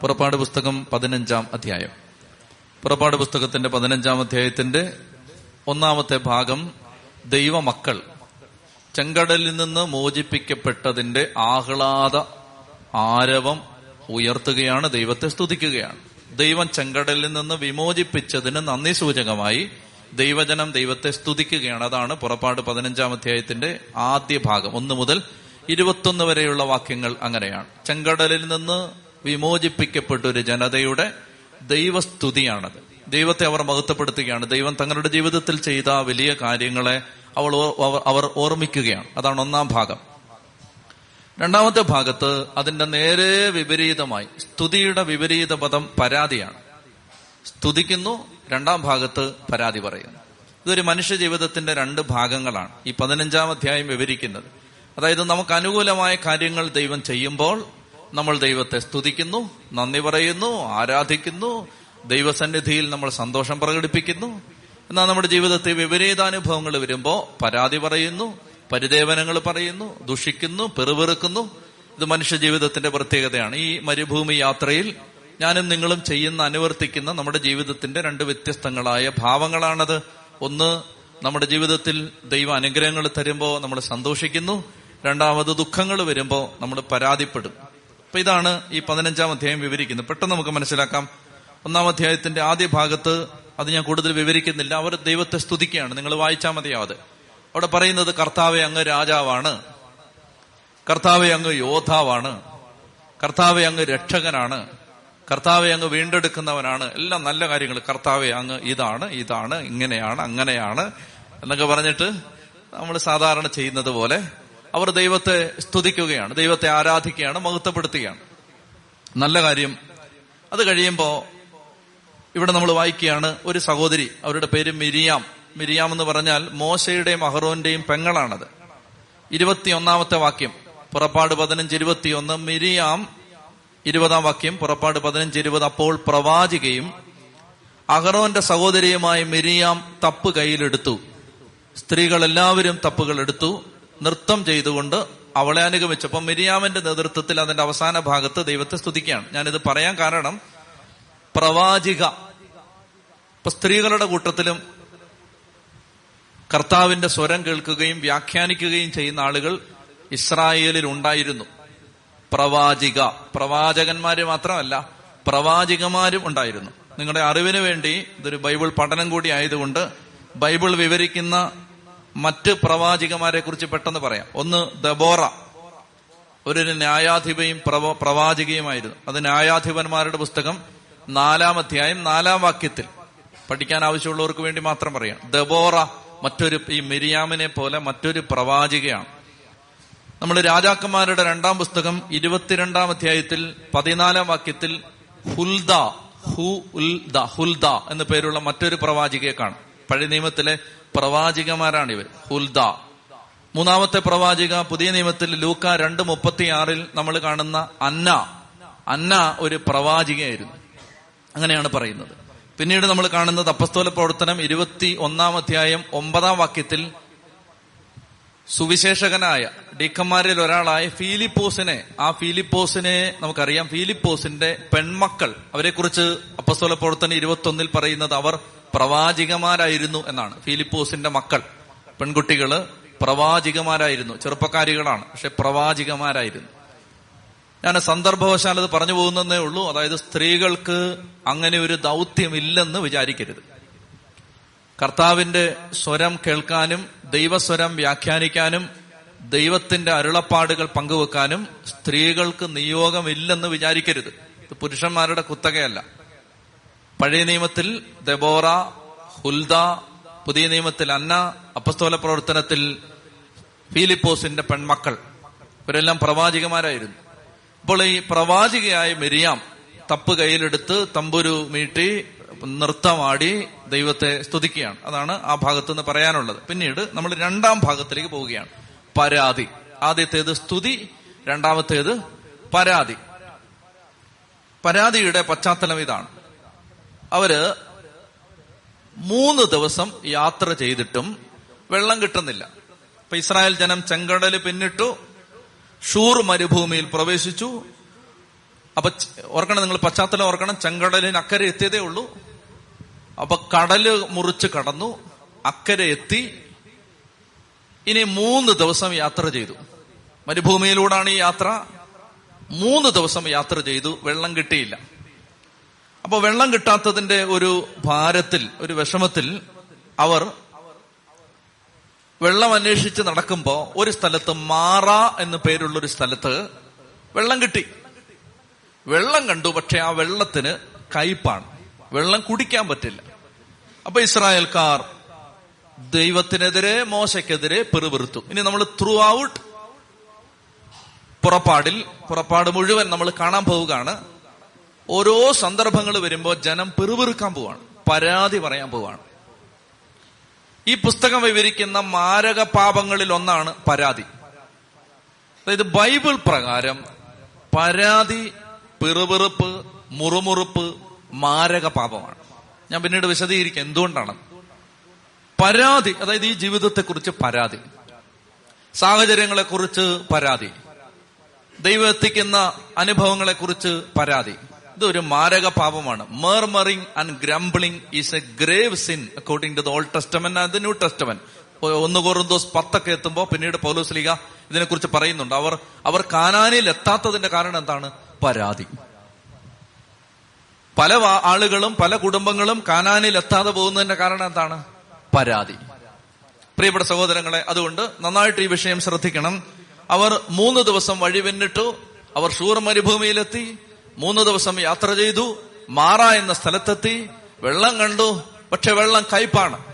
പുറപ്പാട് പുസ്തകം പതിനഞ്ചാം അധ്യായം. പുറപ്പാട് പുസ്തകത്തിന്റെ പതിനഞ്ചാം അധ്യായത്തിന്റെ ഒന്നാമത്തെ ഭാഗം ദൈവമക്കൾ ചെങ്കടലിൽ നിന്ന് മോചിപ്പിക്കപ്പെട്ടതിന്റെ ആഹ്ലാദ ആരവം ഉയർത്തുകയാണ് ദൈവത്തെ സ്തുതിക്കുകയാണ്. ദൈവം ചെങ്കടലിൽ നിന്ന് വിമോചിപ്പിച്ചതിന് നന്ദി സൂചകമായി ദൈവജനം ദൈവത്തെ സ്തുതിക്കുകയാണ്. അതാണ് പുറപ്പാട് പതിനഞ്ചാം അധ്യായത്തിന്റെ ആദ്യ ഭാഗം. ഒന്ന് മുതൽ ഇരുപത്തൊന്ന് വരെയുള്ള വാക്യങ്ങൾ അങ്ങനെയാണ്. ചെങ്കടലിൽ നിന്ന് വിമോചിപ്പിക്കപ്പെട്ട ഒരു ജനതയുടെ ദൈവസ്തുതിയാണത്. ദൈവത്തെ അവർ മഹത്വപ്പെടുത്തുകയാണ്. ദൈവം തങ്ങളുടെ ജീവിതത്തിൽ ചെയ്ത വലിയ കാര്യങ്ങളെ അവൾ അവർ ഓർമ്മിക്കുകയാണ്. അതാണ് ഒന്നാം ഭാഗം. രണ്ടാമത്തെ ഭാഗത്ത് അതിന്റെ നേരെ വിപരീതമായി സ്തുതിയുടെ വിപരീത പദം പരാതിയാണ്. സ്തുതിക്കുന്നു രണ്ടാം ഭാഗത്ത് പരാതി പറയുന്നു. ഇതൊരു മനുഷ്യ ജീവിതത്തിന്റെ രണ്ട് ഭാഗങ്ങളാണ്. ഈ പതിനഞ്ചാം അധ്യായം വിവരിക്കുന്നത്. അതായത് നമുക്ക് അനുകൂലമായ കാര്യങ്ങൾ ദൈവം ചെയ്യുമ്പോൾ നമ്മൾ ദൈവത്തെ സ്തുതിക്കുന്നു നന്ദി പറയുന്നു ആരാധിക്കുന്നു ദൈവസന്നിധിയിൽ നമ്മൾ സന്തോഷം പ്രകടിപ്പിക്കുന്നു. എന്നാൽ നമ്മുടെ ജീവിതത്തിൽ വിപരീതാനുഭവങ്ങൾ വരുമ്പോൾ പരാതി പറയുന്നു പരിദേവനങ്ങൾ പറയുന്നു ദുഷിക്കുന്നു പെറുപെറുക്കുന്നു. ഇത് മനുഷ്യ ജീവിതത്തിന്റെ പ്രത്യേകതയാണ്. ഈ മരുഭൂമി യാത്രയിൽ ഞാനും നിങ്ങളും ചെയ്യുന്ന അനുവർത്തിക്കുന്ന നമ്മുടെ ജീവിതത്തിന്റെ രണ്ട് വ്യത്യസ്തങ്ങളായ ഭാവങ്ങളാണത്. ഒന്ന് നമ്മുടെ ജീവിതത്തിൽ ദൈവ അനുഗ്രഹങ്ങൾ തരുമ്പോൾ നമ്മൾ സന്തോഷിക്കുന്നു. രണ്ടാമത് ദുഃഖങ്ങൾ വരുമ്പോൾ നമ്മൾ പരാതിപ്പെടും. അപ്പൊ ഇതാണ് ഈ പതിനഞ്ചാം അധ്യായം വിവരിക്കുന്നത്. പെട്ടെന്ന് നമുക്ക് മനസ്സിലാക്കാം. ഒന്നാം അധ്യായത്തിന്റെ ആദ്യ ഭാഗത്ത് അത് ഞാൻ കൂടുതൽ വിവരിക്കുന്നില്ല. അവർ ദൈവത്തെ സ്തുതിക്കുകയാണ്. നിങ്ങൾ വായിച്ചാൽ മതിയാവത്. അവിടെ പറയുന്നത് കർത്താവെ അങ്ങ് രാജാവാണ്. കർത്താവെ അങ്ങ് യോദ്ധാവാണ്. കർത്താവെ അങ്ങ് രക്ഷകനാണ്. കർത്താവെ അങ്ങ് വീണ്ടെടുക്കുന്നവനാണ്. എല്ലാം നല്ല കാര്യങ്ങൾ. കർത്താവെ അങ്ങ് ഇതാണ് ഇതാണ് ഇങ്ങനെയാണ് അങ്ങനെയാണ് എന്നൊക്കെ പറഞ്ഞിട്ട് നമ്മൾ സാധാരണ ചെയ്യുന്നത് പോലെ അവർ ദൈവത്തെ സ്തുതിക്കുകയാണ് ദൈവത്തെ ആരാധിക്കുകയാണ് മഹത്വപ്പെടുത്തുകയാണ്. നല്ല കാര്യം. അത് കഴിയുമ്പോ ഇവിടെ നമ്മൾ വായിക്കുകയാണ് ഒരു സഹോദരി അവരുടെ പേര് മിരിയാം. മിരിയാം എന്ന് പറഞ്ഞാൽ മോശയുടെയും അഹറോന്റെയും പെങ്ങളാണത്. ഇരുപത്തിയൊന്നാമത്തെ വാക്യം പുറപ്പാട് പതിനഞ്ച് ഇരുപത്തിയൊന്ന് മിരിയാം ഇരുപതാം വാക്യം പുറപ്പാട് പതിനഞ്ച് ഇരുപത് അപ്പോൾ പ്രവാചികയും അഹറോന്റെ സഹോദരിയുമായി മിരിയാം തപ്പ് കയ്യിലെടുത്തു. സ്ത്രീകൾ എല്ലാവരും തപ്പുകൾ എടുത്തു. നൃത്തം ചെയ്തുകൊണ്ട് അവളെ അനുഗമിച്ചപ്പോൾ മിരിയാമിന്റെ നേതൃത്വത്തിൽ അതിന്റെ അവസാന ഭാഗത്ത് ദൈവത്തെ സ്തുതിക്കുകയാണ്. ഞാനിത് പറയാൻ കാരണം പ്രവാചിക. ഇപ്പൊ സ്ത്രീകളുടെ കൂട്ടത്തിലും കർത്താവിന്റെ സ്വരം കേൾക്കുകയും വ്യാഖ്യാനിക്കുകയും ചെയ്യുന്ന ആളുകൾ ഇസ്രായേലിൽ ഉണ്ടായിരുന്നു. പ്രവാചിക. പ്രവാചകന്മാര് മാത്രമല്ല പ്രവാചികമാരും ഉണ്ടായിരുന്നു. നിങ്ങളുടെ അറിവിന് വേണ്ടി ഇതൊരു ബൈബിൾ പഠനം കൂടി ആയതുകൊണ്ട് ബൈബിൾ വിവരിക്കുന്ന മറ്റ് പ്രവാചികമാരെ കുറിച്ച് പെട്ടെന്ന് പറയാം. ഒന്ന് ദബോറ. ഒരു ന്യായാധിപയും പ്രവാചികയുമായിരുന്നു. അത് ന്യായാധിപന്മാരുടെ പുസ്തകം നാലാം അധ്യായം നാലാം വാക്യത്തിൽ. പഠിക്കാൻ ആവശ്യമുള്ളവർക്ക് വേണ്ടി മാത്രം പറയാം. ദബോറ മറ്റൊരു ഈ മിരിയാമിനെ പോലെ മറ്റൊരു പ്രവാചികയാണ്. നമ്മൾ രാജാക്കന്മാരുടെ രണ്ടാം പുസ്തകം ഇരുപത്തിരണ്ടാം അധ്യായത്തിൽ പതിനാലാം വാക്യത്തിൽ ഹുൽദ ഹു ഉൽദ ഹുൽദ എന്ന പേരുള്ള മറ്റൊരു പ്രവാചികയെ കാണും. പഴയ നിയമത്തിലെ പ്രവാചികമാരാണ് ഇവർ. ഹുൽദ. മൂന്നാമത്തെ പ്രവാചിക പുതിയ നിയമത്തിൽ ലൂക്ക രണ്ട് മുപ്പത്തിയാറിൽ നമ്മൾ കാണുന്ന അന്ന. അന്ന ഒരു പ്രവാചികയായിരുന്നു. അങ്ങനെയാണ് പറയുന്നത്. പിന്നീട് നമ്മൾ കാണുന്നത് അപ്പസ്തോല പ്രവർത്തനം ഇരുപത്തി ഒന്നാം അധ്യായം ഒമ്പതാം വാക്യത്തിൽ സുവിശേഷകനായ ഡീക്കന്മാരിൽ ഒരാളായ ഫീലിപ്പോസിനെ ആ ഫീലിപ്പോസിനെ നമുക്കറിയാം. ഫീലിപ്പോസിന്റെ പെൺമക്കൾ. അവരെക്കുറിച്ച് അപ്പസ്തോല പ്രവർത്തനം ഇരുപത്തി ഒന്നിൽ പറയുന്നത് അവർ പ്രവാചികമാരായിരുന്നു എന്നാണ്. ഫിലിപ്പോസിന്റെ മക്കൾ. പെൺകുട്ടികൾ പ്രവാചികമാരായിരുന്നു ചെറുപ്പക്കാരികളാണ്. പക്ഷെ പ്രവാചികമാരായിരുന്നു ഞാൻ സന്ദർഭവശാൽ അത് പറഞ്ഞു പോകുന്നതേ ഉള്ളൂ. അതായത് സ്ത്രീകൾക്ക് അങ്ങനെ ഒരു ദൗത്യമില്ലെന്ന് വിചാരിക്കരുത്. കർത്താവിന്റെ സ്വരം കേൾക്കാനും ദൈവസ്വരം വ്യാഖ്യാനിക്കാനും ദൈവത്തിന്റെ അരുളപ്പാടുകൾ പങ്കുവെക്കാനും സ്ത്രീകൾക്ക് നിയോഗമില്ലെന്ന് വിചാരിക്കരുത്. ഇത് പുരുഷന്മാരുടെ കുത്തകയല്ല. പഴയ നിയമത്തിൽ ദബോറ ഹുൽദ പുതിയ നിയമത്തിൽ അന്ന അപ്പസ്തോല പ്രവർത്തനത്തിൽ ഫീലിപ്പോസിന്റെ പെൺമക്കൾ. ഇവരെല്ലാം പ്രവാചികമാരായിരുന്നു അപ്പോൾ ഈ പ്രവാചികയായ മെരിയാം തപ്പ് കയ്യിലെടുത്ത് തമ്പുരു മീട്ടി നൃത്തമാടി ദൈവത്തെ സ്തുതിക്കുകയാണ്. അതാണ് ആ ഭാഗത്ത് നിന്ന് പറയാനുള്ളത്. പിന്നീട് നമ്മൾ രണ്ടാം ഭാഗത്തിലേക്ക് പോവുകയാണ്. പരാതി. ആദ്യത്തേത് സ്തുതി രണ്ടാമത്തേത് പരാതി. പരാതിയുടെ പശ്ചാത്തലം ഇതാണ്. അവർ മൂന്ന് ദിവസം യാത്ര ചെയ്തിട്ടും വെള്ളം കിട്ടുന്നില്ല. ഇപ്പൊ ഇസ്രായേൽ ജനം ചെങ്കടൽ പിന്നിട്ടു ഷൂർ മരുഭൂമിയിൽ പ്രവേശിച്ചു. അപ്പൊ ഓർക്കണം നിങ്ങൾ പശ്ചാത്തലം ഓർക്കണം ചെങ്കടലിന് അക്കരെ എത്തിയതേ ഉള്ളൂ. അപ്പൊ കടൽ മുറിച്ച് കടന്നു അക്കരെ എത്തി ഇനി മൂന്ന് ദിവസം യാത്ര ചെയ്തു. മരുഭൂമിയിലൂടാണ് ഈ യാത്ര. മൂന്ന് ദിവസം യാത്ര ചെയ്തു വെള്ളം കിട്ടിയില്ല. അപ്പൊ വെള്ളം കിട്ടാത്തതിന്റെ ഒരു ഭാരത്തിൽ ഒരു വിഷമത്തിൽ അവർ വെള്ളം അന്വേഷിച്ച് നടക്കുമ്പോൾ ഒരു സ്ഥലത്ത് മാറ എന്ന് പേരുള്ള ഒരു സ്ഥലത്ത് വെള്ളം കിട്ടി. വെള്ളം കണ്ടു പക്ഷെ ആ വെള്ളത്തിന് കയ്പാണ്. വെള്ളം കുടിക്കാൻ പറ്റില്ല. അപ്പൊ ഇസ്രായേൽക്കാർ ദൈവത്തിനെതിരെ മോശക്കെതിരെ പെറുപെറുത്തു. ഇനി നമ്മൾ ത്രൂ ഔട്ട് പുറപ്പാടിൽ പുറപ്പാട് മുഴുവൻ നമ്മൾ കാണാൻ പോവുകയാണ്. ഓരോ സന്ദർഭങ്ങൾ വരുമ്പോൾ ജനം പെറുപെറുക്കാൻ പോവാണ്. പരാതി പറയാൻ പോവാണ്. ഈ പുസ്തകം വിവരിക്കുന്ന മാരക പാപങ്ങളിൽ ഒന്നാണ് പരാതി. അതായത് ബൈബിൾ പ്രകാരം പരാതി പിറുപിറുപ്പ് മുറുമുറുപ്പ് മാരക പാപമാണ്. ഞാൻ പിന്നീട് വിശദീകരിക്കും എന്തുകൊണ്ടാണ്. പരാതി അതായത് ഈ ജീവിതത്തെ കുറിച്ച് പരാതി. സാഹചര്യങ്ങളെക്കുറിച്ച് പരാതി. ദൈവം എത്തിക്കുന്ന അനുഭവങ്ങളെക്കുറിച്ച് പരാതി. ഇതൊരു മാരക പാപമാണ് murmuring and grumbling is a grave sin according to the old testament and new testament ഒന്ന് കോറുന്തോസ് പത്തൊക്കെ എത്തുമ്പോൾ പിന്നീട് പൗലോസ് ലീഗ ഇതിനെക്കുറിച്ച് പറയുന്നുണ്ട്. അവർ അവർ കാനാനിൽ എത്താത്തതിന്റെ കാരണം എന്താണ്? പരാതി. പല ആളുകളും പല കുടുംബങ്ങളും കാനാനിൽ എത്താതെ പോകുന്നതിന്റെ കാരണം എന്താണ്? പരാതി. പ്രിയപ്പെട്ട സഹോദരങ്ങളെ അതുകൊണ്ട് നന്നായിട്ട് ഈ വിഷയം ശ്രദ്ധിക്കണം. അവർ മൂന്ന് ദിവസം വഴി പിന്നിട്ടു അവർ ഷൂർ മരുഭൂമിയിലെത്തി മൂന്ന് ദിവസം യാത്ര ചെയ്തു മാറ എന്ന സ്ഥലത്തെത്തി വെള്ളം കണ്ടു പക്ഷെ വെള്ളം കയ്പാണ്.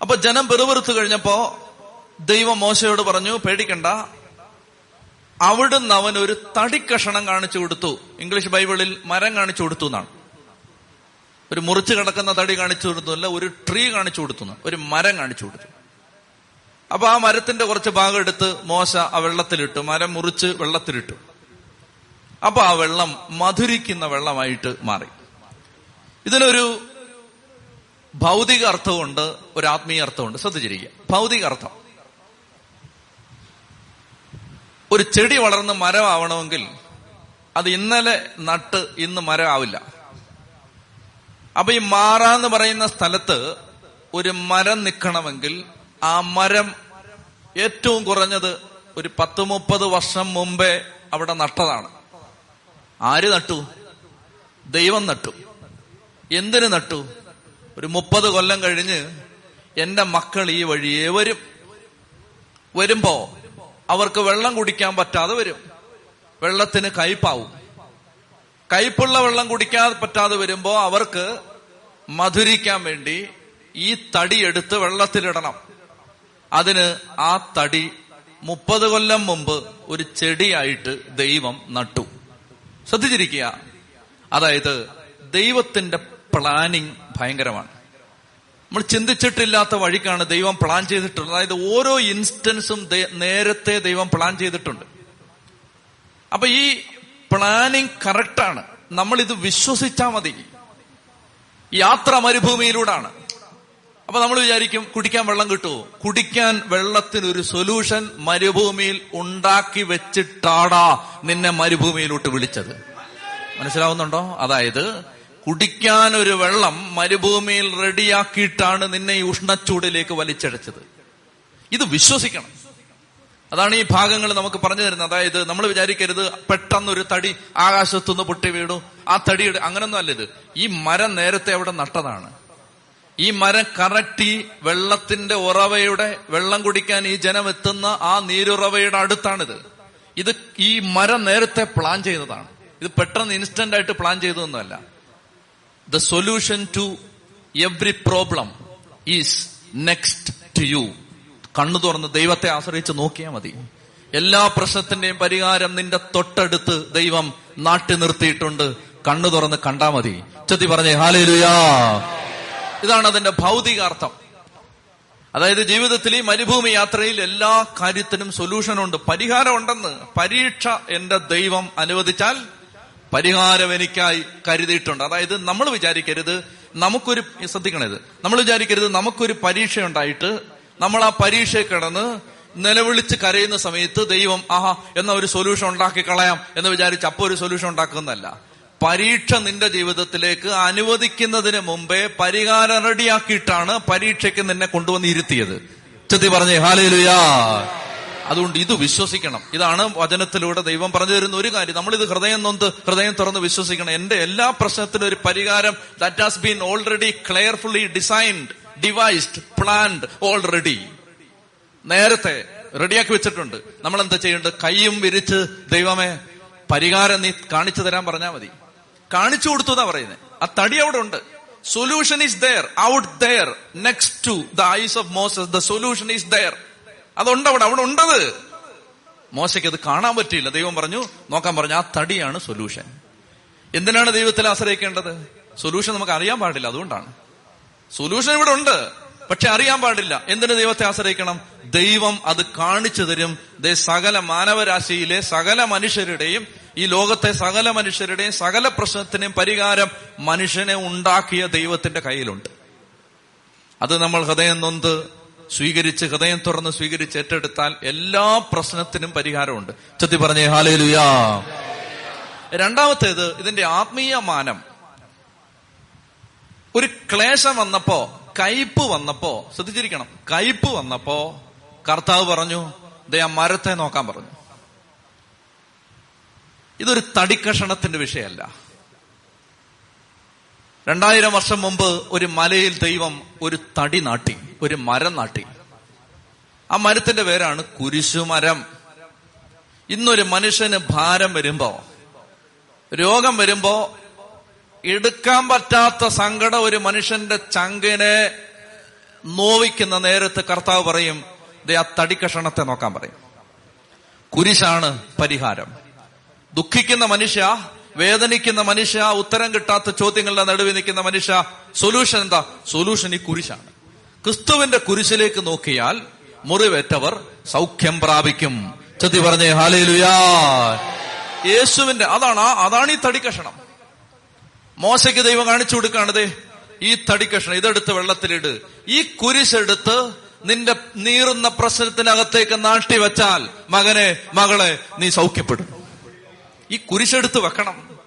അപ്പൊ ജനം പെറുപെറുത്തു കഴിഞ്ഞപ്പോ ദൈവം മോശയോട് പറഞ്ഞു പേടിക്കണ്ട. അവിടുന്ന് അവൻ ഒരു തടിക്കഷണം കാണിച്ചു കൊടുത്തു. ഇംഗ്ലീഷ് ബൈബിളിൽ മരം കാണിച്ചു കൊടുത്തു എന്നാണ്. ഒരു മുറിച്ച് കിടക്കുന്ന തടി കാണിച്ചു കൊടുത്തു അല്ല ഒരു ട്രീ കാണിച്ചു കൊടുത്തു ഒരു മരം കാണിച്ചു കൊടുത്തു. അപ്പൊ ആ മരത്തിന്റെ കുറച്ച് ഭാഗം എടുത്ത് മോശ ആ വെള്ളത്തിലിട്ടു മരം മുറിച്ച് വെള്ളത്തിലിട്ടു. അപ്പൊ ആ വെള്ളം മധുരിക്കുന്ന വെള്ളമായിട്ട് മാറി. ഇതിനൊരു ഭൗതിക അർത്ഥമുണ്ട് ഒരു ആത്മീയ അർത്ഥമുണ്ട് ശ്രദ്ധിച്ചിരിക്കുക. ഭൗതിക അർത്ഥം ഒരു ചെടി വളർന്ന് മരമാവണമെങ്കിൽ അത് ഇന്നലെ നട്ട് ഇന്ന് മരമാവില്ല. അപ്പൊ ഈ മാറാന്ന് പറയുന്ന സ്ഥലത്ത് ഒരു മരം നിൽക്കണമെങ്കിൽ ആ മരം ഏറ്റവും കുറഞ്ഞത് ഒരു പത്ത് മുപ്പത് വർഷം മുമ്പേ അവിടെ നട്ടതാണ്. ആര് നട്ടു? ദൈവം നട്ടു. എന്തിനു നട്ടു? ഒരു മുപ്പത് കൊല്ലം കഴിഞ്ഞ് എന്റെ മക്കൾ ഈ വഴിയേ വരും. വരുമ്പോ അവർക്ക് വെള്ളം കുടിക്കാൻ പറ്റാതെ വരും. വെള്ളത്തിന് കയ്പാവും. കയ്പുള്ള വെള്ളം കുടിക്കാൻ പറ്റാതെ വരുമ്പോ അവർക്ക് മധുരിക്കാൻ വേണ്ടി ഈ തടി എടുത്ത് വെള്ളത്തിലിടണം. അതിന് ആ തടി മുപ്പത് കൊല്ലം മുമ്പ് ഒരു ചെടിയായിട്ട് ദൈവം നട്ടു. ശ്രദ്ധിച്ചിരിക്കുക. അതായത് ദൈവത്തിന്റെ പ്ലാനിങ് ഭയങ്കരമാണ്. നമ്മൾ ചിന്തിച്ചിട്ടില്ലാത്ത വഴിക്കാണ് ദൈവം പ്ലാൻ ചെയ്തിട്ടുള്ളത്. അതായത് ഓരോ ഇൻസ്റ്റൻസും നേരത്തെ ദൈവം പ്ലാൻ ചെയ്തിട്ടുണ്ട്. അപ്പൊ ഈ പ്ലാനിങ് കറക്റ്റാണ് നമ്മൾ ഇത് വിശ്വസിച്ചാൽ മതി. യാത്ര മരുഭൂമിയിലൂടാണ് അപ്പൊ നമ്മൾ വിചാരിക്കും കുടിക്കാൻ വെള്ളം കിട്ടുമോ കുടിക്കാൻ വെള്ളത്തിന് ഒരു സൊല്യൂഷൻ മരുഭൂമിയിൽ ഉണ്ടാക്കി വെച്ചിട്ടാടാ നിന്നെ മരുഭൂമിയിലോട്ട് വിളിച്ചത്. മനസ്സിലാവുന്നുണ്ടോ? അതായത് കുടിക്കാൻ ഒരു വെള്ളം മരുഭൂമിയിൽ റെഡിയാക്കിയിട്ടാണ് നിന്നെ ഈ ഉഷ്ണച്ചൂടിലേക്ക് വലിച്ചടച്ചത്. ഇത് വിശ്വസിക്കണം. അതാണ് ഈ ഭാഗങ്ങൾ നമുക്ക് പറഞ്ഞു തരുന്നത്. അതായത് നമ്മൾ വിചാരിക്കരുത് പെട്ടെന്നൊരു തടി ആകാശത്തുനിന്ന് പൊട്ടി വീണു. ആ തടിയുടെ അങ്ങനൊന്നും അല്ല ഇത്. ഈ മരം നേരത്തെ അവിടെ നട്ടതാണ്. ഈ മരം കറക്റ്റ് ഈ വെള്ളത്തിന്റെ ഉറവയുടെ വെള്ളം കുടിക്കാൻ ഈ ജനം എത്തുന്ന ആ നീരുറവയുടെ അടുത്താണിത്. ഇത് ഈ മരം നേരത്തെ പ്ലാൻ ചെയ്തതാണ്. ഇത് പെട്ടെന്ന് ഇൻസ്റ്റന്റ് ആയിട്ട് plan ചെയ്തതൊന്നുമല്ല. The solution to every problem is next to you കണ്ണു തുറന്ന് ദൈവത്തെ ആശ്രയിച്ച് നോക്കിയാൽ മതി. എല്ലാ പ്രശ്നത്തിന്റെയും പരിഹാരം നിന്റെ തൊട്ടടുത്ത് ദൈവം നാട്ടി നിർത്തിയിട്ടുണ്ട്. കണ്ണു തുറന്ന് കണ്ടാ മതി. ചെത്തി പറഞ്ഞേ ഹാലേലുയാ ഇതാണ് അതിന്റെ ഭൗതികാർത്ഥം. അതായത് ജീവിതത്തിൽ ഈ മരുഭൂമി യാത്രയിൽ എല്ലാ കാര്യത്തിനും പരിഹാരം ഉണ്ടെന്ന് പരീക്ഷ എന്റെ ദൈവം അനുവദിച്ചാൽ പരിഹാരം എനിക്കായി കരുതിയിട്ടുണ്ട്. അതായത് നമ്മൾ വിചാരിക്കരുത് നമുക്കൊരു ശ്രദ്ധിക്കണത്. നമ്മൾ വിചാരിക്കരുത് നമുക്കൊരു പരീക്ഷ ഉണ്ടായിട്ട് നമ്മൾ ആ പരീക്ഷ കിടന്ന് നിലവിളിച്ച് കരയുന്ന സമയത്ത് ദൈവം ആഹാ എന്ന ഒരു സൊല്യൂഷൻ ഉണ്ടാക്കി കളയാം എന്ന് വിചാരിച്ച് അപ്പോൾ ഒരു സൊല്യൂഷൻ ഉണ്ടാക്കുന്നതല്ല. പരീക്ഷ നിന്റെ ജീവിതത്തിലേക്ക് അനുവദിക്കുന്നതിന് മുമ്പേ പരിഹാരം റെഡിയാക്കിയിട്ടാണ് പരീക്ഷയ്ക്ക് നിന്നെ കൊണ്ടുവന്ന് ഇരുത്തിയത് ചെത്തി പറഞ്ഞേ ഹാലേലുയാ. അതുകൊണ്ട് ഇത് വിശ്വസിക്കണം. ഇതാണ് വചനത്തിലൂടെ ദൈവം പറഞ്ഞു തരുന്ന ഒരു കാര്യം. നമ്മൾ ഇത് ഹൃദയം നൊന്ത് ഹൃദയം തുറന്ന് വിശ്വസിക്കണം. എന്റെ എല്ലാ പ്രശ്നത്തിനും ഒരു പരിഹാരം that has been already carefully designed devised planned already നേരത്തെ റെഡിയാക്കി വെച്ചിട്ടുണ്ട്. നമ്മൾ എന്താ ചെയ്യേണ്ടത്? കൈയും വിരിച്ച് ദൈവമേ പരിഹാരം നീ കാണിച്ചു തരാൻ പറഞ്ഞാൽ മതി. കാണിച്ചു കൊടുത്തു എന്നാ പറയുന്നത് ആ തടി അവിടെ ഉണ്ട്. Solution is there out there next to the eyes of Moses the solution is there അതുണ്ട് അവിടെ അവിടെ ഉണ്ടത്. മോശയ്ക്ക് അത് കാണാൻ പറ്റിയില്ല. ദൈവം പറഞ്ഞു നോക്കാൻ പറഞ്ഞു ആ തടിയാണ് സൊല്യൂഷൻ എന്തിനാണ് ദൈവത്തിൽ ആശ്രയിക്കേണ്ടത്? സൊല്യൂഷൻ നമുക്ക് അറിയാൻ പാടില്ല അതുകൊണ്ടാണ്. സൊല്യൂഷൻ ഇവിടെ ഉണ്ട് പക്ഷെ അറിയാൻ പാടില്ല. എന്തിനു ദൈവത്തെ ആശ്രയിക്കണം? ദൈവം അത് കാണിച്ചു തരും. ദേ സകല മാനവരാശിയിലെ സകല മനുഷ്യരുടെയും ഈ ലോകത്തെ സകല മനുഷ്യരുടെയും സകല പ്രശ്നത്തിനെയും പരിഹാരം മനുഷ്യനെ ഉണ്ടാക്കിയ ദൈവത്തിന്റെ കയ്യിലുണ്ട്. അത് നമ്മൾ ഹൃദയം നൊന്ത് സ്വീകരിച്ച് ഹൃദയം തുറന്ന് സ്വീകരിച്ച് ഏറ്റെടുത്താൽ എല്ലാ പ്രശ്നത്തിനും പരിഹാരമുണ്ട്. ചത്തി പറഞ്ഞേ ഹാലേലുയാ. രണ്ടാമത്തേത് ഇതിന്റെ ആത്മീയ മാനം. ഒരു ക്ലേശം വന്നപ്പോ കയ്പ് വന്നപ്പോ ശ്രദ്ധിച്ചിരിക്കണം കയ്പ് വന്നപ്പോ കർത്താവ് പറഞ്ഞു ദേ ആ മരത്തെ നോക്കാൻ പറഞ്ഞു. ഇതൊരു തടിക്കഷണത്തിന്റെ വിഷയമല്ല രണ്ടായിരം വർഷം മുമ്പ് ഒരു മലയിൽ ദൈവം ഒരു തടി നാട്ടി ഒരു മരം നാട്ടി. ആ മരത്തിന്റെ പേരാണ് കുരിശുമരം. ഇന്നൊരു മനുഷ്യന് ഭാരം വരുമ്പോ രോഗം വരുമ്പോ എടുക്കാൻ പറ്റാത്ത സങ്കടം ഒരു മനുഷ്യന്റെ ചങ്കിനെ നോവിക്കുന്ന നേരത്ത് കർത്താവ് പറയും ആ തടിക്കഷണത്തെ നോക്കാൻ പറയും. കുരിശാണ് പരിഹാരം. ദുഃഖിക്കുന്ന മനുഷ്യ വേദനിക്കുന്ന മനുഷ്യ ഉത്തരം കിട്ടാത്ത ചോദ്യങ്ങളുടെ നടുവിൽ നിൽക്കുന്ന മനുഷ്യ സൊല്യൂഷൻ എന്താ? സൊല്യൂഷൻ ഈ കുരിശാണ്. ക്രിസ്തുവിന്റെ കുരിശിലേക്ക് നോക്കിയാൽ മുറിവേറ്റവർ സൗഖ്യം പ്രാപിക്കും. ചതി പറഞ്ഞേ ഹാലേലുയാ യേശുവിന്റെ അതാണ് അതാണ് ഈ തടിക്കഷണം. മോശയ്ക്ക് ദൈവം കാണിച്ചു കൊടുക്കാണതേ ഈ തടിക്കഷണം ഇതെടുത്ത് വെള്ളത്തിലിട്. ഈ കുരിശെടുത്ത് നിന്റെ നീറുന്ന പ്രശ്നത്തിനകത്തേക്ക് നാട്ടി വെച്ചാൽ മകനെ മകളെ നീ സൗഖ്യപ്പെടും. ഈ കുരിശെടുത്ത് വെക്കണം.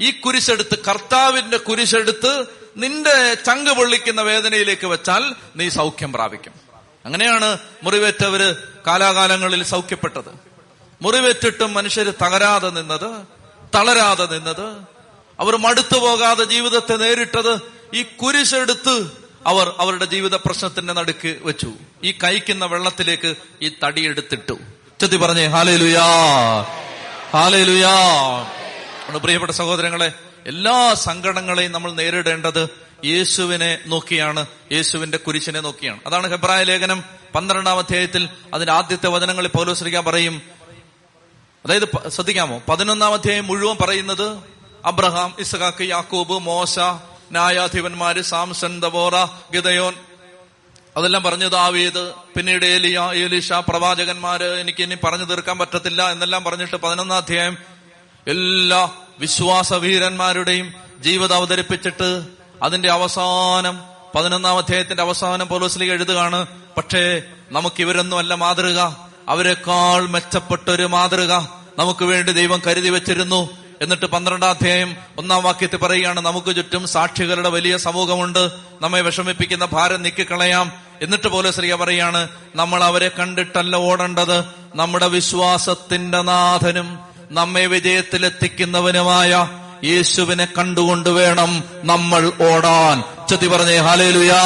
ഈ കുരിശെടുത്ത് കർത്താവിന്റെ കുരിശെടുത്ത് നിന്റെ ചങ്ക് പൊള്ളിക്കുന്ന വേദനയിലേക്ക് വെച്ചാൽ നീ സൗഖ്യം പ്രാപിക്കും. അങ്ങനെയാണ് മുറിവേറ്റവര് കാലാകാലങ്ങളിൽ സൗഖ്യപ്പെട്ടത്. മുറിവേറ്റിട്ടും മനുഷ്യർ തകരാതെ നിന്നത് തളരാതെ നിന്നത് അവർ മടുത്തു പോകാതെ ജീവിതത്തെ നേരിട്ടത് ഈ കുരിശെടുത്ത് അവർ അവരുടെ ജീവിത പ്രശ്നത്തിന്റെ നടുക്ക് വെച്ചു. ഈ കഴിക്കുന്ന വെള്ളത്തിലേക്ക് ഈ തടിയെടുത്തിട്ടു. ചെത്തി പറഞ്ഞേ ഹാലേലുയാ. ഹാലേലുയാ പ്രിയപ്പെട്ട സഹോദരങ്ങളെ എല്ലാ സങ്കടങ്ങളെയും നമ്മൾ നേരിടേണ്ടത് യേശുവിനെ നോക്കിയാണ് യേശുവിന്റെ കുരിശിനെ നോക്കിയാണ്. അതാണ് ഹെബ്രായ ലേഖനം പന്ത്രണ്ടാം അധ്യായത്തിൽ അതിന്റെ ആദ്യത്തെ വചനങ്ങളിൽ പൗലോസ്ലിക്കാൻ പറയും. അതായത് ശ്രദ്ധിക്കാമോ? പതിനൊന്നാം അധ്യായം മുഴുവൻ പറയുന്നത് അബ്രഹാം ഇസ്ഹാക്ക് യാക്കൂബ് മോശ ന്യായാധിപന്മാര് സാംസൺ ദബോറ ഗിതയോൻ അതെല്ലാം പറഞ്ഞു ദാവീദ്. പിന്നീട് ഏലിയ ഏലിഷ പ്രവാചകന്മാര് എനിക്ക് ഇനി പറഞ്ഞു തീർക്കാൻ പറ്റത്തില്ല എന്നെല്ലാം പറഞ്ഞിട്ട് പതിനൊന്നാം അധ്യായം എല്ലാ വിശ്വാസ വീരന്മാരുടെയും ജീവിതം അവതരിപ്പിച്ചിട്ട് അതിന്റെ അവസാനം പതിനൊന്നാം അധ്യായത്തിന്റെ അവസാനം പോലീസിലേക്ക് എഴുതുകയാണ് പക്ഷേ നമുക്ക് ഇവരൊന്നും അല്ല മാതൃക. അവരെക്കാൾ മെച്ചപ്പെട്ട ഒരു മാതൃക. നമുക്ക് വേണ്ടി ദൈവം കരുതി വെച്ചിരുന്നു. എന്നിട്ട് പന്ത്രണ്ടാം അധ്യായം ഒന്നാം വാക്യത്തിൽ പറയുകയാണ് നമുക്ക് ചുറ്റും സാക്ഷികളുടെ വലിയ സമൂഹമുണ്ട്. നമ്മെ വിഷമിപ്പിക്കുന്ന ഭാരം നീക്കിക്കളയാം. എന്നിട്ട് പോലെ ശ്രീയ പറയാണ് നമ്മൾ അവരെ കണ്ടിട്ടല്ല ഓടേണ്ടത്. നമ്മുടെ വിശ്വാസത്തിന്റെ നാഥനും നമ്മെ വിജയത്തിലെത്തിക്കുന്നവനുമായ യേശുവിനെ കണ്ടുകൊണ്ട് വേണം നമ്മൾ ഓടാൻ. ചെത്തി പറഞ്ഞേ ഹാലേലുയാ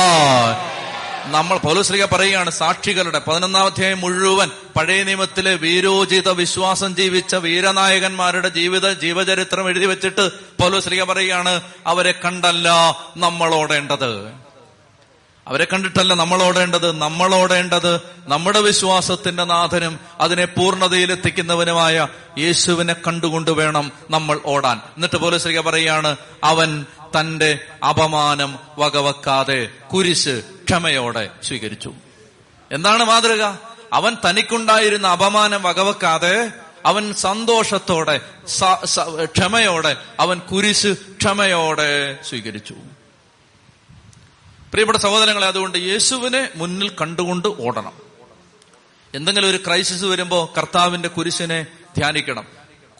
നമ്മൾ പൗലശ്രീക പറയുകയാണ് സാക്ഷികളുടെ പതിനൊന്നാം അധ്യായം മുഴുവൻ പഴയ നിയമത്തിലെ വീരോചിത വിശ്വാസം ജീവിച്ച വീരനായകന്മാരുടെ ജീവിത ജീവചരിത്രം എഴുതി വെച്ചിട്ട് പൗലശ്രീക പറയുകയാണ് അവരെ കണ്ടല്ല നമ്മൾ ഓടേണ്ടത്. അവരെ കണ്ടിട്ടല്ല നമ്മൾ ഓടേണ്ടത് നമ്മൾ ഓടേണ്ടത് നമ്മുടെ വിശ്വാസത്തിന്റെ നാഥനും അതിനെ പൂർണതയിലെത്തിക്കുന്നവനുമായ യേശുവിനെ കണ്ടുകൊണ്ട് വേണം നമ്മൾ ഓടാൻ. എന്നിട്ട് പോലെ ശ്രീക പറയാണ് അവൻ തന്റെ അപമാനം വകവെക്കാതെ കുരിശ് ക്ഷമയോടെ സ്വീകരിച്ചു. എന്താണ് മാതൃക? അവൻ തനിക്കുണ്ടായിരുന്ന അപമാനം വകവെക്കാതെ അവൻ സന്തോഷത്തോടെ ക്ഷമയോടെ അവൻ കുരിശ് ക്ഷമയോടെ സ്വീകരിച്ചു. പ്രിയപ്പെട്ട സഹോദരങ്ങളെ അതുകൊണ്ട് യേശുവിനെ മുന്നിൽ കണ്ടുകൊണ്ട് ഓടണം. എന്തെങ്കിലും ഒരു ക്രൈസിസ് വരുമ്പോ കർത്താവിന്റെ കുരിശിനെ ധ്യാനിക്കണം.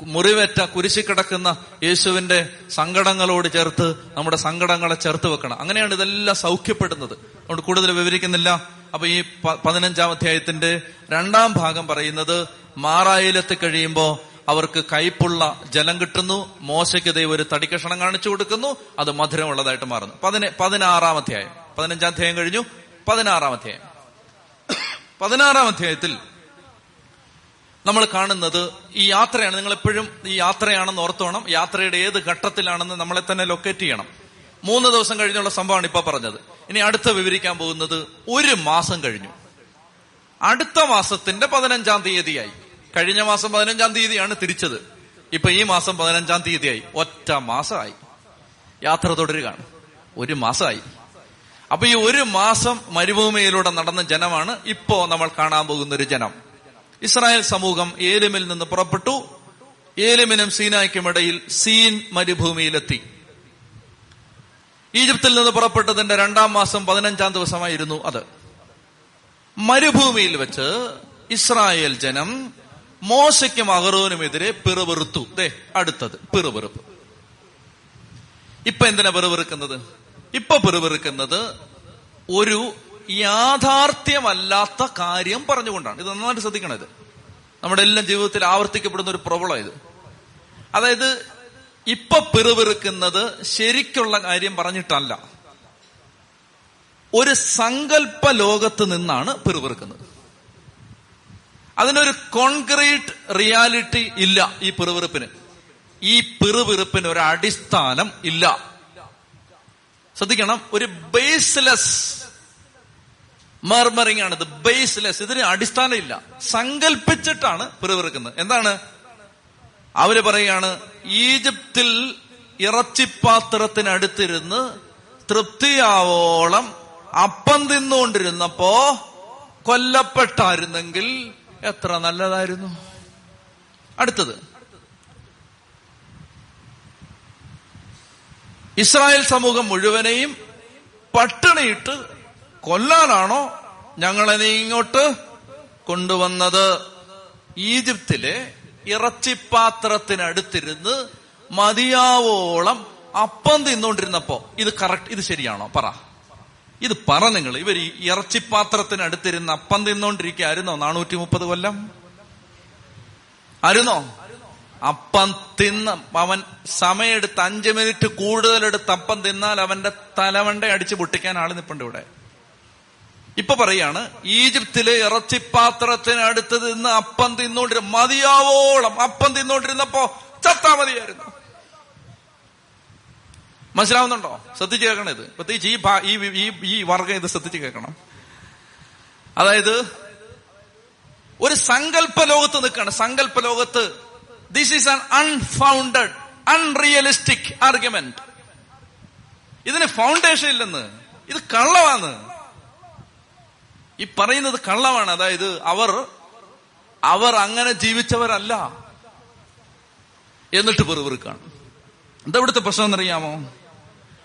മുറിവേറ്റ കുരിശി കിടക്കുന്ന യേശുവിന്റെ സങ്കടങ്ങളോട് ചേർത്ത് നമ്മുടെ സങ്കടങ്ങളെ ചേർത്ത് വെക്കണം. അങ്ങനെയാണ് ഇതെല്ലാം സൗഖ്യപ്പെടുന്നത്. അതുകൊണ്ട് കൂടുതൽ വിവരിക്കുന്നില്ല. അപ്പൊ ഈ പതിനഞ്ചാം അധ്യായത്തിന്റെ രണ്ടാം ഭാഗം പറയുന്നത് മാറായിലെത്തി കഴിയുമ്പോൾ അവർക്ക് കയ്പുള്ള ജലം കിട്ടുന്നു മോശയ്ക്ക് ദൈവം ഒരു തടിക്കഷണം കാണിച്ചു കൊടുക്കുന്നു അത് മധുരമുള്ളതായിട്ട് മാറുന്നു. പതിന പതിനാറാം അധ്യായം. പതിനഞ്ചാം അധ്യായം കഴിഞ്ഞു. പതിനാറാം അധ്യായം പതിനാറാം അധ്യായത്തിൽ നമ്മൾ കാണുന്നത് ഈ യാത്രയാണ്. നിങ്ങൾ എപ്പോഴും ഈ യാത്രയാണെന്ന് ഓർത്തോണം. യാത്രയുടെ ഏത് ഘട്ടത്തിലാണെന്ന് നമ്മളെ തന്നെ ലൊക്കേറ്റ് ചെയ്യണം. മൂന്ന് ദിവസം കഴിഞ്ഞുള്ള സംഭവമാണ് ഇപ്പൊ പറഞ്ഞത്. ഇനി അടുത്ത വിവരിക്കാൻ പോകുന്നത് ഒരു മാസം കഴിഞ്ഞു. അടുത്ത മാസത്തിന്റെ പതിനഞ്ചാം തീയതിയായി. കഴിഞ്ഞ മാസം പതിനഞ്ചാം തീയതിയാണ് തിരിച്ചത്. ഇപ്പൊ ഈ മാസം പതിനഞ്ചാം തീയതിയായി. ഒറ്റ മാസമായി. യാത്ര തുടരുകയാണ്. ഒരു മാസമായി. അപ്പൊ ഈ ഒരു മാസം മരുഭൂമിയിലൂടെ നടന്ന ജനമാണ് ഇപ്പോ നമ്മൾ കാണാൻ പോകുന്ന ഒരു ജനം. ഇസ്രായേൽ സമൂഹം ഏലിമിൽ നിന്ന് പുറപ്പെട്ടു. ഏലിമിനും സീനായ്ക്കുമിടയിൽ സീൻ മരുഭൂമിയിലെത്തി. ഈജിപ്തിൽ നിന്ന് പുറപ്പെട്ടതിന്റെ രണ്ടാം മാസം പതിനഞ്ചാം ദിവസമായിരുന്നു അത്. മരുഭൂമിയിൽ വെച്ച് ഇസ്രായേൽ ജനം മോശയ്ക്കും അഹറോനുമെതിരെ പിറുപിറുത്തു. ദേ അടുത്തത് പിറുപിറുപ്പ്. ഇപ്പൊ എന്തിനാ പിറുപിറുക്കുന്നത്? ഇപ്പൊ പിറുപിറുക്കുന്നത് ഒരു യാഥാർത്ഥ്യമല്ലാത്ത കാര്യം പറഞ്ഞുകൊണ്ടാണ്. ഇത് നന്നായിട്ട് ശ്രദ്ധിക്കണം ഇത്. നമ്മുടെ എല്ലാം ജീവിതത്തിൽ ആവർത്തിക്കപ്പെടുന്ന ഒരു പ്രോബ്ലം ഇത്. അതായത് ഇപ്പൊ പിറുപിറുക്കുന്നത് ശരിക്കുള്ള കാര്യം പറഞ്ഞിട്ടല്ല. ഒരു സങ്കല്പ ലോകത്ത് നിന്നാണ് പിറുപിറുക്കുന്നത്. അതിനൊരു കോൺക്രീറ്റ് റിയാലിറ്റി ഇല്ല ഈ പിറുപിറുപ്പിന്. ഈ പിറുപിറുപ്പിന് ഒരു അടിസ്ഥാനം ഇല്ല. ശ്രദ്ധിക്കണം ഒരു ബേസ്ലെസ് മർമറിംഗ് ആണ് ഇത് ബേസ്ലെസ് ഇതിന് അടിസ്ഥാനമില്ല. സങ്കല്പിച്ചിട്ടാണ് പിറവിറക്കുന്നത് എന്താണ്? അവർ പറയുകയാണ് ഈജിപ്തിൽ ഇറച്ചിപ്പാത്രത്തിനടുത്തിരുന്ന് തൃപ്തിയാവോളം അപ്പം തിന്നുകൊണ്ടിരുന്നപ്പോ കൊല്ലപ്പെട്ടായിരുന്നെങ്കിൽ എത്ര നല്ലതായിരുന്നു. അടുത്തത്. ഇസ്രായേൽ സമൂഹം മുഴുവനെയും പട്ടിണിയിട്ട് കൊല്ലാനാണോ ഞങ്ങളെ നീ ഇങ്ങോട്ട് കൊണ്ടുവന്നത്? ഈജിപ്തിലെ ഇറച്ചിപ്പാത്രത്തിനടുത്തിരുന്ന് മതിയാവോളം അപ്പം തിന്നുകൊണ്ടിരുന്നപ്പോ ഇത് കറക്റ്റ് ഇത് ശരിയാണോ? പറ. ഇത് പറ നിങ്ങൾ ഇവർ ഈ ഇറച്ചിപ്പാത്രത്തിനടുത്തിരുന്ന് അപ്പം തിന്നോണ്ടിരിക്കായിരുന്നോ നാനൂറ്റി മുപ്പത് കൊല്ലം? ആയിരുന്നോ? അപ്പം തിന്ന് അവൻ സമയെടുത്ത് അഞ്ചു മിനിറ്റ് കൂടുതലെടുത്ത് അപ്പം തിന്നാൽ അവന്റെ തലവണ്ട അടിച്ച് പൊട്ടിക്കാൻ ആൾ നിപ്പുണ്ട് ഇവിടെ. ഇപ്പൊ പറയാണ് ഈജിപ്തിലെ ഇറച്ചിപ്പാത്രത്തിനടുത്ത് നിന്ന് അപ്പം തിന്നോണ്ടിരുന്ന മതിയാവോളം അപ്പം തിന്നോണ്ടിരുന്നപ്പോ ചത്താ മതിയായിരുന്നു. മനസ്സിലാവുന്നുണ്ടോ? ശ്രദ്ധിച്ച് കേൾക്കണം ഇത്. പ്രത്യേകിച്ച് ഈ ഈ ഈ വർഗം ഇത് ശ്രദ്ധിച്ച് കേൾക്കണം. അതായത് ഒരു സങ്കല്പ ലോകത്ത് നിൽക്കുകയാണ്. സങ്കല്പ ലോകത്ത് this is an unfounded unrealistic argument ഇതിന് ഫൗണ്ടേഷൻ ഇല്ലെന്ന്. ഇത് കള്ളമാണ് ഈ പറയുന്നത് കള്ളമാണ് അതായത് അവർ അവർ അങ്ങനെ ജീവിച്ചവരല്ല എന്നിട്ട് പെറുപെറുക്കാണ് എന്താ ഇവിടുത്തെ പ്രശ്നം എന്നറിയാമോ?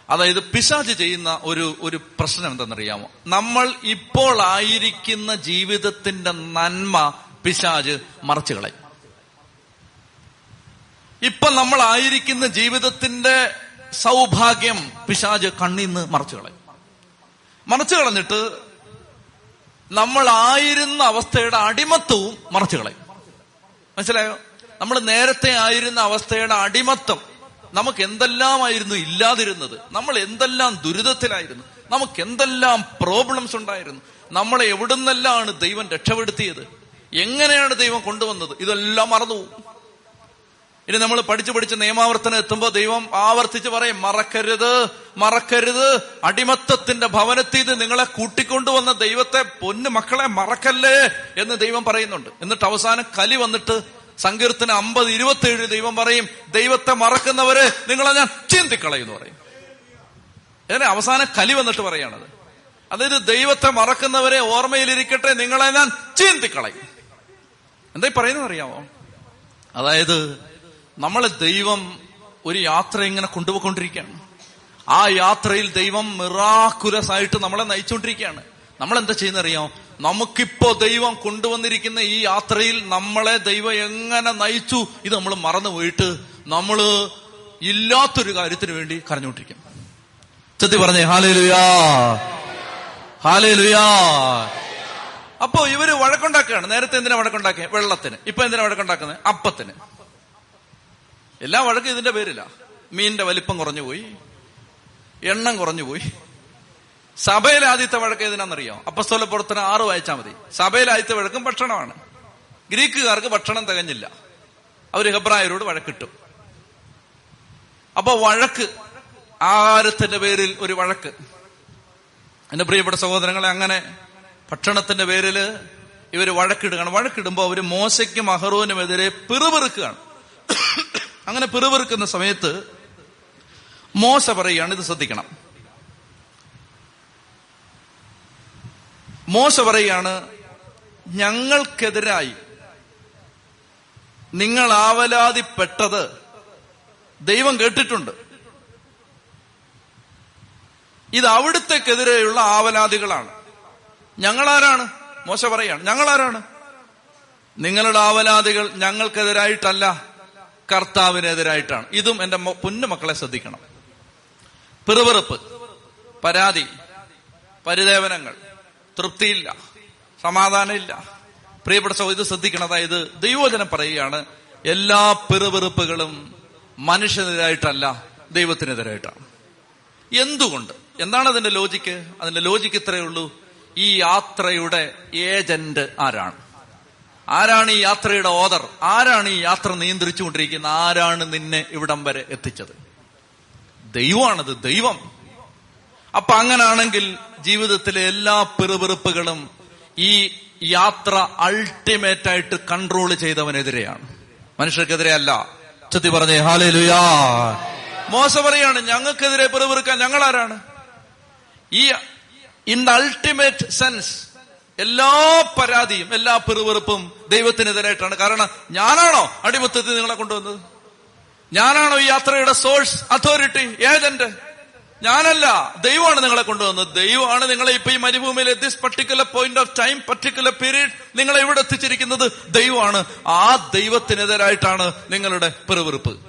അതായത് പിശാജ് ചെയ്യുന്ന ഒരു ഒരു പ്രശ്നം എന്തെന്നറിയാമോ നമ്മൾ ഇപ്പോൾ ആയിരിക്കുന്ന ജീവിതത്തിന്റെ നന്മ പിശാജ് മറച്ചു കളയും. ഇപ്പൊ നമ്മൾ ആയിരിക്കുന്ന ജീവിതത്തിന്റെ സൗഭാഗ്യം പിശാജ് കണ്ണിന്ന് മറച്ചു കളയും. മറച്ചു കളഞ്ഞിട്ട് നമ്മൾ ആയിരുന്ന അവസ്ഥയുടെ അടിമത്വവും മറച്ചു കളയും. മനസ്സിലായോ? നമ്മൾ നേരത്തെ ആയിരുന്ന അവസ്ഥയുടെ അടിമത്തം നമുക്ക് എന്തെല്ലാമായിരുന്നു ഇല്ലാതിരുന്നത്? നമ്മൾ എന്തെല്ലാം ദുരിതത്തിലായിരുന്നു? നമുക്ക് എന്തെല്ലാം പ്രോബ്ലംസ് ഉണ്ടായിരുന്നു? നമ്മളെ എവിടുന്നെല്ലാണ് ദൈവം രക്ഷപ്പെടുത്തിയത്? എങ്ങനെയാണ് ദൈവം കൊണ്ടുവന്നത്? ഇതെല്ലാം മറന്നു ഇനി നമ്മൾ പഠിച്ചു പഠിച്ച് നിയമാവർത്തനം എത്തുമ്പോൾ ദൈവം ആവർത്തിച്ച് പറയും മറക്കരുത് മറക്കരുത്. അടിമത്തത്തിന്റെ ഭവനത്തിൽ ഇത് നിങ്ങളെ കൂട്ടിക്കൊണ്ടുവന്ന ദൈവത്തെ പൊന്നു മക്കളെ മറക്കല്ലേ? എന്ന് ദൈവം പറയുന്നുണ്ട്. എന്നിട്ട് അവസാനം കലി വന്നിട്ട് സങ്കീർത്തന അമ്പത് ഇരുപത്തിയേഴ് ദൈവം പറയും ദൈവത്തെ മറക്കുന്നവരെ നിങ്ങളെ ഞാൻ ചിന്തിക്കളയെന്ന് പറയും. ഇതിനെ അവസാനം കലി വന്നിട്ട് പറയാണത് അതായത് ദൈവത്തെ മറക്കുന്നവരെ ഓർമ്മയിലിരിക്കട്ടെ നിങ്ങളെ ഞാൻ ചിന്തിക്കളയും. എന്തായി പറയുന്നത് അറിയാമോ? അതായത് നമ്മളെ ദൈവം ഒരു യാത്ര ഇങ്ങനെ കൊണ്ടുപോയിക്കൊണ്ടിരിക്കുകയാണ്. ആ യാത്രയിൽ ദൈവം മിറാക്കുലസ് ആയിട്ട് നമ്മളെ നയിച്ചുകൊണ്ടിരിക്കുകയാണ് നമ്മൾ എന്താ ചെയ്യുന്ന അറിയാം നമുക്കിപ്പോ ദൈവം കൊണ്ടുവന്നിരിക്കുന്ന ഈ യാത്രയിൽ നമ്മളെ ദൈവം എങ്ങനെ നയിച്ചു? ഇത് നമ്മൾ മറന്നു പോയിട്ട് നമ്മൾ ഇല്ലാത്തൊരു കാര്യത്തിന് വേണ്ടി കരഞ്ഞുകൊണ്ടിരിക്കും ചെത്തി പറഞ്ഞേ ഹാലേ ലുയാ ഹാലേ ലുയാ അപ്പോ ഇവർ വഴക്കുണ്ടാക്കുകയാണ്. നേരത്തെ എന്തിനാ വഴക്കുണ്ടാക്കിയത് വെള്ളത്തിന്. ഇപ്പൊ എന്തിനാ വഴക്കുണ്ടാക്കുന്നത്? അപ്പത്തിന്. എല്ലാ വഴക്കും ഇതിന്റെ പേരില്ല മീനിന്റെ വലിപ്പം കുറഞ്ഞു പോയി എണ്ണം കുറഞ്ഞു പോയി. സഭയിലെ ആദ്യത്തെ വഴക്ക് ഏതിനാണെന്നറിയോ അപ്പസ്തോല പുറത്തിന് ആറ് വായിച്ചാൽ മതി. സഭയിലെ ആദ്യത്തെ വഴക്കും ഭക്ഷണമാണ്. ഗ്രീക്കുകാർക്ക് ഭക്ഷണം തികഞ്ഞില്ല. അവർ ഹെബ്രായരോട് വഴക്കിട്ടു. അപ്പൊ വഴക്ക് ആഹാരത്തിന്റെ പേരിൽ ഒരു വഴക്ക്. എന്റെ പ്രിയപ്പെട്ട സഹോദരങ്ങളെ അങ്ങനെ ഭക്ഷണത്തിന്റെ പേരിൽ ഇവർ വഴക്കിടുകയാണ്. വഴക്കിടുമ്പോ അവർ മോശയ്ക്കും അഹറോനുമെതിരെ പിറുപിറുക്കുകയാണ്. അങ്ങനെ പിറുപിറുക്കുന്ന സമയത്ത് മോശ പറയുകയാണ് ഇത് ശ്രദ്ധിക്കണം. മോശ പറയുകയാണ് ഞങ്ങൾക്കെതിരായി നിങ്ങൾ ആവലാതിപ്പെട്ടത് ദൈവം കേട്ടിട്ടുണ്ട്. ഇത് അവിടുത്തേക്കെതിരെയുള്ള ആവലാതികളാണ്. ഞങ്ങളാരാണ്? മോശ പറയാണ് ഞങ്ങളാരാണ്? നിങ്ങളുടെ ആവലാതികൾ ഞങ്ങൾക്കെതിരായിട്ടല്ല. കർത്താവിനെതിരായിട്ടാണ്. ഇതും എന്റെ പൊന്നു മക്കളെ ശ്രദ്ധിക്കണം. പിറുപിറുപ്പ് പരാതി പരിദേവനങ്ങൾ തൃപ്തിയില്ല സമാധാനമില്ല. പ്രിയപ്പെട്ട സഹോദരി ഇത് ശ്രദ്ധിക്കണം അതായത് ദൈവവചനം പറയുകയാണ് എല്ലാ പിറുപിറുപ്പുകളും മനുഷ്യനെതിരായിട്ടല്ല ദൈവത്തിനെതിരായിട്ടാണ്. എന്തുകൊണ്ട്? എന്താണ് അതിന്റെ ലോജിക്ക് അതിന്റെ ലോജിക്ക് ഇത്രയേ ഉള്ളൂ. ഈ യാത്രയുടെ ഏജന്റ് ആരാണ്? ആരാണ് ഈ യാത്രയുടെ ഓദർ? ആരാണ് ഈ യാത്ര നിയന്ത്രിച്ചുകൊണ്ടിരിക്കുന്നത് ആരാണ് നിന്നെ ഇവിടം വരെ എത്തിച്ചത്? ദൈവമാണത് ദൈവം. അപ്പൊ അങ്ങനാണെങ്കിൽ ജീവിതത്തിലെ എല്ലാ പിറുപിറുപ്പുകളും ഈ യാത്ര അൾട്ടിമേറ്റ് ആയിട്ട് കൺട്രോൾ ചെയ്തവനെതിരെയാണ്. മനുഷ്യർക്കെതിരെ അല്ല. ചത്തി പറഞ്ഞേ ഹാലേ ലുയാ മോശ പറയാണ് ഞങ്ങൾക്കെതിരെ പിറുപിറുക്കാൻ ഞങ്ങൾ ആരാണ് ഈ ഇൻ ദ അൾട്ടിമേറ്റ് സെൻസ് എല്ലാ പരാതിയും എല്ലാ പെറുവെറുപ്പും ദൈവത്തിനെതിരായിട്ടാണ്. കാരണം ഞാനാണോ അടിമത്തത്തിൽ നിങ്ങളെ കൊണ്ടുവന്നത്? ഞാനാണോ ഈ യാത്രയുടെ സോഴ്സ് അതോറിറ്റി ഏജന്റ്? ഞാനല്ല. ദൈവമാണ് നിങ്ങളെ കൊണ്ടുവന്നത്. ദൈവമാണ് നിങ്ങളെ ഇപ്പൊ ഈ മരുഭൂമിയിൽ this particular point of time particular period നിങ്ങളെ ഇവിടെ എത്തിച്ചിരിക്കുന്നത്. ദൈവമാണ്. ആ ദൈവത്തിനെതിരായിട്ടാണ് നിങ്ങളുടെ പെറുവെറുപ്പ്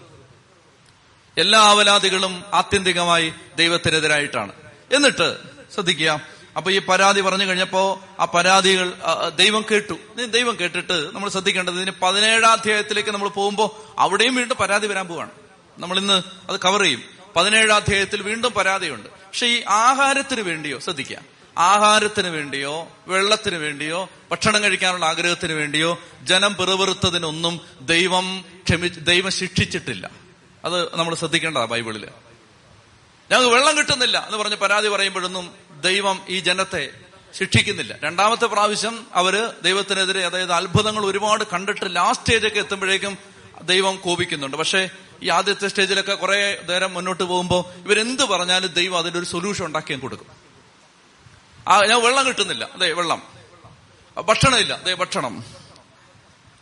എല്ലാ അവലാദികളും ആത്യന്തികമായി ദൈവത്തിനെതിരായിട്ടാണ്. എന്നിട്ട് ശ്രദ്ധിക്കുക. അപ്പൊ ഈ പരാതി പറഞ്ഞു കഴിഞ്ഞപ്പോ ആ പരാതികൾ ദൈവം കേട്ടു. ദൈവം കേട്ടിട്ട് നമ്മൾ ശ്രദ്ധിക്കേണ്ടത് ഇതിന് പതിനേഴാം അധ്യായത്തിലേക്ക് നമ്മൾ പോകുമ്പോൾ അവിടെയും വീണ്ടും പരാതി വരാൻ പോവാണ്. നമ്മൾ ഇന്ന് അത് കവർ ചെയ്യും. പതിനേഴാം അധ്യായത്തിൽ വീണ്ടും പരാതിയുണ്ട്. പക്ഷെ ഈ ആഹാരത്തിന് വേണ്ടിയോ ശ്രദ്ധിക്കുക. ആഹാരത്തിന് വേണ്ടിയോ വെള്ളത്തിന് വേണ്ടിയോ ഭക്ഷണം കഴിക്കാനുള്ള ആഗ്രഹത്തിന് വേണ്ടിയോ ജനം പിറവെറുത്തതിനൊന്നും ദൈവം ക്ഷമി ദൈവം ശിക്ഷിച്ചിട്ടില്ല. അത് നമ്മൾ ശ്രദ്ധിക്കേണ്ടതാ ബൈബിളിൽ. ഞങ്ങൾക്ക് വെള്ളം കിട്ടുന്നില്ല എന്ന് പറഞ്ഞ് പരാതി പറയുമ്പോഴൊന്നും ദൈവം ഈ ജനത്തെ ശിക്ഷിക്കുന്നില്ല. രണ്ടാമത്തെ പ്രാവശ്യം അവർ ദൈവത്തിനെതിരെ അതായത് അത്ഭുതങ്ങൾ ഒരുപാട് കണ്ടിട്ട് ലാസ്റ്റ് സ്റ്റേജൊക്കെ എത്തുമ്പോഴേക്കും ദൈവം കോപിക്കുന്നുണ്ട്. പക്ഷേ ഈ ആദ്യത്തെ സ്റ്റേജിലൊക്കെ കുറെ നേരം മുന്നോട്ട് പോകുമ്പോൾ ഇവരെന്ത് പറഞ്ഞാലും ദൈവം അതിന്റെ ഒരു സൊല്യൂഷൻ ഉണ്ടാക്കിയും കൊടുക്കും. ആ ഞാൻ വെള്ളം കിട്ടുന്നില്ല. അതെ വെള്ളം. ഭക്ഷണമില്ല. അതെ ഭക്ഷണം.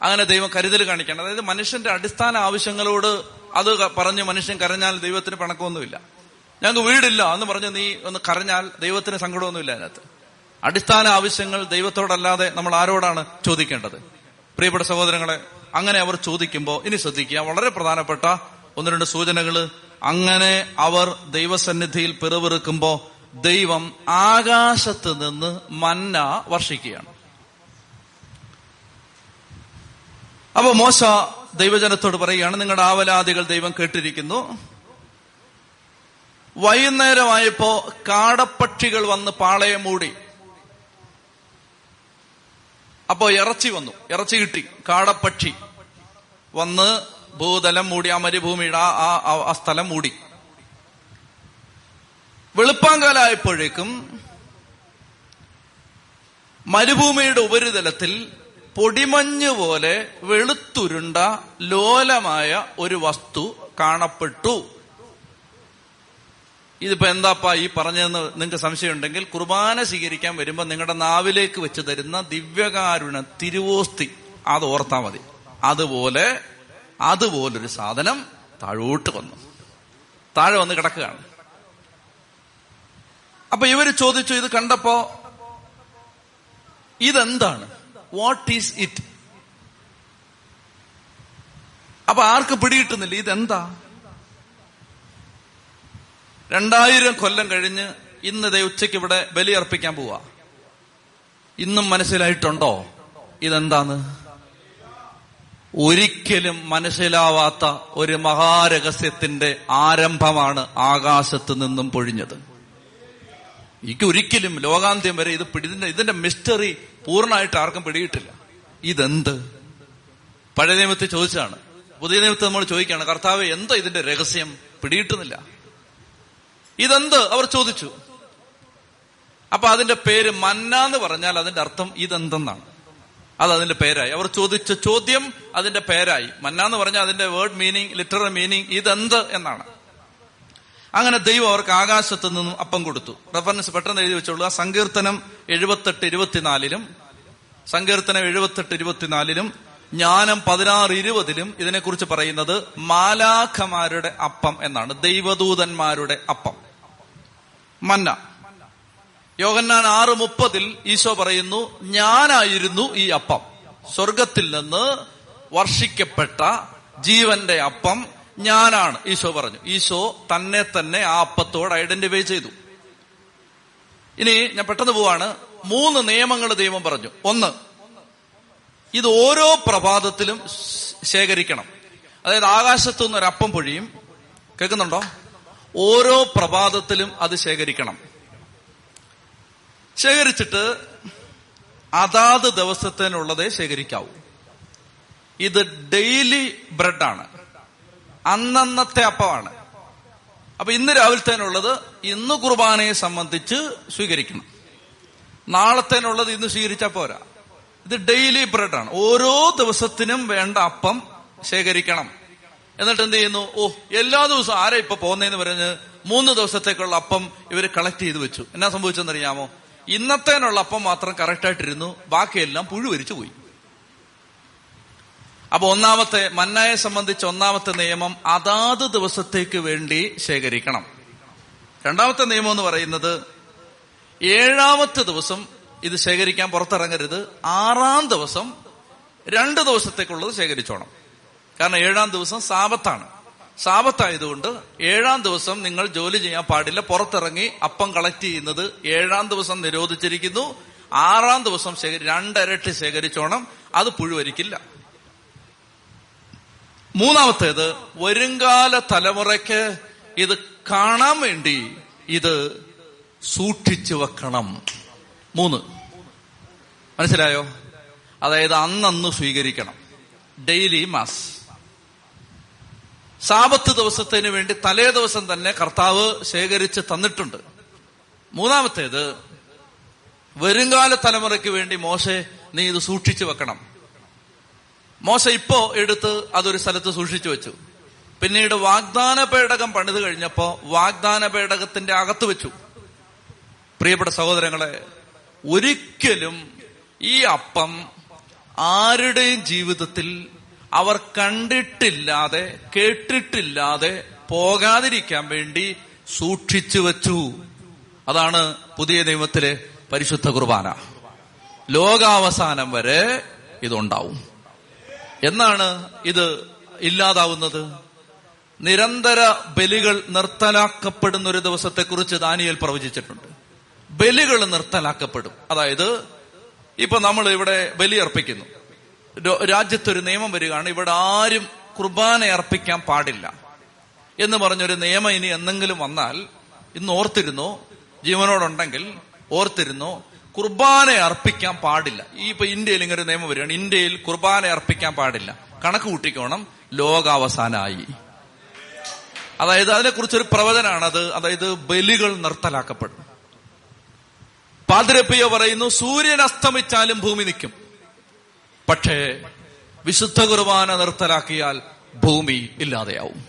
അങ്ങനെ ദൈവം കരുതൽ കാണിക്കണം. അതായത് മനുഷ്യന്റെ അടിസ്ഥാന ആവശ്യങ്ങളോട് അത് പറഞ്ഞ് മനുഷ്യൻ കരഞ്ഞാൽ ദൈവത്തിന് പണക്കമൊന്നുമില്ല. ഞങ്ങൾക്ക് വീടില്ല എന്ന് പറഞ്ഞ് നീ ഒന്ന് കരഞ്ഞാൽ ദൈവത്തിന് സങ്കടമൊന്നുമില്ല അതിനകത്ത്. അടിസ്ഥാന ആവശ്യങ്ങൾ ദൈവത്തോടല്ലാതെ നമ്മൾ ആരോടാണ് ചോദിക്കേണ്ടത്? പ്രിയപ്പെട്ട സഹോദരങ്ങളെ അങ്ങനെ അവർ ചോദിക്കുമ്പോൾ ഇനി ശ്രദ്ധിക്കുക. വളരെ പ്രധാനപ്പെട്ട ഒന്ന് രണ്ട് സൂചനകൾ അങ്ങനെ അവർ ദൈവസന്നിധിയിൽ പിറവിറുക്കുമ്പോ ദൈവം ആകാശത്ത് നിന്ന് മന്ന വർഷിക്കുകയാണ്. അപ്പൊ മോശ ദൈവജനത്തോട് പറയുകയാണ് നിങ്ങളുടെ ആവലാദികൾ ദൈവം കേട്ടിരിക്കുന്നു. വൈകുന്നേരമായപ്പോ കാടപ്പക്ഷികൾ വന്ന് പാളയം മൂടി. അപ്പോ ഇറച്ചി വന്നു. ഇറച്ചി കിട്ടി. കാടപ്പക്ഷി. വന്ന് ഭൂതലം മൂടി ആ മരുഭൂമിയുടെ ആ ആ സ്ഥലം മൂടി. വെളുപ്പാങ്കാലായപ്പോഴേക്കും മരുഭൂമിയുടെ ഉപരിതലത്തിൽ പൊടിമഞ്ഞ് പോലെ വെളുത്തുരുണ്ട ലോലമായ ഒരു വസ്തു കാണപ്പെട്ടു. ഇതിപ്പോ എന്താപ്പാ ഈ പറഞ്ഞതെന്ന് നിങ്ങൾക്ക് സംശയമുണ്ടെങ്കിൽ കുർബാന സ്വീകരിക്കാൻ വരുമ്പോൾ നിങ്ങളുടെ നാവിലേക്ക് വെച്ച് തരുന്ന ദിവ്യകാരുണ തിരുവോസ്തി. അത് ഓർത്താ മതി. അതുപോലെ അതുപോലൊരു സാധനം താഴോട്ട് വന്നു. താഴെ വന്ന് കിടക്കുകയാണ്. അപ്പൊ ഇവർ ചോദിച്ചു ഇത് കണ്ടപ്പോ ഇതെന്താണ്? വാട്ട് ഈസ് ഇറ്റ് അപ്പൊ ആർക്ക് പിടികിട്ടുന്നില്ല? ഇതെന്താ? രണ്ടായിരം കൊല്ലം കഴിഞ്ഞ് ഇന്ന് ദേ ഉച്ചയ്ക്ക് ഇവിടെ ബലിയർപ്പിക്കാൻ പോവാ. ഇന്നും മനസ്സിലായിട്ടുണ്ടോ? ഇതെന്താന്ന് ഒരിക്കലും മനസ്സിലാവാത്ത ഒരു മഹാരഹസ്യത്തിന്റെ ആരംഭമാണ് ആകാശത്ത് നിന്നും പൊഴിഞ്ഞത്. എനിക്ക് ഒരിക്കലും ലോകാന്ത്യം വരെ ഇത് പിടിതിന്റെ ഇതിന്റെ മിസ്റ്ററി പൂർണമായിട്ട് ആർക്കും പിടിയിട്ടില്ല. ഇതെന്ത്? പഴയ നിയമത്തിൽ ചോദിച്ചാണ് പുതിയ നിയമത്തിൽ നമ്മൾ ചോദിക്കുകയാണ് കർത്താവ് എന്താ ഇതിന്റെ രഹസ്യം? പിടിയിട്ടുന്നില്ല ഇതെന്ത്? അവർ ചോദിച്ചു. അപ്പൊ അതിന്റെ പേര് മന്ന എന്ന് പറഞ്ഞാൽ അതിന്റെ അർത്ഥം ഇതെന്തെന്നാണ്. അത് അതിന്റെ പേരായി. അവർ ചോദിച്ച ചോദ്യം അതിന്റെ പേരായി. മന്ന എന്ന് പറഞ്ഞാൽ അതിന്റെ വേർഡ് മീനിങ് ലിറ്ററൽ മീനിങ് ഇതെന്ത് എന്നാണ്. അങ്ങനെ ദൈവം അവർക്ക് ആകാശത്ത് നിന്നും അപ്പം കൊടുത്തു. റെഫറൻസ് പെട്ടെന്ന് എഴുതി വെച്ചോളൂ. സങ്കീർത്തനം എഴുപത്തെട്ട് ഇരുപത്തിനാലിലും സങ്കീർത്തനം എഴുപത്തെട്ട് ഇരുപത്തിനാലിലും ജ്ഞാനം പതിനാറ് ഇരുപതിലും ഇതിനെക്കുറിച്ച് പറയുന്നത് മാലാഖമാരുടെ അപ്പം എന്നാണ്. ദൈവദൂതന്മാരുടെ അപ്പം. മന്ന. യോഗന്നാൻ ആറ് മുപ്പതിൽ ഈശോ പറയുന്നു ഞാനായിരുന്നു ഈ അപ്പം. സ്വർഗത്തിൽ നിന്ന് വർഷിക്കപ്പെട്ട ജീവന്റെ അപ്പം ഞാനാണ്. ഈശോ പറഞ്ഞു. ഈശോ തന്നെ തന്നെ ആ അപ്പത്തോട് ഐഡന്റിഫൈ ചെയ്തു. ഇനി ഞാൻ പെട്ടെന്ന് പോവാണ്. മൂന്ന് നിയമങ്ങൾ ദൈവം പറഞ്ഞു. ഒന്ന് ഇത് ഓരോ പ്രഭാതത്തിലും ശേഖരിക്കണം. അതായത് ആകാശത്തു നിന്ന് ഒരു അപ്പം പൊഴിയും. കേൾക്കുന്നുണ്ടോ? ഓരോ പ്രഭാതത്തിലും അത് ശേഖരിക്കണം. ശേഖരിച്ചിട്ട് അതാത് ദിവസത്തിനുള്ളതേ ശേഖരിക്കാവൂ. ഇത് ഡെയിലി ബ്രെഡാണ്. അന്നന്നത്തെ അപ്പമാണ്. അപ്പൊ ഇന്ന് രാവിലത്തേനുള്ളത് ഇന്ന് കുർബാനയെ സംബന്ധിച്ച് സ്വീകരിക്കണം. നാളത്തേനുള്ളത് ഇന്ന് സ്വീകരിച്ചാൽ പോരാ. ഇത് ഡെയിലി ബ്രെഡാണ്. ഓരോ ദിവസത്തിനും വേണ്ട അപ്പം ശേഖരിക്കണം. എന്നിട്ട് എന്ത് ചെയ്യുന്നു? ഓ എല്ലാ ദിവസവും ആരാ ഇപ്പൊ പോകുന്നതെന്ന് പറഞ്ഞ് മൂന്ന് ദിവസത്തേക്കുള്ള അപ്പം ഇവർ കളക്ട് ചെയ്ത് വെച്ചു. എന്നാ സംഭവിച്ചെന്നറിയാമോ? ഇന്നത്തേനുള്ള അപ്പം മാത്രം കറക്റ്റായിട്ടിരുന്നു ബാക്കിയെല്ലാം പുഴുവരിച്ചു പോയി. അപ്പൊ ഒന്നാമത്തെ മന്നായെ സംബന്ധിച്ച് ഒന്നാമത്തെ നിയമം അതാത് ദിവസത്തേക്ക് വേണ്ടി ശേഖരിക്കണം. രണ്ടാമത്തെ നിയമം എന്ന് പറയുന്നത് ഏഴാമത്തെ ദിവസം ഇത് ശേഖരിക്കാൻ പുറത്തിറങ്ങരുത്. ആറാം ദിവസം രണ്ട് ദിവസത്തേക്കുള്ളത് ശേഖരിച്ചോണം. കാരണം ഏഴാം ദിവസം സാപത്താണ് സാപത്തായതുകൊണ്ട് ഏഴാം ദിവസം നിങ്ങൾ ജോലി ചെയ്യാൻ പാടില്ല പുറത്തിറങ്ങി അപ്പം കളക്ട് ചെയ്യുന്നത് ഏഴാം ദിവസം നിരോധിച്ചിരിക്കുന്നു. ആറാം ദിവസം ശേഖരി രണ്ടരട്ടി ശേഖരിച്ചോണം അത് പുഴുവരിക്കില്ല. മൂന്നാമത്തേത് വരുംകാല തലമുറയ്ക്ക് ഇത് കാണാൻ വേണ്ടി ഇത് സൂക്ഷിച്ചു വെക്കണം. മൂന്ന്. മനസ്സിലായോ? അതായത് അന്നന്ന് സ്വീകരിക്കണം. Daily mass. സാപത്ത് ദിവസത്തിന് വേണ്ടി തലേ ദിവസം തന്നെ കർത്താവ് ശേഖരിച്ച് തന്നിട്ടുണ്ട്. മൂന്നാമത്തേത് വരുംകാല തലമുറയ്ക്ക് വേണ്ടി മോശെ നീ ഇത് സൂക്ഷിച്ചു വെക്കണം. മോശ ഇപ്പോ എടുത്ത് അതൊരു സ്ഥലത്ത് സൂക്ഷിച്ചു വെച്ചു. പിന്നീട് വാഗ്ദാന പേടകം പണിത് കഴിഞ്ഞപ്പോ വാഗ്ദാന പേടകത്തിന്റെ അകത്ത് വെച്ചു. പ്രിയപ്പെട്ട സഹോദരങ്ങളെ ഒരിക്കലും ഈ അപ്പം ആരുടെയും ജീവിതത്തിൽ അവർ കണ്ടിട്ടില്ലാതെ കേട്ടിട്ടില്ലാതെ പോകാതിരിക്കാൻ വേണ്ടി സൂക്ഷിച്ചു വച്ചു. അതാണ് പുതിയ നിയമത്തിലെ പരിശുദ്ധ കുർബാന. ലോകാവസാനം വരെ ഇതുണ്ടാവും. എന്നാണ് ഇത് ഇല്ലാതാവുന്നത്? നിരന്തര ബലികൾ നിർത്തലാക്കപ്പെടുന്ന ഒരു ദിവസത്തെക്കുറിച്ച് ദാനിയൽ പ്രവചിച്ചിട്ടുണ്ട്. ബലികൾ നിർത്തലാക്കപ്പെടും. അതായത് ഇപ്പൊ നമ്മൾ ഇവിടെ ബലി അർപ്പിക്കുന്നു. രാജ്യത്തൊരു നിയമം വരികയാണ്. ഇവിടെ ആരും കുർബാന അർപ്പിക്കാൻ പാടില്ല. എന്ന് പറഞ്ഞൊരു നിയമം ഇനി എന്തെങ്കിലും വന്നാൽ ഇന്ന് ഓർത്തിരുന്നോ ജീവനോടുണ്ടെങ്കിൽ ഓർത്തിരുന്നോ കുർബാന അർപ്പിക്കാൻ പാടില്ല. ഈ ഇപ്പൊ ഇന്ത്യയിൽ ഇങ്ങനെ ഒരു നിയമം വരികയാണ്. ഇന്ത്യയിൽ കുർബാന അർപ്പിക്കാൻ പാടില്ല. കണക്ക് കൂട്ടിക്കോണം. ലോകാവസാനായി. അതായത് അതിനെക്കുറിച്ചൊരു പ്രവചനാണത്. അതായത് ബലികൾ നിർത്തലാക്കപ്പെടും. പാതിരപ്പിയ പറയുന്നു സൂര്യൻ അസ്തമിച്ചാലും ഭൂമി നിൽക്കും. പക്ഷേ വിശുദ്ധ കുർബാന നിർത്തലാക്കിയാൽ ഭൂമി ഇല്ലാതെയാവും.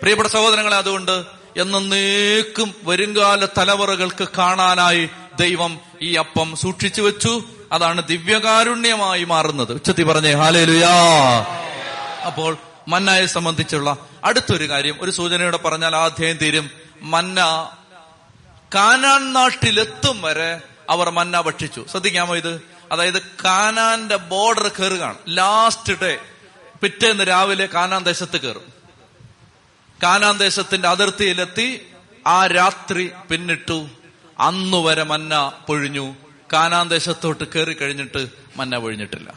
പ്രിയപ്പെട്ട സഹോദരങ്ങളെ അതുകൊണ്ട് എന്നേക്കും വരുംകാല തലമുറകൾക്ക് കാണാനായി ദൈവം ഈ അപ്പം സൂക്ഷിച്ചു വെച്ചു. അതാണ് ദിവ്യകാരുണ്യമായി മാറുന്നത്. ഉച്ചത്തി പറഞ്ഞേ ഹാലേലുയാ. അപ്പോൾ മന്നയെ സംബന്ധിച്ചുള്ള അടുത്തൊരു കാര്യം ഒരു സൂചനയോടെ പറഞ്ഞാൽ ആ അധ്യായം തീരും മന്ന കാനാൻ നാട്ടിലെത്തും വരെ അവർ മന്ന ഭക്ഷിച്ചു. ശ്രദ്ധിക്കാമോ ഇത്? അതായത് കാനാന്റെ ബോർഡർ കയറുകയാണ് ലാസ്റ്റ് ഡേ പിറ്റേന്ന് രാവിലെ കാനാൻ ദേശത്ത് കയറും കാനാൻ ദേശത്തിന്റെ അതിർത്തിയിലെത്തി. ആ രാത്രി പിന്നിട്ടു. അന്നു വരെ മന്ന പൊഴിഞ്ഞു. കാനാൻ ദേശത്തോട്ട് കയറി കഴിഞ്ഞിട്ട് മന്ന പൊഴിഞ്ഞിട്ടില്ല.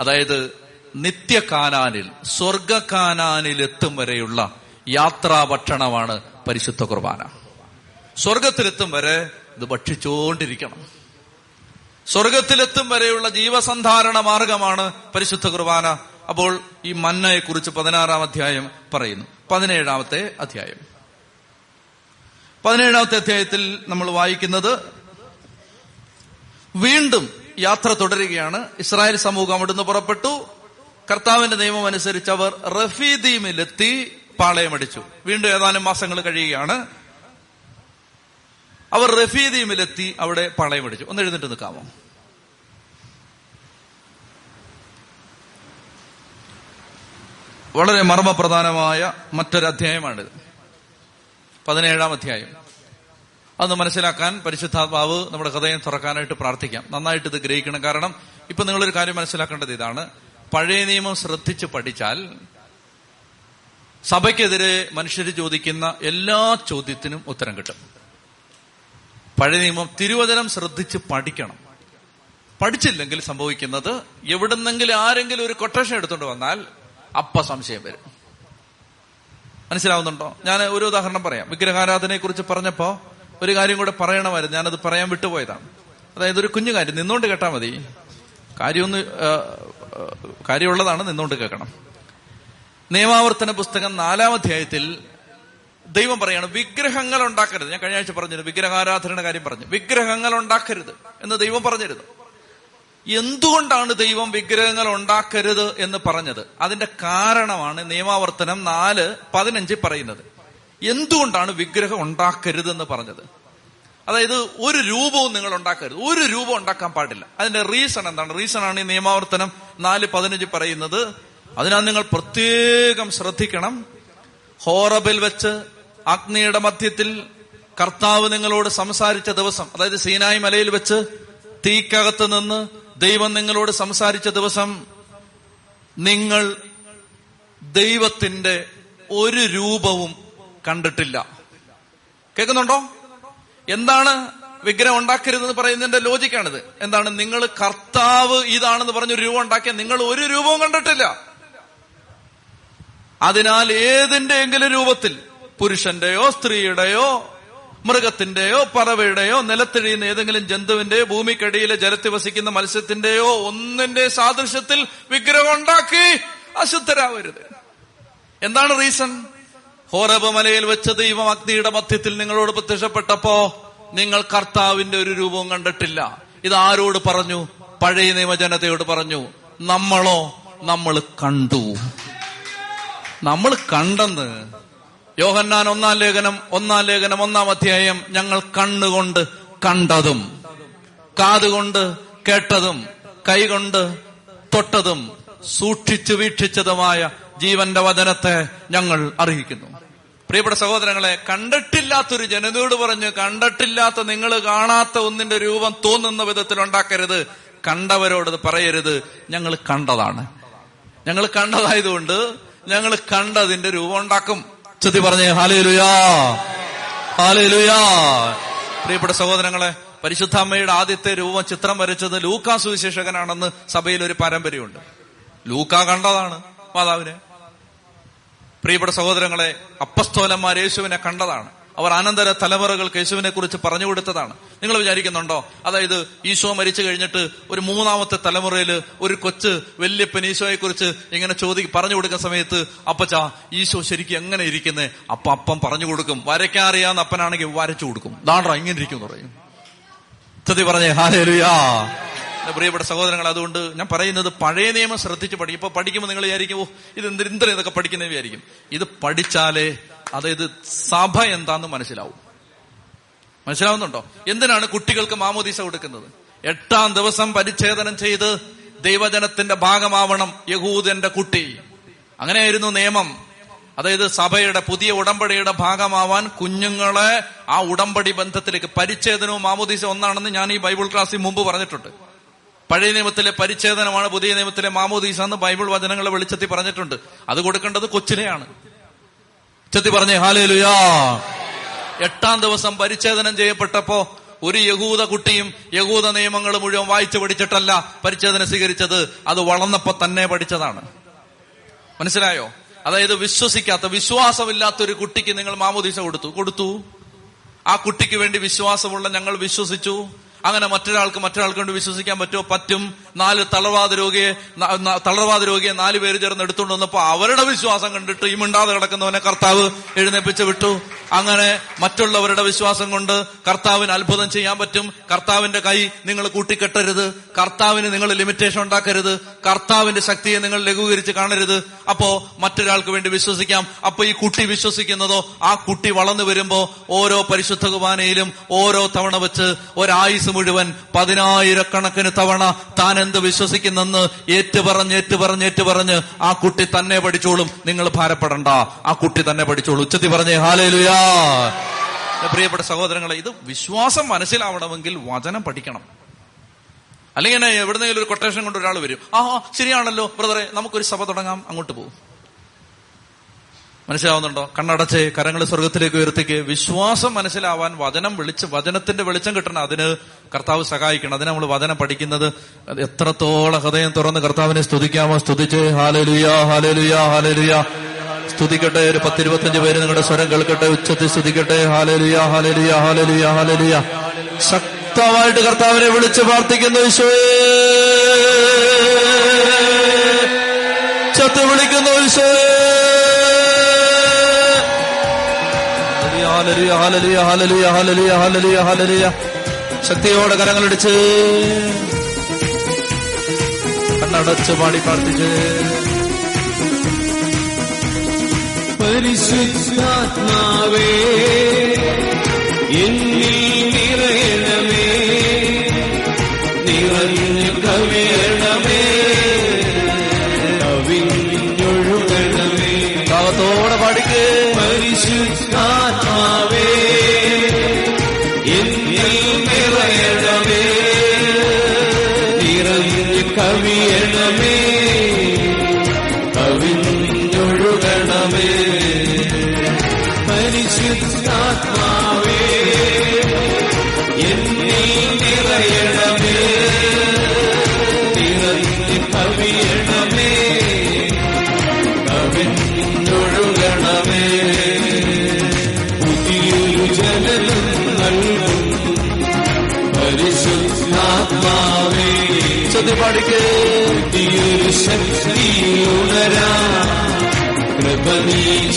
അതായത് നിത്യ കാനാനിൽ സ്വർഗ കാനാനിൽ എത്തും വരെയുള്ള യാത്രാ ഭക്ഷണമാണ് പരിശുദ്ധ കുർബാന. സ്വർഗത്തിലെത്തും വരെ ഇത് ഭക്ഷിച്ചുകൊണ്ടിരിക്കണം സ്വർഗത്തിലെത്തും വരെയുള്ള ജീവസന്ധാരണ മാർഗമാണ് പരിശുദ്ധ കുർബാന. അപ്പോൾ ഈ മന്നയെ കുറിച്ച് പതിനാറാം അധ്യായം പറയുന്നു. പതിനേഴാമത്തെ അധ്യായം. പതിനേഴാമത്തെ അധ്യായത്തിൽ നമ്മൾ വായിക്കുന്നത് വീണ്ടും യാത്ര തുടരുകയാണ്. ഇസ്രായേൽ സമൂഹം അവിടുന്ന് പുറപ്പെട്ടു. കർത്താവിന്റെ നിയമം അനുസരിച്ച് അവർ റഫീദീമിലെത്തി പാളയമടിച്ചു. വീണ്ടും ഏതാനും മാസങ്ങൾ കഴിയുകയാണ്. അവർ റഫീദീമിലെത്തി അവിടെ പാളയമടിച്ചു ഒന്ന് എഴുന്നിട്ട് നിൽക്കാമോ വളരെ മർമ്മപ്രധാനമായ മറ്റൊരു പതിനേഴാം അധ്യായം. അത് മനസ്സിലാക്കാൻ പരിശുദ്ധാത്മാവ് നമ്മുടെ ഹൃദയം തുറക്കാനായിട്ട് പ്രാർത്ഥിക്കാം. നന്നായിട്ട് ഇത് ഗ്രഹിക്കണം. കാരണം ഇപ്പൊ നിങ്ങളൊരു കാര്യം മനസ്സിലാക്കേണ്ടത് ഇതാണ്. പഴയ നിയമം ശ്രദ്ധിച്ച് പഠിച്ചാൽ സഭയ്ക്കെതിരെ മനുഷ്യർ ചോദിക്കുന്ന എല്ലാ ചോദ്യത്തിനും ഉത്തരം കിട്ടും. പഴയ നിയമം തിരുവചനം ശ്രദ്ധിച്ച് പഠിക്കണം. പഠിച്ചില്ലെങ്കിൽ സംഭവിക്കുന്നത് എവിടുന്നെങ്കിലും ആരെങ്കിലും ഒരു കൊട്ടേഷൻ എടുത്തുകൊണ്ട് വന്നാൽ അപ്പ സംശയം വരും. മനസ്സിലാവുന്നുണ്ടോ? ഞാൻ ഒരു ഉദാഹരണം പറയാം. വിഗ്രഹാരാധനയെ കുറിച്ച് പറഞ്ഞപ്പോ ഒരു കാര്യം കൂടെ പറയണമായിരുന്നു. ഞാനത് പറയാൻ വിട്ടുപോയതാണ്. അതായത് ഒരു കുഞ്ഞു കാര്യം. നിന്നുകൊണ്ട് കേട്ടാൽ മതി. കാര്യമൊന്ന് കാര്യമുള്ളതാണ് നിന്നുകൊണ്ട് കേൾക്കണം. നിയമാവർത്തന പുസ്തകം നാലാം അധ്യായത്തിൽ ദൈവം പറയാണ് വിഗ്രഹങ്ങൾ ഉണ്ടാക്കരുത്. ഞാൻ കഴിഞ്ഞ ആഴ്ച പറഞ്ഞിരുന്നു വിഗ്രഹാരാധനയുടെ കാര്യം പറഞ്ഞു. വിഗ്രഹങ്ങൾ ഉണ്ടാക്കരുത് എന്ന് ദൈവം പറഞ്ഞിരുന്നു. എന്തുകൊണ്ടാണ് ദൈവം വിഗ്രഹങ്ങൾ ഉണ്ടാക്കരുത് എന്ന് പറഞ്ഞത്? അതിന്റെ കാരണമാണ് നിയമാവർത്തനം നാല് പതിനഞ്ച് പറയുന്നത്. എന്തുകൊണ്ടാണ് വിഗ്രഹം ഉണ്ടാക്കരുത് എന്ന് പറഞ്ഞത്? അതായത് ഒരു രൂപവും നിങ്ങൾ ഉണ്ടാക്കരുത്. ഒരു രൂപം ഉണ്ടാക്കാൻ പാടില്ല. അതിന്റെ റീസൺ എന്താണ്? റീസൺ ആണ് ഈ നിയമാവർത്തനം നാല് പതിനഞ്ച് പറയുന്നത്. അതിനാൽ നിങ്ങൾ പ്രത്യേകം ശ്രദ്ധിക്കണം. ഹോറബിൽ വെച്ച് അഗ്നിയുടെ മധ്യത്തിൽ കർത്താവ് നിങ്ങളോട് സംസാരിച്ച ദിവസം അതായത് സീനായി മലയിൽ വെച്ച് തീക്കകത്ത് നിന്ന് ദൈവം നിങ്ങളോട് സംസാരിച്ച ദിവസം നിങ്ങൾ ദൈവത്തിന്റെ ഒരു രൂപവും കണ്ടിട്ടില്ല. കേൾക്കുന്നുണ്ടോ? എന്താണ് വിഗ്രഹം ഉണ്ടാക്കരുതെന്ന് പറയുന്നതിന്റെ ലോജിക്കാണിത്. എന്താണ് നിങ്ങൾ കർത്താവ് ഇതാണെന്ന് പറഞ്ഞൊരു രൂപം ഉണ്ടാക്കിയ നിങ്ങൾ ഒരു രൂപവും കണ്ടിട്ടില്ല. അതിനാൽ ഏതിന്റെയെങ്കിലും രൂപത്തിൽ പുരുഷന്റെയോ സ്ത്രീയുടെയോ മൃഗത്തിന്റെയോ പറവയുടെയോ നിലത്തെഴിയുന്ന ഏതെങ്കിലും ജന്തുവിന്റെയോ ഭൂമിക്കടിയിലെ ജലത്തിൽ വസിക്കുന്ന മത്സ്യത്തിന്റെയോ ഒന്നിന്റെ സാദൃശ്യത്തിൽ വിഗ്രഹം ഉണ്ടാക്കി അശുദ്ധരാവരുത്. എന്താണ് റീസൺ? ഹോറബ് മലയിൽ വെച്ച ദൈവം അഗ്നിയുടെ മധ്യത്തിൽ നിങ്ങളോട് പ്രത്യക്ഷപ്പെട്ടപ്പോ നിങ്ങൾ കർത്താവിന്റെ ഒരു രൂപവും കണ്ടിട്ടില്ല. ഇത് ആരോട് പറഞ്ഞു? പഴയ നിയമജനതയോട് പറഞ്ഞു. നമ്മളോ നമ്മൾ കണ്ടു. നമ്മൾ കണ്ടെന്ന് യോഹന്നാൻ ഒന്നാം ലേഖനം ഒന്നാം ലേഖനം ഒന്നാം അധ്യായം ഞങ്ങൾ കണ്ണുകൊണ്ട് കണ്ടതും കാതുകൊണ്ട് കേട്ടതും കൈകൊണ്ട് തൊട്ടതും സൂക്ഷിച്ചു വീക്ഷിച്ചതുമായ ജീവന്റെ വചനത്തെ ഞങ്ങൾ അറിയിക്കുന്നു. പ്രിയപ്പെട്ട സഹോദരങ്ങളെ കണ്ടിട്ടില്ലാത്തൊരു ജനതയോട് പറഞ്ഞ് കണ്ടിട്ടില്ലാത്ത നിങ്ങൾ കാണാത്ത ഒന്നിന്റെ രൂപം തോന്നുന്ന വിധത്തിൽ ഉണ്ടാക്കരുത്. കണ്ടവരോട് പറയരുത്. ഞങ്ങൾ കണ്ടതാണ്. ഞങ്ങൾ കണ്ടതായതുകൊണ്ട് ഞങ്ങൾ കണ്ടതിന്റെ രൂപം ഉണ്ടാക്കും. ചുതി പറഞ്ഞേ ഹാലയിലുയാ ഹാലയിലുയാ പ്രിയപ്പെട്ട സഹോദരങ്ങളെ പരിശുദ്ധ അമ്മയുടെ ആദ്യത്തെ രൂപം ചിത്രം വരച്ചത് ലൂക്കാ സുവിശേഷകനാണെന്ന് സഭയിൽ ഒരു പാരമ്പര്യമുണ്ട്. ലൂക്ക കണ്ടതാണ് മാതാവിനെ. പ്രിയപ്പെട്ട സഹോദരങ്ങളെ അപ്പസ്തോലന്മാർ യേശുവിനെ കണ്ടതാണ്. അവർ അനന്തര തലമുറകൾക്ക് യേശുവിനെ കുറിച്ച് പറഞ്ഞു കൊടുത്തതാണ്. നിങ്ങൾ വിചാരിക്കുന്നുണ്ടോ? അതായത് ഈശോ മരിച്ചു കഴിഞ്ഞിട്ട് ഒരു മൂന്നാമത്തെ തലമുറയിൽ ഒരു കൊച്ച് വല്യപ്പൻ ഈശോയെ കുറിച്ച് ഇങ്ങനെ ചോദി പറഞ്ഞു കൊടുക്കുന്ന സമയത്ത് അപ്പച്ച ഈശോ ശരിക്കും എങ്ങനെ ഇരിക്കുന്നേ? അപ്പ അപ്പം പറഞ്ഞു കൊടുക്കും. വരയ്ക്കാൻ അറിയാവുന്ന അപ്പനാണെങ്കിൽ വരച്ചു കൊടുക്കും. നാടറ ഇങ്ങനെ ഇരിക്കും എന്ന് പറയും. സത്യ പറഞ്ഞേ ഹാലേലുയാ. പ്രിയപ്പെട്ട സഹോദരങ്ങൾ അതുകൊണ്ട് ഞാൻ പറയുന്നത് പഴയ നിയമം ശ്രദ്ധിച്ച് പഠിക്കും ഇപ്പൊ പഠിക്കുമ്പോൾ നിങ്ങൾ വിചാരിക്കും ഓ ഇത് എന്തിന് എന്തിനാ ഇതൊക്കെ ഇത് പഠിച്ചാലേ അതായത് സഭ എന്താന്ന് മനസ്സിലാവും. മനസ്സിലാവുന്നുണ്ടോ? എന്തിനാണ് കുട്ടികൾക്ക് മാമോദീസ കൊടുക്കുന്നത്? എട്ടാം ദിവസം പരിച്ഛേദനം ചെയ്ത് ദൈവജനത്തിന്റെ ഭാഗമാവണം യഹൂദന്റെ കുട്ടി. അങ്ങനെയായിരുന്നു നിയമം. അതായത് സഭയുടെ പുതിയ ഉടമ്പടിയുടെ ഭാഗമാവാൻ കുഞ്ഞുങ്ങളെ ആ ഉടമ്പടി ബന്ധത്തിലേക്ക് പരിച്ഛേദനവും മാമോദീസ ഒന്നാണെന്ന് ഞാൻ ഈ ബൈബിൾ ക്ലാസ്സിൽ മുമ്പ് പറഞ്ഞിട്ടുണ്ട്. പഴയ നിയമത്തിലെ പരിച്ഛേദനമാണ് പുതിയ നിയമത്തിലെ മാമോദീസ എന്ന് ബൈബിൾ വചനങ്ങളെ വെളിച്ചത്തിൽ പറഞ്ഞിട്ടുണ്ട്. അത് കൊടുക്കേണ്ടത് കൊച്ചിലെയാണ് ചെത്തി പറഞ്ഞേ ഹാലേലുയാ. എട്ടാം ദിവസം പരിച്ഛേദനം ചെയ്യപ്പെട്ടപ്പോ ഒരു യഹൂദ കുട്ടിയും യഹൂദ നിയമങ്ങൾ മുഴുവൻ വായിച്ചു പഠിച്ചിട്ടല്ല പരിച്ഛേദന സ്വീകരിച്ചത്. അത് വളർന്നപ്പോ തന്നെ പഠിച്ചതാണ്. മനസ്സിലായോ? അതായത് വിശ്വസിക്കാത്ത വിശ്വാസമില്ലാത്ത ഒരു കുട്ടിക്ക് നിങ്ങൾ മാമോദീസ കൊടുത്തു. കൊടുത്തു. ആ കുട്ടിക്ക് വേണ്ടി വിശ്വാസമുള്ള ഞങ്ങൾ വിശ്വസിച്ചു. അങ്ങനെ മറ്റൊരാൾക്ക് മറ്റൊരാൾക്ക് കൊണ്ട് വിശ്വസിക്കാൻ പറ്റുമോ? പറ്റും. നാല് തളർവാദ രോഗിയെ തളർവാദ രോഗിയെ നാല് പേര് ചേർന്ന് എടുത്തുകൊണ്ട് വന്നപ്പോ അവരുടെ വിശ്വാസം കണ്ടിട്ട് ഈ മിണ്ടാതെ കിടക്കുന്നവനെ കർത്താവ് എഴുന്നേപ്പിച്ച് വിട്ടു. അങ്ങനെ മറ്റുള്ളവരുടെ വിശ്വാസം കൊണ്ട് കർത്താവിന് അത്ഭുതം ചെയ്യാൻ പറ്റും. കർത്താവിന്റെ കൈ നിങ്ങൾ കൂട്ടിക്കെട്ടരുത്. കർത്താവിന് നിങ്ങൾ ലിമിറ്റേഷൻ ഉണ്ടാക്കരുത്. കർത്താവിന്റെ ശക്തിയെ നിങ്ങൾ ലഘൂകരിച്ച് കാണരുത്. അപ്പോ മറ്റൊരാൾക്ക് വേണ്ടി വിശ്വസിക്കാം. അപ്പൊ ഈ കുട്ടി വിശ്വസിക്കുന്നതോ ആ കുട്ടി വളർന്നു വരുമ്പോ ഓരോ പരിശുദ്ധ കുർബാനയിലും ഓരോ തവണ വെച്ച് ഒരായുസ് മുഴുവൻ പതിനായിരക്കണക്കിന് തവണ താൻ എന്ത് വിശ്വസിക്കുന്നെന്ന് ഏറ്റുപറഞ്ഞ് ഏറ്റുപറഞ്ഞ് ഏറ്റുപറഞ്ഞ് ആ കുട്ടി തന്നെ പഠിച്ചോളും. നിങ്ങൾ ഭാരപ്പെടണ്ട. ആ കുട്ടി തന്നെ പഠിച്ചോളൂ. ഉച്ചത്തി പറഞ്ഞേ ഹാലേലുയാ. പ്രിയപ്പെട്ട സഹോദരങ്ങളെ ഇത് വിശ്വാസം മനസ്സിലാവണമെങ്കിൽ വചനം പഠിക്കണം. അല്ലെങ്കിൽ എവിടുന്നെങ്കിലും ഒരു കൊട്ടേഷൻ കൊണ്ട് ഒരാൾ വരും. ആ ശരിയാണല്ലോ ബ്രദറെ. നമുക്കൊരു സഭ തുടങ്ങാം. അങ്ങോട്ട് പോകും. മനസ്സിലാവുന്നുണ്ടോ? കണ്ണടച്ച് കരങ്ങൾ സ്വർഗത്തിലേക്ക് ഉയർത്തിക്ക്. വിശ്വാസം മനസ്സിലാവാൻ വചനം വിളിച്ച് വചനത്തിന്റെ വെളിച്ചം കിട്ടണം. അതിന് കർത്താവ് സഹായിക്കണം. അതിന് നമ്മൾ വചനം പഠിക്കുന്നത്. എത്രത്തോളം ഹൃദയം തുറന്ന് കർത്താവിനെ സ്തുതിക്കാമോ? സ്തുതിച്ച് ഹാലലുയാ ഹാലലുയാ ഹാലലുയാ. സ്തുതിക്കട്ടെ ഒരു പത്തിരുപത്തഞ്ച് പേര് നിങ്ങളുടെ സ്വരം കേൾക്കട്ടെ ഉച്ചത്തിൽ സ്തുതിക്കട്ടെ. Hallelujah hallelujah hallelujah hallelujah. ശക്തമായിട്ട് കർത്താവിനെ വിളിച്ച് പ്രാർത്ഥിക്കുന്നു വിശ്വേ ചത്ത് വിളിക്കുന്നു ഈശോയെ. ഹാലലിയ ഹാലലിയ ഹാലലിയ ഹാലലിയ ഹാലലിയ ഹാലലിയ ശക്തിയോടെ കരങ്ങളടിച്ച് കണ്ണടച്ച് പാടി പ്രാർത്ഥിച്ച്. പരിശുദ്ധാത്മാവേ എന്നിൽ കൃപ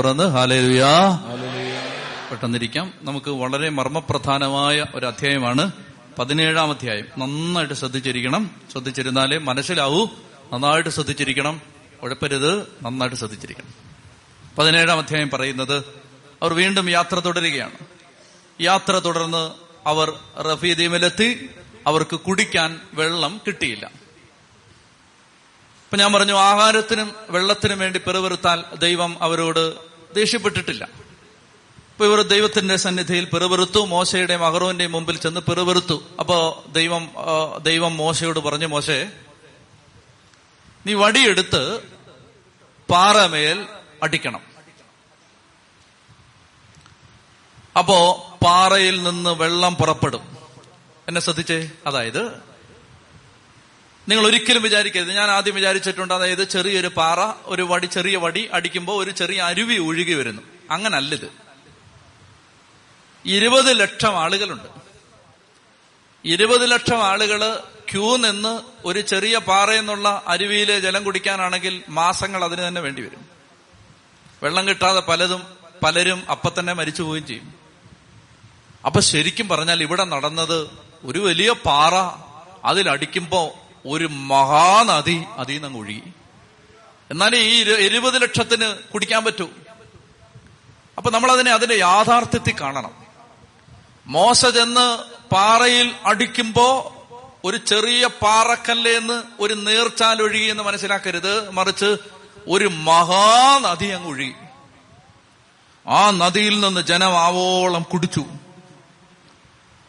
തുറന്ന്. ഹാലേലുയാ പെട്ടെന്നിരിക്കാം. നമുക്ക് വളരെ മർമ്മപ്രധാനമായ ഒരു അധ്യായമാണ്. പതിനേഴാം അധ്യായം നന്നായിട്ട് ശ്രദ്ധിച്ചിരിക്കണം. ശ്രദ്ധിച്ചിരുന്നാലേ മനസ്സിലാവൂ. നന്നായിട്ട് ശ്രദ്ധിച്ചിരിക്കണം. ഉഴപ്പരുത് നന്നായിട്ട് ശ്രദ്ധിച്ചിരിക്കണം. പതിനേഴാം അധ്യായം പറയുന്നത് അവർ വീണ്ടും യാത്ര തുടരുകയാണ്. യാത്ര തുടർന്ന് അവർ റഫീദീമിലെത്തി. അവർക്ക് കുടിക്കാൻ വെള്ളം കിട്ടിയില്ല. അപ്പൊ ഞാൻ പറഞ്ഞു ആഹാരത്തിനും വെള്ളത്തിനും വേണ്ടി പെറുവിറുത്താൽ ദൈവം അവരോട് ദേഷ്യപ്പെട്ടിട്ടില്ല. അപ്പൊ ഇവർ ദൈവത്തിന്റെ സന്നിധിയിൽ പിറവെറുത്തു മോശയുടെയും അഹറോന്റെയും മുമ്പിൽ ചെന്ന് പിറവെറുത്തു. അപ്പോ ദൈവം ദൈവം മോശയോട് പറഞ്ഞു മോശെ നീ വടിയെടുത്ത് പാറമേൽ അടിക്കണം. അപ്പോ പാറയിൽ നിന്ന് വെള്ളം പുറപ്പെടും. എന്നെ ശ്രദ്ധിച്ചേ? അതായത് നിങ്ങൾ ഒരിക്കലും വിചാരിക്കരുത്. ഞാൻ ആദ്യം വിചാരിച്ചിട്ടുണ്ട് അതായത് ചെറിയൊരു പാറ ഒരു വടി ചെറിയ വടി അടിക്കുമ്പോൾ ഒരു ചെറിയ അരുവി ഒഴുകി വരുന്നു. അങ്ങനല്ലിത് ഇരുപത് ലക്ഷം ആളുകളുണ്ട്. ഇരുപത് ലക്ഷം ആളുകൾ ക്യൂ നിന്ന് ഒരു ചെറിയ പാറയെന്നുള്ള അരുവിയിലെ ജലം കുടിക്കാനാണെങ്കിൽ മാസങ്ങൾ അതിന് തന്നെ വേണ്ടി വരും. വെള്ളം കിട്ടാതെ പലതും പലരും അപ്പൊ തന്നെ മരിച്ചു പോവുകയും ചെയ്യും. അപ്പൊ ശരിക്കും പറഞ്ഞാൽ ഇവിടെ നടന്നത് ഒരു വലിയ പാറ അതിലടിക്കുമ്പോ ഒരു മഹാനദി അതിൽ നിന്ന് ഒഴുകി. എന്നാൽ ഈ എഴുപത് ലക്ഷത്തിന് കുടിക്കാൻ പറ്റൂ. അപ്പൊ നമ്മൾ അതിനെ അതിന്റെ യാഥാർത്ഥ്യത്തിൽ കാണണം. മോശ ചെന്ന് പാറയിൽ അടിക്കുമ്പോ ഒരു ചെറിയ പാറക്കല്ലേന്ന് ഒരു നേർച്ചാൽ ഒഴുകി എന്ന് മനസ്സിലാക്കരുത്. മറിച്ച് ഒരു മഹാനദി അങ്ങ് ഒഴുകി. ആ നദിയിൽ നിന്ന് ജനം ആവോളം കുടിച്ചു.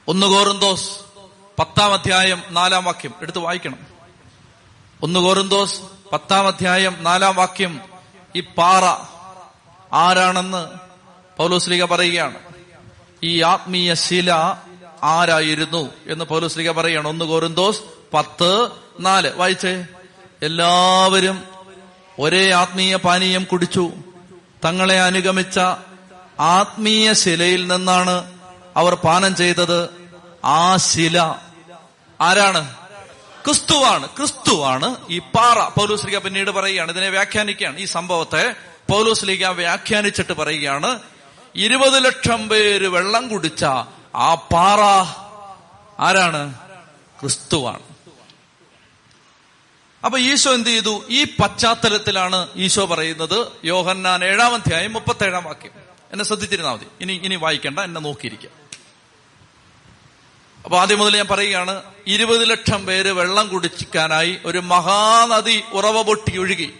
ഒന്ന് കോറിന്തോസ് പത്താം അധ്യായം നാലാം വാക്യം. എടുത്ത് വായിക്കണം. ഒന്ന് കോറിന്തോസ് പത്താം അധ്യായം നാലാം വാക്യം. ഈ പാറ ആരാണെന്ന് പൗലോസ്ലിക പറയുകയാണ്. ഈ ആത്മീയ ശില ആരായിരുന്നു എന്ന് പൗലോസ്ലിക പറയുകയാണ്. ഒന്ന് കോറിന്തോസ് പത്ത് നാല്. വായിച്ചേ. എല്ലാവരും ഒരേ ആത്മീയ പാനീയം കുടിച്ചു. തങ്ങളെ അനുഗമിച്ച ആത്മീയ ശിലയിൽ നിന്നാണ് അവർ പാനം ചെയ്തത്. ആ ശില ആരാണ്? ക്രിസ്തുവാണ്. ക്രിസ്തുവാണ് ഈ പാറ. പൗലോസ്ലിക പിന്നീട് പറയുകയാണ് ഇതിനെ വ്യാഖ്യാനിക്കുകയാണ്. ഈ സംഭവത്തെ പൗലോസ്ലിക വ്യാഖ്യാനിച്ചിട്ട് പറയുകയാണ് ഇരുപത് ലക്ഷം പേര് വെള്ളം കുടിച്ച ആ പാറ ആരാണ്? ക്രിസ്തുവാണ്. അപ്പൊ ഈശോ എന്ത് ചെയ്തു? ഈ പശ്ചാത്തലത്തിലാണ് ഈശോ പറയുന്നത് യോഹന്നാൻ ഏഴാം അധ്യായം മുപ്പത്തേഴാം വാക്യം. എന്നെ ശ്രദ്ധിച്ചിരുന്നാൽ മതി. ഇനി ഇനി വായിക്കണ്ട എന്നെ നോക്കിയിരിക്കുക അപ്പൊ ആദ്യം മുതൽ ഞാൻ പറയുകയാണ് ഇരുപത് ലക്ഷം പേര് വെള്ളം കുടിച്ചിക്കാനായി ഒരു മഹാനദി ഉറവ പൊട്ടി ഒഴുകി.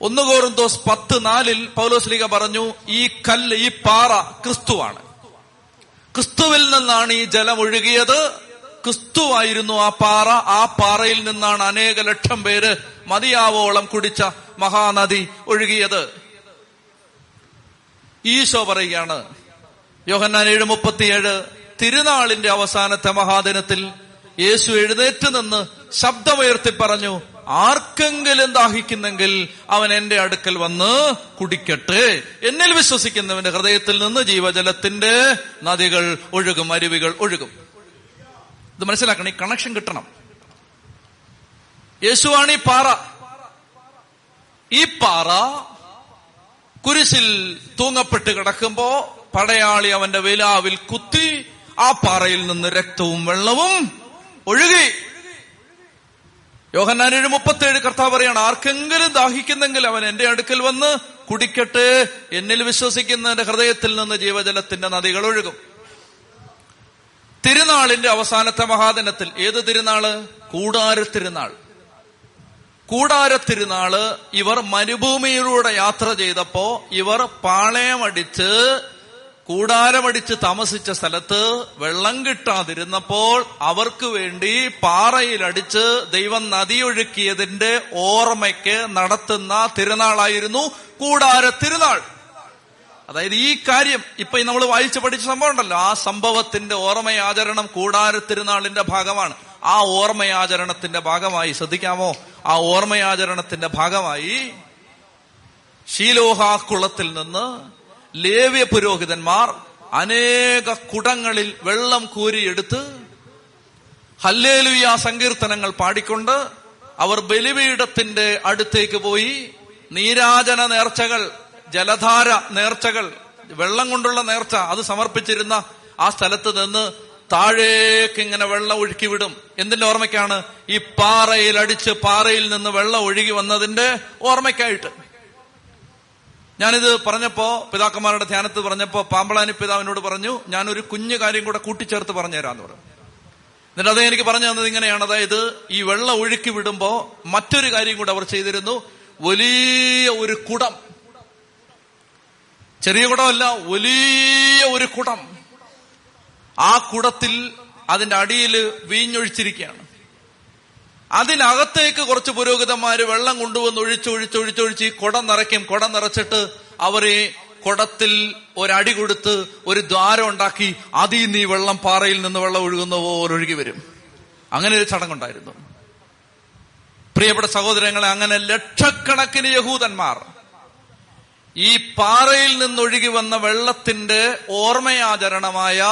ഒന്ന് കോറിന്തോസ് പത്ത് നാലിൽ ലീഗ പറഞ്ഞു ഈ കല്ല് ഈ പാറ ക്രിസ്തുവാണ്. ക്രിസ്തുവിൽ നിന്നാണ് ഈ ജലം ഒഴുകിയത്. ക്രിസ്തുവായിരുന്നു ആ പാറ. ആ പാറയിൽ നിന്നാണ് അനേക ലക്ഷം പേര് മതിയാവോളം കുടിച്ച മഹാനദി ഒഴുകിയത്. ഈശോ പറയുകയാണ് യോഹന്നാൻ ഏഴ് മുപ്പത്തിയേഴ് തിരുനാളിന്റെ അവസാനത്തെ മഹാദിനത്തിൽ യേശു എഴുന്നേറ്റ് നിന്ന് ശബ്ദമുയർത്തി പറഞ്ഞു ആർക്കെങ്കിലും ദാഹിക്കുന്നെങ്കിൽ അവൻ എന്റെ അടുക്കൽ വന്ന് കുടിക്കട്ടെ. എന്നിൽ വിശ്വസിക്കുന്നവന്റെ ഹൃദയത്തിൽ നിന്ന് ജീവജലത്തിന്റെ നദികൾ ഒഴുകും അരുവികൾ ഒഴുകും. ഇത് മനസ്സിലാക്കണം ഈ കണക്ഷൻ കിട്ടണം. യേശുവാണ് ഈ പാറ. ഈ പാറ കുരിശിൽ തൂങ്ങപ്പെട്ട് കിടക്കുമ്പോ പടയാളി അവന്റെ വിലാവിൽ കുത്തി ആ പാറയിൽ നിന്ന് രക്തവും വെള്ളവും ഒഴുകി. യോഹന്നാൻ ഏഴ് മുപ്പത്തേഴ് കർത്താവ് പറയാണ് ആർക്കെങ്കിലും ദാഹിക്കുന്നെങ്കിൽ അവൻ എന്റെ അടുക്കൽ വന്ന് കുടിക്കട്ടെ എന്നിൽ വിശ്വസിക്കുന്നതിന്റെ ഹൃദയത്തിൽ നിന്ന് ജീവജലത്തിന്റെ നദികൾ ഒഴുകും. തിരുനാളിന്റെ അവസാനത്തെ മഹാദിനത്തിൽ ഏത് തിരുനാൾ? കൂടാര തിരുനാൾ. കൂടാര തിരുനാൾ ഇവർ മരുഭൂമിയിലൂടെ യാത്ര ചെയ്തപ്പോ ഇവർ പാളയമടിച്ച് കൂടാരമടിച്ച് താമസിച്ച സ്ഥലത്ത് വെള്ളം കിട്ടാതിരുന്നപ്പോൾ അവർക്ക് വേണ്ടി പാറയിലടിച്ച് ദൈവം നദിയൊഴുക്കിയതിന്റെ ഓർമ്മയ്ക്ക് നടത്തുന്ന തിരുനാളായിരുന്നു കൂടാര തിരുനാൾ. അതായത് ഈ കാര്യം ഇപ്പൊ നമ്മൾ വായിച്ചു പഠിച്ച സംഭവം ഉണ്ടല്ലോ. ആ സംഭവത്തിന്റെ ഓർമ്മയാചരണം കൂടാര തിരുനാളിന്റെ ഭാഗമാണ്. ആ ഓർമ്മയാചരണത്തിന്റെ ഭാഗമായി ശ്രദ്ധിക്കാമോ? ആ ഓർമ്മയാചരണത്തിന്റെ ഭാഗമായി ശീലോഹാക്കുളത്തിൽ നിന്ന് ലേവ്യ പുരോഹിതന്മാർ അനേക കുടങ്ങളിൽ വെള്ളം കോരിയെടുത്ത് ഹല്ലേലുയ സങ്കീർത്തനങ്ങൾ പാടിക്കൊണ്ട് അവർ ബലിപീഠത്തിന്റെ അടുത്തേക്ക് പോയി നീരാജന നേർച്ചകൾ ജലധാര നേർച്ചകൾ വെള്ളം കൊണ്ടുള്ള നേർച്ച അത് സമർപ്പിച്ചിരുന്ന ആ സ്ഥലത്ത് നിന്ന് താഴേക്ക് ഇങ്ങനെ വെള്ളം ഒഴുക്കി വിടും എന്തിന്റെ ഓർമ്മയ്ക്കാണ്? ഈ പാറയിൽ അടിച്ച് പാറയിൽ നിന്ന് വെള്ളം ഒഴുകി വന്നതിന്റെ ഓർമ്മയ്ക്കായിട്ട്. ഞാനിത് പറഞ്ഞപ്പോ പിതാക്കന്മാരുടെ ധ്യാനത്ത് പറഞ്ഞപ്പോ പാമ്പളാനി പിതാവിനോട് പറഞ്ഞു ഞാനൊരു കുഞ്ഞു കാര്യം കൂടെ കൂട്ടിച്ചേർത്ത് പറഞ്ഞുതരാന്ന് പറഞ്ഞു. എന്നിട്ട് അദ്ദേഹം എനിക്ക് പറഞ്ഞു തന്നത് ഇങ്ങനെയാണ്. അതായത് ഈ വെള്ളം ഒഴുക്കി വിടുമ്പോ മറ്റൊരു കാര്യം കൂടെ അവർ ചെയ്തിരുന്നു. വലിയ ഒരു കുടം. ചെറിയ കുടമല്ല വലിയ ഒരു കുടം. ആ കുടത്തിൽ അതിന്റെ അടിയിൽ വീഞ്ഞൊഴിച്ചിരിക്കുകയാണ്. അതിനകത്തേക്ക് കുറച്ച് പുരോഹിതന്മാര് വെള്ളം കൊണ്ടുവന്ന് ഒഴിച്ചൊഴിച്ച് ഒഴിച്ചൊഴിച്ച് ഈ കുടം നിറയ്ക്കും. കുടം നിറച്ചിട്ട് അവരെ കുടത്തിൽ ഒരടി കൊടുത്ത് ഒരു ദ്വാരം ഉണ്ടാക്കി അതിൽ നിന്ന് ഈ വെള്ളം പാറയിൽ നിന്ന് വെള്ളം ഒഴുകുന്ന പോലെ ഒഴുകി വരും. അങ്ങനെ ഒരു ചടങ്ങുണ്ടായിരുന്നു. പ്രിയപ്പെട്ട സഹോദരങ്ങളെ അങ്ങനെ ലക്ഷക്കണക്കിന് യഹൂദന്മാർ ഈ പാറയിൽ നിന്നൊഴുകി വന്ന വെള്ളത്തിന്റെ ഓർമ്മയാചരണമായ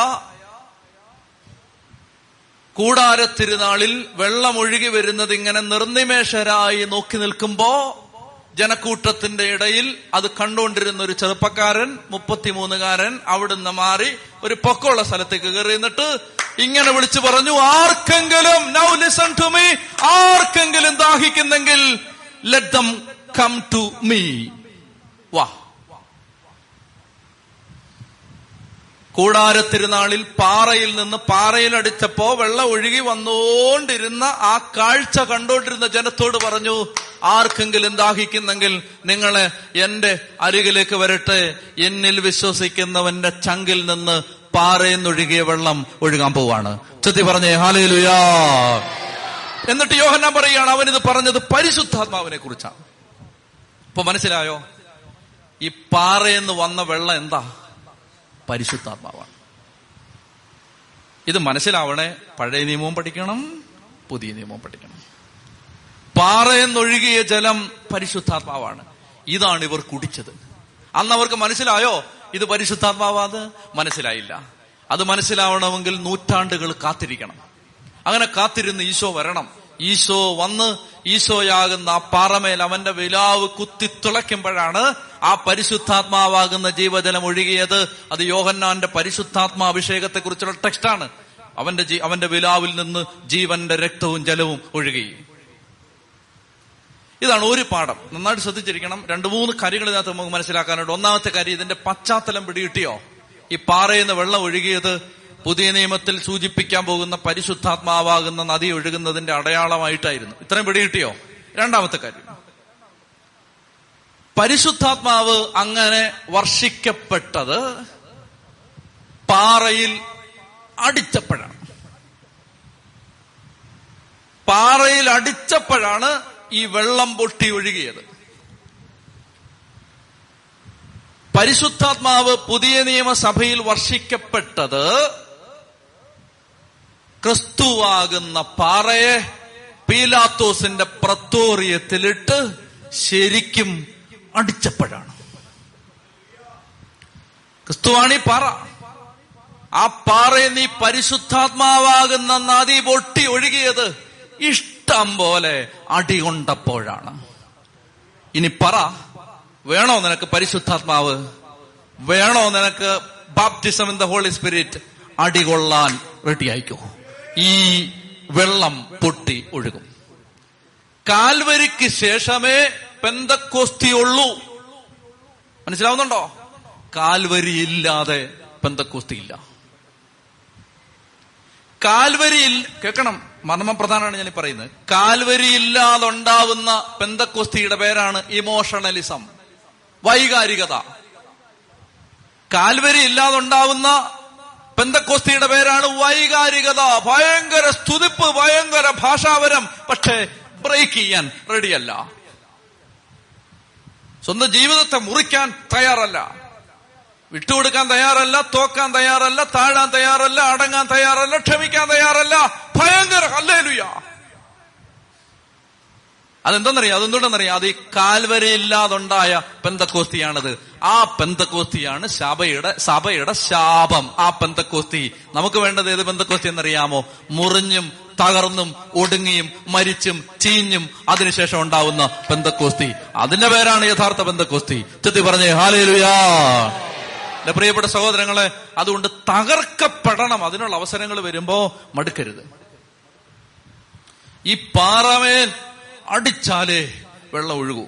കൂടാര തിരുനാളിൽ വെള്ളം വരുന്നത് ഇങ്ങനെ നിർനിമേഷരായി നോക്കി നിൽക്കുമ്പോ ജനക്കൂട്ടത്തിന്റെ ഇടയിൽ അത് കണ്ടുകൊണ്ടിരുന്ന ഒരു ചെറുപ്പക്കാരൻ മുപ്പത്തിമൂന്നുകാരൻ അവിടുന്ന് മാറി ഒരു പൊക്കമുള്ള സ്ഥലത്തേക്ക് കയറി നിന്നിട്ട് ഇങ്ങനെ വിളിച്ചു പറഞ്ഞു ആർക്കെങ്കിലും നൗ ലിസൺ ടു മീ ആർക്കെങ്കിലും ദാഹിക്കുന്നെങ്കിൽ let them come to me വാ. കൂടാരത്തിരുനാളിൽ പാറയിൽ നിന്ന് പാറയിലടിച്ചപ്പോ വെള്ളം ഒഴുകി വന്നുകൊണ്ടിരുന്ന ആ കാഴ്ച കണ്ടോണ്ടിരുന്ന ജനത്തോട് പറഞ്ഞു ആർക്കെങ്കിലും ദാഹിക്കുന്നെങ്കിൽ നിങ്ങളെ എന്റെ അരികിലേക്ക് വരട്ടെ. എന്നിൽ വിശ്വസിക്കുന്നവന്റെ ചങ്കിൽ നിന്ന് പാറയിൽ നിന്നൊഴുകിയ വെള്ളം ഒഴുകാൻ പോവാണ്. ചെത്തി പറഞ്ഞേ ഹാലയിലുയാ എന്നിട്ട് യോഹന്നാൻ പറയുകയാണ് അവനിത് പറഞ്ഞത് പരിശുദ്ധാത്മാവിനെ കുറിച്ചാണ്. ഇപ്പൊ മനസ്സിലായോ? ഈ പാറയെന്ന് വന്ന വെള്ളം എന്താ? പരിശുദ്ധാത്മാവാണ്. ഇത് മനസ്സിലാവണേ പഴയ നിയമവും പഠിക്കണം പുതിയ നിയമവും പഠിക്കണം. പാറയെന്നൊഴുകിയ ജലം പരിശുദ്ധാത്മാവാണ്. ഇതാണ് ഇവർ കുടിച്ചത്. അന്ന് അവർക്ക് മനസ്സിലായോ? ഇത് പരിശുദ്ധാത്മാവാത്? മനസ്സിലായില്ല. അത് മനസ്സിലാവണമെങ്കിൽ നൂറ്റാണ്ടുകൾ കാത്തിരിക്കണം. അങ്ങനെ കാത്തിരുന്ന് ഈശോ വരണം. ഈശോ വന്ന് ഈശോയാകുന്ന ആ പാറമേൽ അവന്റെ വിലാവ് കുത്തി തുളയ്ക്കുമ്പോഴാണ് ആ പരിശുദ്ധാത്മാവാകുന്ന ജീവജലം ഒഴുകിയത്. അത് യോഹന്നാന്റെ പരിശുദ്ധാത്മാഭിഷേകത്തെ കുറിച്ചുള്ള ടെക്സ്റ്റാണ്. അവന്റെ അവന്റെ വിലാവിൽ നിന്ന് ജീവന്റെ രക്തവും ജലവും ഒഴുകി. ഇതാണ് ഒരു പാഠം. നന്നായിട്ട് ശ്രദ്ധിച്ചിരിക്കണം. രണ്ടു മൂന്ന് കാര്യങ്ങൾ ഇതിനകത്ത് നമുക്ക് മനസ്സിലാക്കാനുണ്ട്. ഒന്നാമത്തെ കാര്യം ഇതിന്റെ പശ്ചാത്തലം പിടികിട്ടിയോ? ഈ പാറയിൽ നിന്ന് വെള്ളം ഒഴുകിയത് പുതിയ നിയമത്തിൽ സൂചിപ്പിക്കാൻ പോകുന്ന പരിശുദ്ധാത്മാവാകുന്ന നദി ഒഴുകുന്നതിന്റെ അടയാളമായിട്ടായിരുന്നു. ഇത്രയും പിടികിട്ടിയോ രണ്ടാമത്തെ കാര്യം. പരിശുദ്ധാത്മാവ് അങ്ങനെ വർഷിക്കപ്പെട്ടത് പാറയിൽ അടിച്ചപ്പോഴാണ്. പാറയിൽ അടിച്ചപ്പോഴാണ് ഈ വെള്ളം പൊട്ടി ഒഴുകിയത്. പരിശുദ്ധാത്മാവ് പുതിയ നിയമസഭയിൽ വർഷിക്കപ്പെട്ടത് ക്രിസ്തുവാകുന്ന പാറയെ പീലാത്തോസിന്റെ പ്രത്തോറിയത്തിലിട്ട് ശരിക്കും അടിച്ചപ്പോഴാണ്. ക്രിസ്തുവാണി പാറ. ആ പാറയിൽ നീ പരിശുദ്ധാത്മാവാകുന്ന നദി പൊട്ടി ഒഴുകിയത് ഇഷ്ടം പോലെ അടികൊണ്ടപ്പോഴാണ് ഇനി പറ വേണോ നിനക്ക് പരിശുദ്ധാത്മാവ്? വേണോ നിനക്ക് baptism in the holy spirit? അടികൊള്ളാൻ റെഡിയായിക്കോ ഈ വെള്ളം പൊട്ടി ഒഴുകും. കാൽവരിക്ക് ശേഷമേ പെന്തക്കോസ്തിയുള്ളൂ മനസ്സിലാവുന്നുണ്ടോ? കാൽവരി ഇല്ലാതെ പെന്തക്കോസ്തിയില്ല കാൽവരിയിൽ കേൾക്കണം മർമ്മപ്രധാനമാണ് ഞാൻ പറയുന്നത്. കാൽവരി ഇല്ലാതെ ഉണ്ടാവുന്ന പെന്തക്കോസ്തിയുടെ പേരാണ് ഇമോഷണലിസം വൈകാരികത. കാൽവരി ഇല്ലാതെ ഉണ്ടാവുന്ന പെന്തക്കോസ്തിയുടെ പേരാണ് വൈകാരികത. ഭയങ്കര സ്തുതിപ്പ് ഭയങ്കര ഭാഷാവരം. പക്ഷേ ബ്രേക്ക് ചെയ്യാൻ റെഡിയല്ല സ്വന്തം ജീവിതത്തെ മുറിക്കാൻ തയ്യാറല്ല. വിട്ടുകൊടുക്കാൻ തയ്യാറല്ല തോക്കാൻ തയ്യാറല്ല താഴാൻ തയ്യാറല്ല അടങ്ങാൻ തയ്യാറല്ല ക്ഷമിക്കാൻ തയ്യാറല്ല. ഭയങ്കര അല്ലേലുയ അതെന്തെന്നറിയാം? അതെന്തുകൊണ്ടെന്നറിയാം അത് ഈ കാൽവരയില്ലാതുണ്ടായ പെന്തക്കോസ്തിയാണത്. ആ പെന്തക്കോസ്തിയാണ് സഭയുടെ സഭയുടെ ശാപം. ആ പെന്തക്കോസ്തി. നമുക്ക് വേണ്ടത് ഏത് പെന്തക്കോസ്തി എന്നറിയാമോ? മുറിഞ്ഞും തകർന്നും ഒടുങ്ങിയും മരിച്ചും ചീഞ്ഞും അതിനുശേഷം ഉണ്ടാവുന്ന പെന്തക്കോസ്തി. അതിന്റെ പേരാണ് യഥാർത്ഥ പെന്തക്കോസ്തി. ചെത്തി പറഞ്ഞേ ഹാലേലുയാ. എന്റെ പ്രിയപ്പെട്ട സഹോദരങ്ങളെ അതുകൊണ്ട് തകർക്കപ്പെടണം. അതിനുള്ള അവസരങ്ങൾ വരുമ്പോ മടുക്കരുത്. ഈ പാറമേൽ അടിച്ചാലേ വെള്ളം ഒഴുകൂ.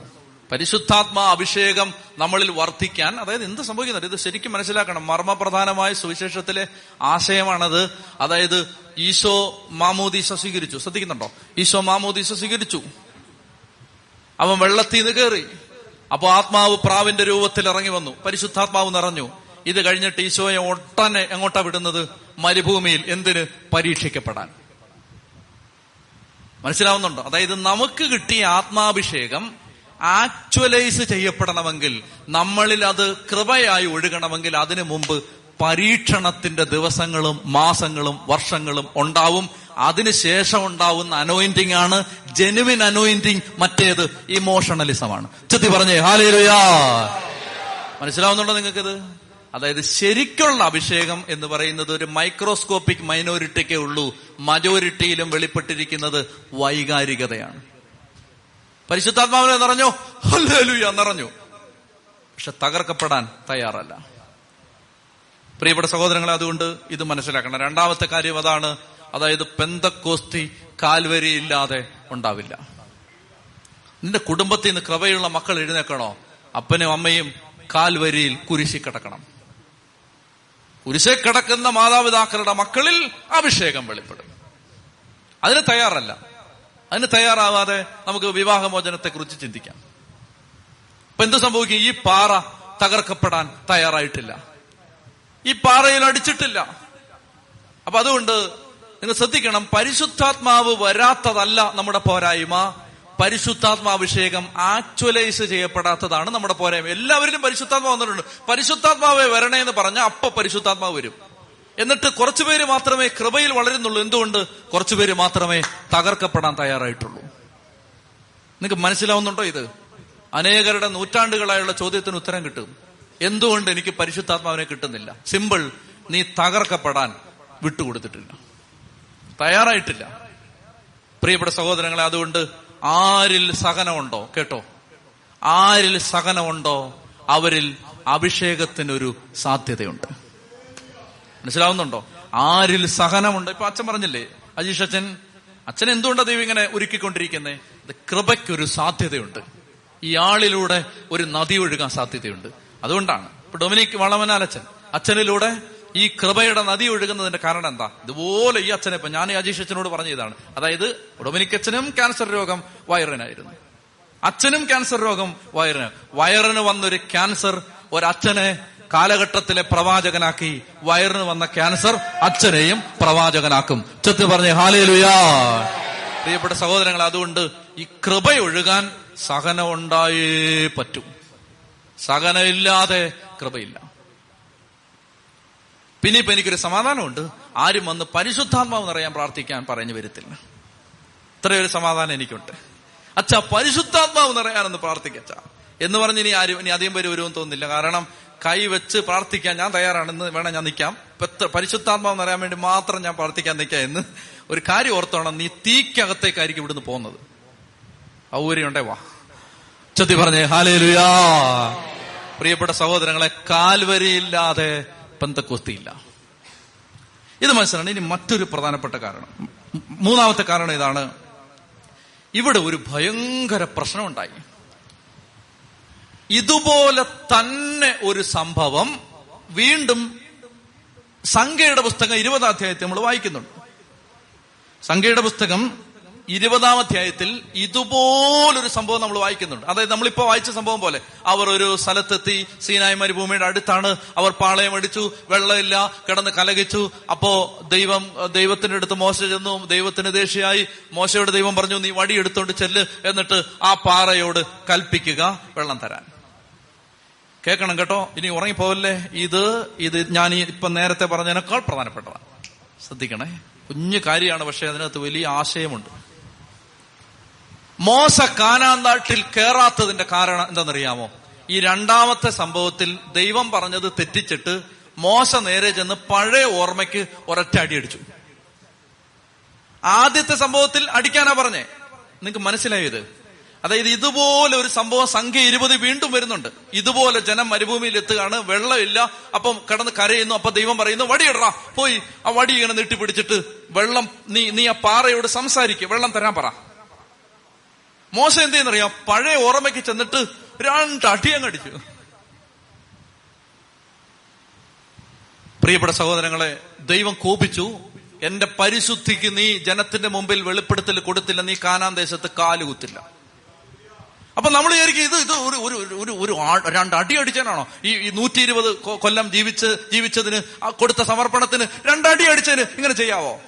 പരിശുദ്ധാത്മാ അഭിഷേകം നമ്മളിൽ വർദ്ധിക്കാൻ അതായത് എന്ത് സംഭവിക്കുന്നത് ഇത് ശരിക്കും മനസ്സിലാക്കണം. മർമ്മപ്രധാനമായ സുവിശേഷത്തിലെ ആശയമാണത്. അതായത് ഈശോ മാമോദീശ സ്വീകരിച്ചു. ശ്രദ്ധിക്കുന്നുണ്ടോ? ഈശോ മാമോദീശ സ്വീകരിച്ചു. അവൻ വെള്ളത്തിൽ നിന്ന് കയറി അപ്പോ ആത്മാവ് പ്രാവിന്റെ രൂപത്തിൽ ഇറങ്ങി വന്നു. പരിശുദ്ധാത്മാവ് നിറഞ്ഞു. ഇത് കഴിഞ്ഞിട്ട് ഈശോയെ ഒട്ടനെ എങ്ങോട്ടാ വിടുന്നത്? മരുഭൂമിയിൽ. എന്തിന്? പരീക്ഷിക്കപ്പെടാൻ. മനസ്സിലാവുന്നുണ്ടോ? അതായത് നമുക്ക് കിട്ടിയ ആത്മാഭിഷേകം ആക്ച്വലൈസ് ചെയ്യപ്പെടണമെങ്കിൽ നമ്മളിൽ അത് കൃപയായി ഒഴുകണമെങ്കിൽ അതിനു മുമ്പ് പരീക്ഷണത്തിന്റെ ദിവസങ്ങളും മാസങ്ങളും വർഷങ്ങളും ഉണ്ടാവും. അതിനുശേഷം ഉണ്ടാവുന്ന അനോയിന്റിംഗ് ആണ് ജെനുവിൻ അനോയിന്റിംഗ് മറ്റേത് ഇമോഷണലിസമാണ് ചെത്തി പറഞ്ഞേ ഹാലേലുയാ മനസ്സിലാവുന്നുണ്ടോ നിങ്ങൾക്കിത്? അതായത് ശരിക്കുള്ള അഭിഷേകം എന്ന് പറയുന്നത് ഒരു മൈക്രോസ്കോപ്പിക് മൈനോറിറ്റിക്കേ ഉള്ളൂ. മജോറിറ്റിയിലും വെളിപ്പെട്ടിരിക്കുന്നത് വൈകാരികതയാണ്. പരിശുദ്ധാത്മാവിനെ നിറഞ്ഞോ? ഹല്ലേലൂയ നിറഞ്ഞു. പക്ഷെ തകർക്കപ്പെടാൻ തയ്യാറല്ല. പ്രിയപ്പെട്ട സഹോദരങ്ങളെ അതുകൊണ്ട് ഇത് മനസ്സിലാക്കണം. രണ്ടാമത്തെ കാര്യം അതാണ്. അതായത് പെന്തക്കോസ്തി കാൽവരി ഇല്ലാതെ ഉണ്ടാവില്ല. നിന്റെ കുടുംബത്തിൽ നിന്ന് കൃപയുള്ള മക്കൾ എഴുന്നേക്കണോ അപ്പനും അമ്മയും കാൽവരിയിൽ കുരിശി കിടക്കണം കുരിശെ കിടക്കുന്ന മാതാപിതാക്കളുടെ മക്കളിൽ അഭിഷേകം വെളിപ്പെടും. അതിന് തയ്യാറല്ല. അതിന് തയ്യാറാവാതെ നമുക്ക് വിവാഹമോചനത്തെ കുറിച്ച് ചിന്തിക്കാം. ഇപ്പൊ എന്ത് സംഭവിക്കും? ഈ പാറ തകർക്കപ്പെടാൻ തയ്യാറായിട്ടില്ല. ഈ പാറയിൽ അടിച്ചിട്ടില്ല. അപ്പൊ അതുകൊണ്ട് നിങ്ങൾ ശ്രദ്ധിക്കണം പരിശുദ്ധാത്മാവ് വരാത്തതല്ല നമ്മുടെ പോരായ്മ. പരിശുദ്ധാത്മാഭിഷേകം ആക്ച്വലൈസ് ചെയ്യപ്പെടാത്തതാണ് നമ്മുടെ പോരായ്മ. എല്ലാവരിലും പരിശുദ്ധാത്മാവ് വന്നിട്ടുണ്ട്. പരിശുദ്ധാത്മാവെ വരണേ എന്ന് പറഞ്ഞാൽ അപ്പൊ പരിശുദ്ധാത്മാവ് വരും. എന്നിട്ട് കുറച്ചുപേര് മാത്രമേ കൃപയിൽ വളരുന്നുള്ളൂ. എന്തുകൊണ്ട്? കുറച്ചുപേര് മാത്രമേ തകർക്കപ്പെടാൻ തയ്യാറായിട്ടുള്ളൂ. നിങ്ങൾക്ക് മനസ്സിലാവുന്നുണ്ടോ ഇത്? അനേകരുടെ നൂറ്റാണ്ടുകളായുള്ള ചോദ്യത്തിന് ഉത്തരം കിട്ടും. എന്തുകൊണ്ട് എനിക്ക് പരിശുദ്ധാത്മാവിനെ കിട്ടുന്നില്ല? സിമ്പിൾ നീ തകർക്കപ്പെടാൻ വിട്ടുകൊടുത്തിട്ടില്ല. തയ്യാറായിട്ടില്ല. പ്രിയപ്പെട്ട സഹോദരങ്ങളെ അതുകൊണ്ട് ആരിൽ സഹനമുണ്ടോ? കേട്ടോ? ആരിൽ സഹനമുണ്ടോ? അവരിൽ അഭിഷേകത്തിനൊരു സാധ്യതയുണ്ട്. മനസ്സിലാവുന്നുണ്ടോ? ആരിൽ സഹനമുണ്ട്? ഇപ്പൊ അച്ഛൻ പറഞ്ഞില്ലേ അജീഷ് അച്ഛൻ അച്ഛൻ എന്തുകൊണ്ടാണ് ദൈവം ഇങ്ങനെ ഒരുക്കിക്കൊണ്ടിരിക്കുന്നത് ഇത് കൃപയ്ക്കൊരു സാധ്യതയുണ്ട്. ഈ ആളിലൂടെ ഒരു നദി ഒഴുകാൻ സാധ്യതയുണ്ട്. അതുകൊണ്ടാണ്. ഇപ്പൊ ഡൊമിനിക് വളമനാലച്ഛൻ അച്ഛനിലൂടെ ഈ കൃപയുടെ നദി ഒഴുകുന്നതിന്റെ കാരണം എന്താ? ഇതുപോലെ ഈ അച്ഛനെ ഇപ്പൊ ഞാൻ ഈ അജീഷ് അച്ഛനോട് പറഞ്ഞ ഇതാണ് അതായത് ഡൊമിനിക് അച്ഛനും ക്യാൻസർ രോഗം വയറിനായിരുന്നു അച്ഛനും ക്യാൻസർ രോഗം വയറിന് വയറിന് വന്നൊരു ക്യാൻസർ ഒരച്ഛനെ കാലഘട്ടത്തിലെ പ്രവാചകനാക്കി. വയറിന് വന്ന ക്യാൻസർ അച്ഛനെയും പ്രവാചകനാക്കും. ചെത്ത് പറഞ്ഞേ ഹാലേലുയാ. പ്രിയപ്പെട്ട സഹോദരങ്ങൾ അതുകൊണ്ട് ഈ കൃപയൊഴുകാൻ സഹനം ഉണ്ടായേ പറ്റൂ. സഹനമില്ലാതെ കൃപയില്ല. പിന്നെ ഇപ്പൊ എനിക്കൊരു സമാധാനമുണ്ട്. ആരും വന്ന് പരിശുദ്ധാത്മാവ് നിറയാൻ പ്രാർത്ഥിക്കാൻ പറഞ്ഞു വരത്തില്ല. ഇത്രയൊരു സമാധാനം എനിക്കുണ്ട്. അച്ഛാ പരിശുദ്ധാത്മാവ് നിറയാനെന്ന് പ്രാർത്ഥിക്കച്ച എന്ന് പറഞ്ഞ് ഇനി ആരും ഇനി അധികം പേര് വരുമെന്ന് തോന്നുന്നില്ല. കാരണം കൈ വെച്ച് പ്രാർത്ഥിക്കാൻ ഞാൻ തയ്യാറാണെന്ന് വേണം ഞാൻ നിൽക്കാം. പരിശുദ്ധാത്മാവ് നിറയാൻ വേണ്ടി മാത്രം ഞാൻ പ്രാർത്ഥിക്കാൻ നിൽക്കാം എന്ന് ഒരു കാര്യം ഓർത്തോണം. നീ തീക്കകത്തേക്കായിരിക്കും ഇവിടുന്ന് പോകുന്നത്. ഔകര്യമുണ്ടേ വാ. ചത്തി പറഞ്ഞേ ഹാലേ ലുയാ പ്രിയപ്പെട്ട സഹോദരങ്ങളെ കാൽവരിയില്ലാതെ പെന്തക്കൊസ്തിയില്ല ഇത് മനസ്സിലാണ്? ഇനി മറ്റൊരു പ്രധാനപ്പെട്ട കാരണം. മൂന്നാമത്തെ കാരണം ഇതാണ്. ഇവിടെ ഒരു ഭയങ്കര പ്രശ്നമുണ്ടായി. ഇതുപോലെ തന്നെ ഒരു സംഭവം വീണ്ടും സംഖ്യയുടെ പുസ്തകം ഇരുപതാം അധ്യായത്തെ നമ്മൾ വായിക്കുന്നുണ്ട്. സംഖ്യയുടെ പുസ്തകം ഇരുപതാം അധ്യായത്തിൽ ഇതുപോലൊരു സംഭവം നമ്മൾ വായിക്കുന്നുണ്ട്. അതായത് നമ്മളിപ്പോ വായിച്ച സംഭവം പോലെ അവർ ഒരു സ്ഥലത്തെത്തി സീനായ മരുഭൂമിയുടെ അടുത്താണ് അവർ പാളയം അടിച്ചു വെള്ളമില്ല കിടന്ന് കലകിച്ചു. അപ്പോ ദൈവം ദൈവത്തിന്റെ അടുത്ത് മോശ ചെന്നു ദൈവത്തിന് ദേഷ്യമായി മോശയുടെ ദൈവം പറഞ്ഞു നീ വടി എടുത്തോണ്ട് ചെല്ല് എന്നിട്ട് ആ പാറയോട് കൽപ്പിക്കുക വെള്ളം തരാൻ. കേൾക്കണം കേട്ടോ? ഇനി ഉറങ്ങിപ്പോവല്ലേ? ഇത് ഇത് ഞാൻ ഇപ്പൊ നേരത്തെ പറഞ്ഞതിനേക്കാൾ പ്രധാനപ്പെട്ടതാണ്. ശ്രദ്ധിക്കണേ. കുഞ്ഞു കാര്യമാണ് പക്ഷെ അതിനകത്ത് വലിയ ആശയമുണ്ട്. മോശ കാനാന്താട്ടിൽ കേറാത്തതിന്റെ കാരണം എന്താണെന്നറിയാമോ? ഈ രണ്ടാമത്തെ സംഭവത്തിൽ ദൈവം പറഞ്ഞത് തെറ്റിച്ചിട്ട് മോശ നേരെ ചെന്ന് പഴയ ഓർമ്മയ്ക്ക് ഒരൊറ്റ അടി അടിച്ചു. ആദ്യത്തെ സംഭവത്തിൽ അടിക്കാനാ പറഞ്ഞേ? നിങ്ങൾക്ക് മനസ്സിലായത് അതായത് ഇതുപോലെ ഒരു സംഭവം സംഖ്യ ഇരുപത് വീണ്ടും വരുന്നുണ്ട്. ഇതുപോലെ ജനം മരുഭൂമിയിൽ എത്തുകയാണ് വെള്ളമില്ല അപ്പം കിടന്ന് കരയുന്നു അപ്പൊ ദൈവം പറയുന്നു വടിയിടറാ പോയി ആ വടി ഇങ്ങനെ നീട്ടി പിടിച്ചിട്ട് വെള്ളം നീ നീ ആ പാറയോട് സംസാരിക്കുക വെള്ളം തരാൻ പറ. മോശം എന്ത് ചെയ്യുന്നറിയാം പഴയ ഓർമ്മയ്ക്ക് ചെന്നിട്ട് രണ്ട് അടിയങ്ങ് അടിച്ചു. പ്രിയപ്പെട്ട സഹോദരങ്ങളെ ദൈവം കോപിച്ചു. എന്റെ പരിശുദ്ധിക്ക് നീ ജനത്തിന്റെ മുമ്പിൽ വെളിപ്പെടുത്തൽ കൊടുത്തില്ല. നീ കാനാൻ ദേശത്ത് കാലുകുത്തില്ല അപ്പൊ നമ്മൾ വിചാരിക്കും ഇത് ഇത് ഒരു ഒരു ഒരു- ഒരു രണ്ട് അടി അടിച്ചതിനാണോ? ഈ നൂറ്റി ഇരുപത് കൊല്ലം ജീവിച്ച് ജീവിച്ചതിന് കൊടുത്ത സമർപ്പണത്തിന് രണ്ടടി അടിച്ചതിന് ഇങ്ങനെ ചെയ്യാവോ?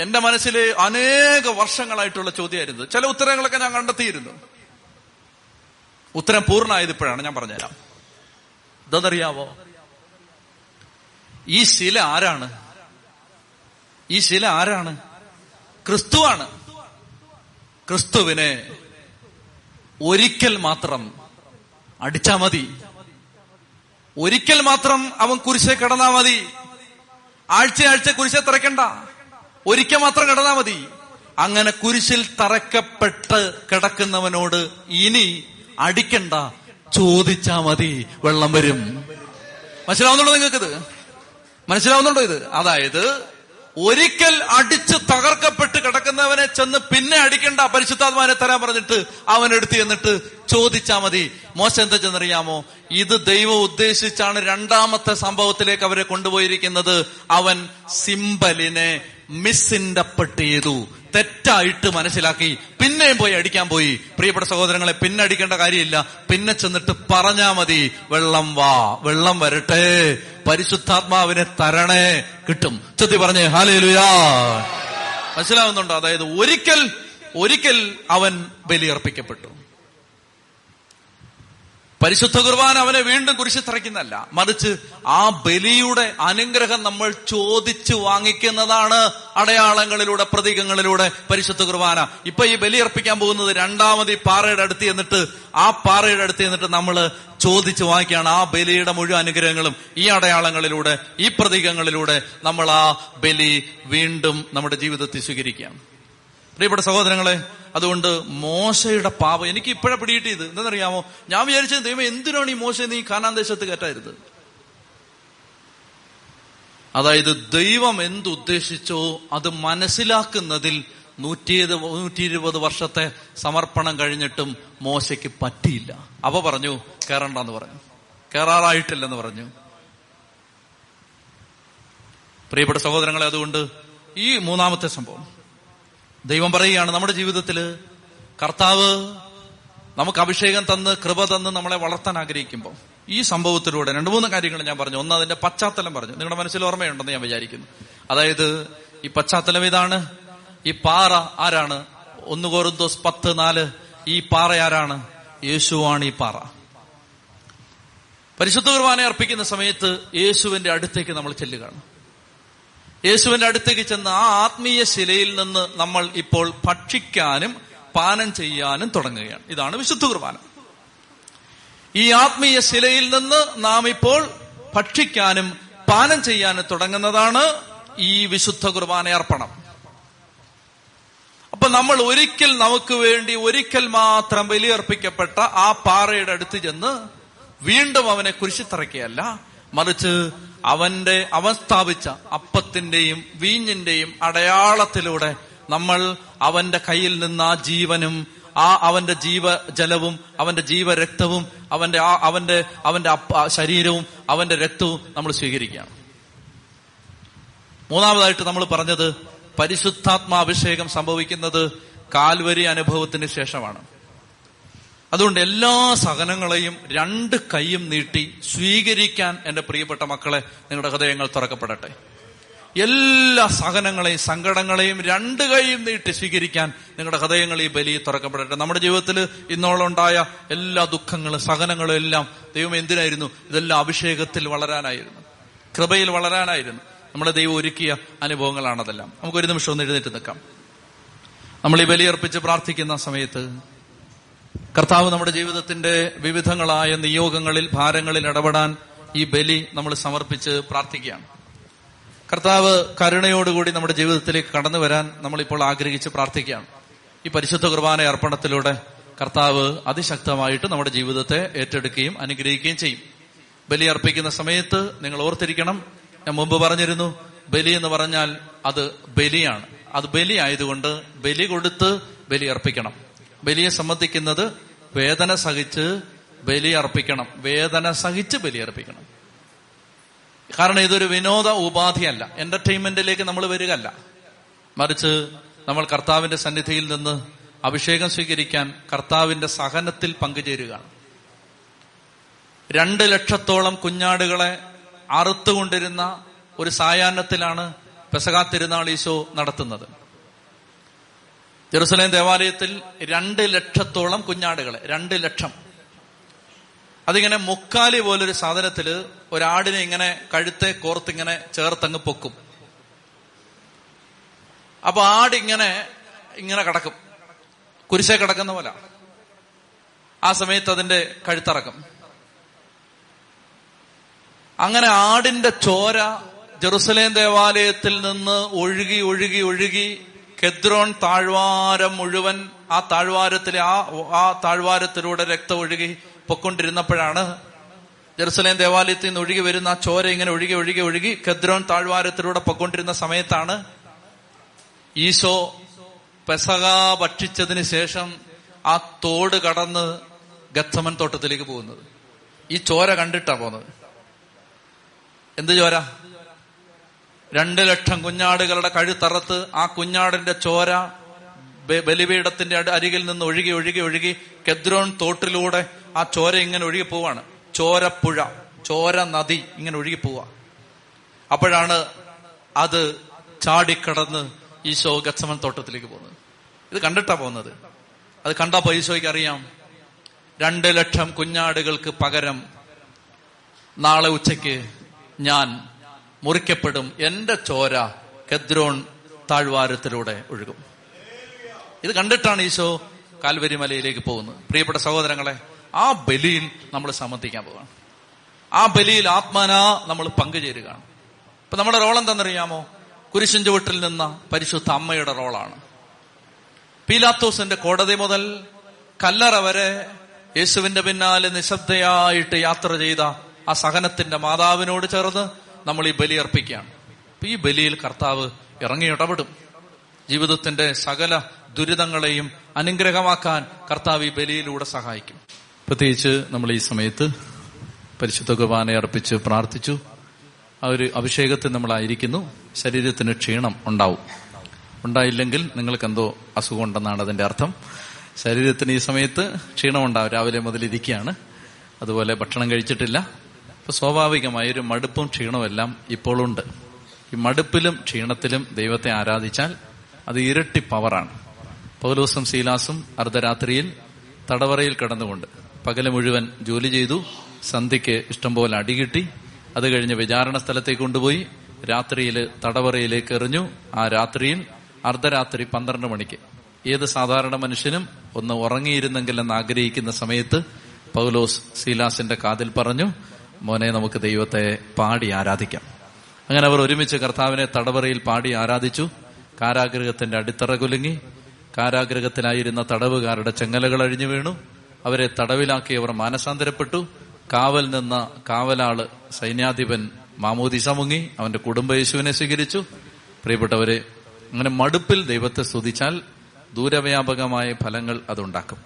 എന്റെ മനസ്സിൽ അനേക വർഷങ്ങളായിട്ടുള്ള ചോദ്യമായിരുന്നു. ചില ഉത്തരങ്ങളൊക്കെ ഞാൻ കണ്ടെത്തിയിരുന്നു. ഉത്തരം പൂർണമായത് ഇപ്പോഴാണ് ഞാൻ പറഞ്ഞുതരാം. ഇതറിയാവോ ഈ ശില ആരാണ്? ഈ ശില ആരാണ്? ക്രിസ്തുവാണ്. ക്രിസ്തുവിനെ ഒരിക്കൽ മാത്രം അടിച്ചാ മതി. ഒരിക്കൽ മാത്രം അവൻ കുരിശെ കിടന്നാ മതി. ആഴ്ച ആഴ്ച കുരിശെ തറയ്ക്കണ്ട ഒരിക്കൽ മാത്രം കിടന്നാ മതി. അങ്ങനെ കുരിശിൽ തറക്കപ്പെട്ട് കിടക്കുന്നവനോട് ഇനി അടിക്കണ്ട ചോദിച്ചാ മതി വെള്ളം വരും. മനസ്സിലാവുന്നുണ്ടോ ഇത് മനസ്സിലാവുന്നുണ്ടോ ഇത്? അതായത് ഒരിക്കൽ അടിച്ച് തകർക്കപ്പെട്ട് കിടക്കുന്നവനെ ചെന്ന് പിന്നെ അടിക്കണ്ട പരിശുദ്ധാത്മാനെ തരാൻ പറഞ്ഞിട്ട് അവൻ എടുത്തു എന്നിട്ട് ചോദിച്ചാ മതി. മോശം എന്താ ചെന്നറിയാമോ? ഇത് ദൈവം ഉദ്ദേശിച്ചാണ് രണ്ടാമത്തെ സംഭവത്തിലേക്ക് അവരെ കൊണ്ടുപോയിരിക്കുന്നത്. അവൻ സിംബലിനെ മിസ്ഇന്റർപ്രട്ട് ചെയ്തു തെറ്റായിട്ട് മനസ്സിലാക്കി പിന്നെയും പോയി അടിക്കാൻ പോയി. പ്രിയപ്പെട്ട സഹോദരങ്ങളെ പിന്നെ അടിക്കേണ്ട കാര്യമില്ല. പിന്നെ ചെന്നിട്ട് പറഞ്ഞാ മതി വെള്ളം വാ വെള്ളം വരട്ടെ പരിശുദ്ധാത്മാവിനെ തരണേ കിട്ടും. ചെത്തി പറഞ്ഞേ ഹാലേലുയാ. മനസ്സിലാവുന്നുണ്ടോ? അതായത് ഒരിക്കൽ ഒരിക്കൽ അവൻ ബലിയർപ്പിക്കപ്പെട്ടു. പരിശുദ്ധ കുർബാന അവനെ വീണ്ടും കുരിശി തറയ്ക്കുന്നല്ല മറിച്ച് ആ ബലിയുടെ അനുഗ്രഹം നമ്മൾ ചോദിച്ചു വാങ്ങിക്കുന്നതാണ് അടയാളങ്ങളിലൂടെ പ്രതീകങ്ങളിലൂടെ പരിശുദ്ധ കുർബാന. ഇപ്പൊ ഈ ബലി അർപ്പിക്കാൻ പോകുന്നത് രണ്ടാമത് ഈ പാറയുടെ അടുത്ത് എന്നിട്ട് ആ പാറയുടെ അടുത്ത് എന്നിട്ട് നമ്മൾ ചോദിച്ചു വാങ്ങിക്കുകയാണ് ആ ബലിയുടെ മുഴുവൻ അനുഗ്രഹങ്ങളും ഈ അടയാളങ്ങളിലൂടെ ഈ പ്രതീകങ്ങളിലൂടെ നമ്മൾ ആ ബലി വീണ്ടും നമ്മുടെ ജീവിതത്തിൽ സ്വീകരിക്കുകയാണ് പ്രിയപ്പെട്ട സഹോദരങ്ങളെ അതുകൊണ്ട് മോശയുടെ പാപം എനിക്ക് ഇപ്പോഴെ പിടികിട്ടിയത്. എന്തെന്നറിയാമോ ഞാൻ വിചാരിച്ചത് ദൈവം എന്തിനാണ് ഈ മോശ നീ കാനാൻ ദേശത്ത് കയറ്റായിരുന്നത് അതായത് ദൈവം എന്തുദ്ദേശിച്ചോ അത് മനസ്സിലാക്കുന്നതിൽ നൂറ്റി നൂറ്റി ഇരുപത് വർഷത്തെ സമർപ്പണം കഴിഞ്ഞിട്ടും മോശയ്ക്ക് പറ്റിയില്ല. അവ പറഞ്ഞു കയറണ്ടെന്ന് പറഞ്ഞു. കയറാറായിട്ടില്ലെന്ന് പറഞ്ഞു. പ്രിയപ്പെട്ട സഹോദരങ്ങളെ അതുകൊണ്ട് ഈ മൂന്നാമത്തെ സംഭവം. ദൈവം പറയുകയാണ് നമ്മുടെ ജീവിതത്തിൽ കർത്താവ് നമുക്ക് അഭിഷേകം തന്ന് കൃപ തന്ന് നമ്മളെ വളർത്താൻ ആഗ്രഹിക്കുമ്പോൾ ഈ സംഭവത്തിലൂടെ രണ്ടു മൂന്ന് കാര്യങ്ങൾ ഞാൻ പറഞ്ഞു. ഒന്ന് അതിന്റെ പശ്ചാത്തലം പറഞ്ഞു. നിങ്ങളുടെ മനസ്സിൽ ഓർമ്മയുണ്ടെന്ന് ഞാൻ വിചാരിക്കുന്നു. അതായത് ഈ പശ്ചാത്തലം ഇതാണ് ഈ പാറ ആരാണ്? ഒന്ന് കോരുന്തോസ് പത്ത് നാല്. ഈ പാറ ആരാണ്? യേശുവാണ് ഈ പാറ. പരിശുദ്ധ കുർബാന അർപ്പിക്കുന്ന സമയത്ത് യേശുവിന്റെ അടുത്തേക്ക് നമ്മൾ ചെല്ലുകയാണ്. യേശുവിന്റെ അടുത്തേക്ക് ചെന്ന് ആ ആത്മീയ ശിലയിൽ നിന്ന് നമ്മൾ ഇപ്പോൾ ഭക്ഷിക്കാനും പാനം ചെയ്യാനും തുടങ്ങുകയാണ്. ഇതാണ് വിശുദ്ധ കുർബാന. ഈ ആത്മീയ ശിലയിൽ നിന്ന് നാം ഇപ്പോൾ ഭക്ഷിക്കാനും പാനം ചെയ്യാനും തുടങ്ങുന്നതാണ് ഈ വിശുദ്ധ കുർബാന അർപ്പണം. അപ്പൊ നമ്മൾ ഒരിക്കൽ നമുക്ക് വേണ്ടി ഒരിക്കൽ മാത്രം ബലിയർപ്പിക്കപ്പെട്ട ആ പാറയുടെ അടുത്ത് ചെന്ന് വീണ്ടും അവനെ കുരിശിത്തറയ്ക്കുകയല്ല മറിച്ച് അവന്റെ അവൻ സ്ഥാപിച്ച അപ്പത്തിന്റെയും വീഞ്ഞിന്റെയും അടയാളത്തിലൂടെ നമ്മൾ അവന്റെ കയ്യിൽ നിന്ന് ആ ജീവനും ആ അവന്റെ ജീവജലവും അവന്റെ ജീവരക്തവും അവന്റെ ആ അവന്റെ അവന്റെ ശരീരവും അവന്റെ രക്തവും നമ്മൾ സ്വീകരിക്കുകയാണ്. മൂന്നാമതായിട്ട് നമ്മൾ പറഞ്ഞത് പരിശുദ്ധാത്മാഭിഷേകം സംഭവിക്കുന്നത് കാൽവരി അനുഭവത്തിന് ശേഷമാണ്. അതുകൊണ്ട് എല്ലാ സഹനങ്ങളെയും രണ്ട് കൈയും നീട്ടി സ്വീകരിക്കാൻ എന്റെ പ്രിയപ്പെട്ട മക്കളെ നിങ്ങളുടെ ഹൃദയങ്ങൾ തുറക്കപ്പെടട്ടെ. എല്ലാ സഹനങ്ങളെയും സങ്കടങ്ങളെയും രണ്ട് കൈയും നീട്ടി സ്വീകരിക്കാൻ നിങ്ങളുടെ ഹൃദയങ്ങൾ ഈ ബലി തുറക്കപ്പെടട്ടെ. നമ്മുടെ ജീവിതത്തിൽ ഇന്നോളം ഉണ്ടായ എല്ലാ ദുഃഖങ്ങളും സഹനങ്ങളും എല്ലാം ദൈവം എന്തിനായിരുന്നു? ഇതെല്ലാം അഭിഷേകത്തിൽ വളരാനായിരുന്നു. കൃപയിൽ വളരാനായിരുന്നു. നമ്മളെ ദൈവം ഒരുക്കിയ അനുഭവങ്ങളാണതെല്ലാം. നമുക്ക് ഒരു നിമിഷം ഒന്ന് എഴുന്നേറ്റ് നിൽക്കാം. നമ്മൾ ഈ ബലിയർപ്പിച്ച് പ്രാർത്ഥിക്കുന്ന സമയത്ത് കർത്താവ് നമ്മുടെ ജീവിതത്തിന്റെ വിവിധങ്ങളായ നിയോഗങ്ങളിൽ ഭാരങ്ങളിൽ ഇടപെടാൻ ഈ ബലി നമ്മൾ സമർപ്പിച്ച് പ്രാർത്ഥിക്കുകയാണ്. കർത്താവ് കരുണയോടുകൂടി നമ്മുടെ ജീവിതത്തിലേക്ക് കടന്നു വരാൻ നമ്മളിപ്പോൾ ആഗ്രഹിച്ച് പ്രാർത്ഥിക്കുകയാണ്. ഈ പരിശുദ്ധ കുർബാന അർപ്പണത്തിലൂടെ കർത്താവ് അതിശക്തമായിട്ട് നമ്മുടെ ജീവിതത്തെ ഏറ്റെടുക്കുകയും അനുഗ്രഹിക്കുകയും ചെയ്യും. ബലി അർപ്പിക്കുന്ന സമയത്ത് നിങ്ങൾ ഓർത്തിരിക്കണം ഞാൻ മുമ്പ് പറഞ്ഞിരുന്നു ബലി എന്ന് പറഞ്ഞാൽ അത് ബലിയാണ്. അത് ബലി ആയതുകൊണ്ട് ബലി കൊടുത്ത് ബലി അർപ്പിക്കണം. ബലിയെ സംബന്ധിക്കുന്നത് വേദന സഹിച്ച് ബലി അർപ്പിക്കണം. വേദന സഹിച്ച് ബലി അർപ്പിക്കണം. കാരണം ഇതൊരു വിനോദ ഉപാധിയല്ല. എന്റർടൈൻമെന്റിലേക്ക് നമ്മൾ വരികയല്ല. മറിച്ച് നമ്മൾ കർത്താവിന്റെ സന്നിധിയിൽ നിന്ന് അഭിഷേകം സ്വീകരിക്കാൻ കർത്താവിന്റെ സഹനത്തിൽ പങ്കുചേരുകയാണ്. രണ്ട് ലക്ഷത്തോളം കുഞ്ഞാടുകളെ അറുത്തുകൊണ്ടിരുന്ന ഒരു സായാഹ്നത്തിലാണ് പെസകാ തിരുനാൾ ഈശോ നടത്തുന്നത്. ജെറുസലേം ദേവാലയത്തിൽ രണ്ട് ലക്ഷത്തോളം കുഞ്ഞാടുകളെ രണ്ട് ലക്ഷം. അതിങ്ങനെ മുക്കാലി പോലൊരു സാധനത്തിൽ ഒരാടിനെ ഇങ്ങനെ കഴുത്തെ കോർത്തിങ്ങനെ ചേർത്തങ്ങ് പൊക്കും. അപ്പൊ ആടിങ്ങനെ ഇങ്ങനെ കിടക്കും. കുരിശേ കിടക്കുന്ന പോലെ. ആ സമയത്ത് അതിന്റെ കഴുത്തറക്കും. അങ്ങനെ ആടിന്റെ ചോര ജെറുസലേം ദേവാലയത്തിൽ നിന്ന് ഒഴുകി ഒഴുകി ഒഴുകി കെദ്രോൺ താഴ്വാരം മുഴുവൻ ആ താഴ്വാരത്തിലെ ആ ആ താഴ്വാരത്തിലൂടെ രക്തം ഒഴുകി പൊക്കൊണ്ടിരുന്നപ്പോഴാണ് ജെറുസലേം ദേവാലയത്തിൽ നിന്ന് ഒഴുകി വരുന്ന ആ ചോര ഇങ്ങനെ ഒഴുകി ഒഴുകി ഒഴുകി കെദ്രോൺ താഴ്വാരത്തിലൂടെ പൊക്കൊണ്ടിരുന്ന സമയത്താണ് ഈശോ പെസക ഭക്ഷിച്ചതിന് ശേഷം ആ തോട് കടന്ന് ഗത്തമൻ തോട്ടത്തിലേക്ക് പോകുന്നത്. ഈ ചോര കണ്ടിട്ടാ പോകുന്നത് എന്ത് ചോര? രണ്ട് ലക്ഷം കുഞ്ഞാടുകളുടെ കഴുത്തറത്ത് ആ കുഞ്ഞാടിന്റെ ചോര ബലിപീഠത്തിന്റെ അരികിൽ നിന്ന് ഒഴുകി ഒഴുകി ഒഴുകി കെദ്രോൺ തോട്ടിലൂടെ ആ ചോര ഇങ്ങനെ ഒഴുകി പോവാണ്. ചോരപ്പുഴ ചോര നദി ഇങ്ങനെ ഒഴുകി പോവാ. അപ്പോഴാണ് അത് ചാടിക്കടന്ന് ഈശോ ഗച്ചമൻ തോട്ടത്തിലേക്ക് പോകുന്നത്. ഇത് കണ്ടിട്ടാ പോകുന്നത്. അത് കണ്ടപ്പോ ഈശോയ്ക്ക് അറിയാം. രണ്ട് ലക്ഷം കുഞ്ഞാടുകൾക്ക് പകരം നാളെ ഉച്ചയ്ക്ക് ഞാൻ മുറിക്കപ്പെടും. എന്റെ ചോര കെദ്രോൺ താഴ്വാരത്തിലൂടെ ഒഴുകും. ഇത് കണ്ടിട്ടാണ് ഈശോ കാൽവരി മലയിലേക്ക് പോകുന്നത്. പ്രിയപ്പെട്ട സഹോദരങ്ങളെ ആ ബലിയിൽ നമ്മൾ സംബന്ധിക്കാൻ പോവാണ്. ആ ബലിയിൽ ആത്മാനാ നമ്മൾ പങ്കുചേരുകയാണ്. ഇപ്പൊ നമ്മുടെ റോൾ എന്താണെന്നറിയാമോ? കുരിശിൻ ചുവട്ടിൽ നിന്ന പരിശുദ്ധ അമ്മയുടെ റോളാണ് പീലാത്തോസിന്റെ കോടതി മുതൽ കല്ലറ വരെ യേശുവിന്റെ പിന്നാലെ നിശബ്ദയായിട്ട് യാത്ര ചെയ്ത ആ സഹനത്തിന്റെ മാതാവിനോട് ചേർന്ന് നമ്മൾ ഈ ബലി അർപ്പിക്കുകയാണ്. അപ്പൊ ഈ ബലിയിൽ കർത്താവ് ഇറങ്ങി ഇടപെടും ജീവിതത്തിന്റെ സകല ദുരിതങ്ങളെയും അനുഗ്രഹമാക്കാൻ കർത്താവ് ഈ ബലിയിലൂടെ സഹായിക്കും. പ്രത്യേകിച്ച് നമ്മൾ ഈ സമയത്ത് പരിശുദ്ധ കുർബാനെ അർപ്പിച്ച് പ്രാർത്ഥിച്ചു. ആ ഒരു അഭിഷേകത്തിൽ നമ്മളായിരിക്കുന്നു. ശരീരത്തിന് ക്ഷീണം ഉണ്ടാവും. ഉണ്ടായില്ലെങ്കിൽ നിങ്ങൾക്ക് എന്തോ അസുഖം ഉണ്ടെന്നാണ് അതിന്റെ അർത്ഥം. ശരീരത്തിന് ഈ സമയത്ത് ക്ഷീണം ഉണ്ടാവും രാവിലെ മുതൽ ഇരിക്കുകയാണ്. അതുപോലെ ഭക്ഷണം കഴിച്ചിട്ടില്ല. അപ്പൊ സ്വാഭാവികമായ ഒരു മടുപ്പും ക്ഷീണവും എല്ലാം ഇപ്പോഴുണ്ട് ഈ മടുപ്പിലും ക്ഷീണത്തിലും ദൈവത്തെ ആരാധിച്ചാൽ അത് ഇരട്ടി പവറാണ്. പൗലോസും സീലാസും അർദ്ധരാത്രിയിൽ തടവറയിൽ കിടന്നുകൊണ്ട് പകൽ മുഴുവൻ ജോലി ചെയ്തു സന്ധ്യയ്ക്ക് ഇഷ്ടംപോലെ അടികിട്ടി അത് കഴിഞ്ഞ് വിചാരണ സ്ഥലത്തേക്ക് കൊണ്ടുപോയി രാത്രിയിൽ തടവറയിലേക്ക് എറിഞ്ഞു. ആ രാത്രിയിൽ അർദ്ധരാത്രി പന്ത്രണ്ട് മണിക്ക്. ഏത് സാധാരണ മനുഷ്യനും ഒന്ന് ഉറങ്ങിയിരുന്നെങ്കിൽ എന്ന് ആഗ്രഹിക്കുന്ന സമയത്ത് പൗലോസ് സീലാസിന്റെ കാതിൽ പറഞ്ഞു മോനെ നമുക്ക് ദൈവത്തെ പാടി ആരാധിക്കാം. അങ്ങനെ അവർ ഒരുമിച്ച് കർത്താവിനെ തടവറയിൽ പാടി ആരാധിച്ചു. കാരാഗ്രഹത്തിന്റെ അടിത്തറ കുലുങ്ങി കാരാഗ്രഹത്തിലായിരുന്ന തടവുകാരുടെ ചെങ്ങലകൾ അഴിഞ്ഞു വീണു. അവരെ തടവിലാക്കി അവർ മാനസാന്തരപ്പെട്ടു. കാവൽ നിന്ന കാവലാൾ സൈന്യാധിപൻ മാമോദിസ മുങ്ങി. അവന്റെ കുടുംബ യേശുവിനെ സ്വീകരിച്ചു. പ്രിയപ്പെട്ടവരെ അങ്ങനെ മടുപ്പിൽ ദൈവത്തെ സ്തുതിച്ചാൽ ദൂരവ്യാപകമായ ഫലങ്ങൾ അതുണ്ടാക്കും.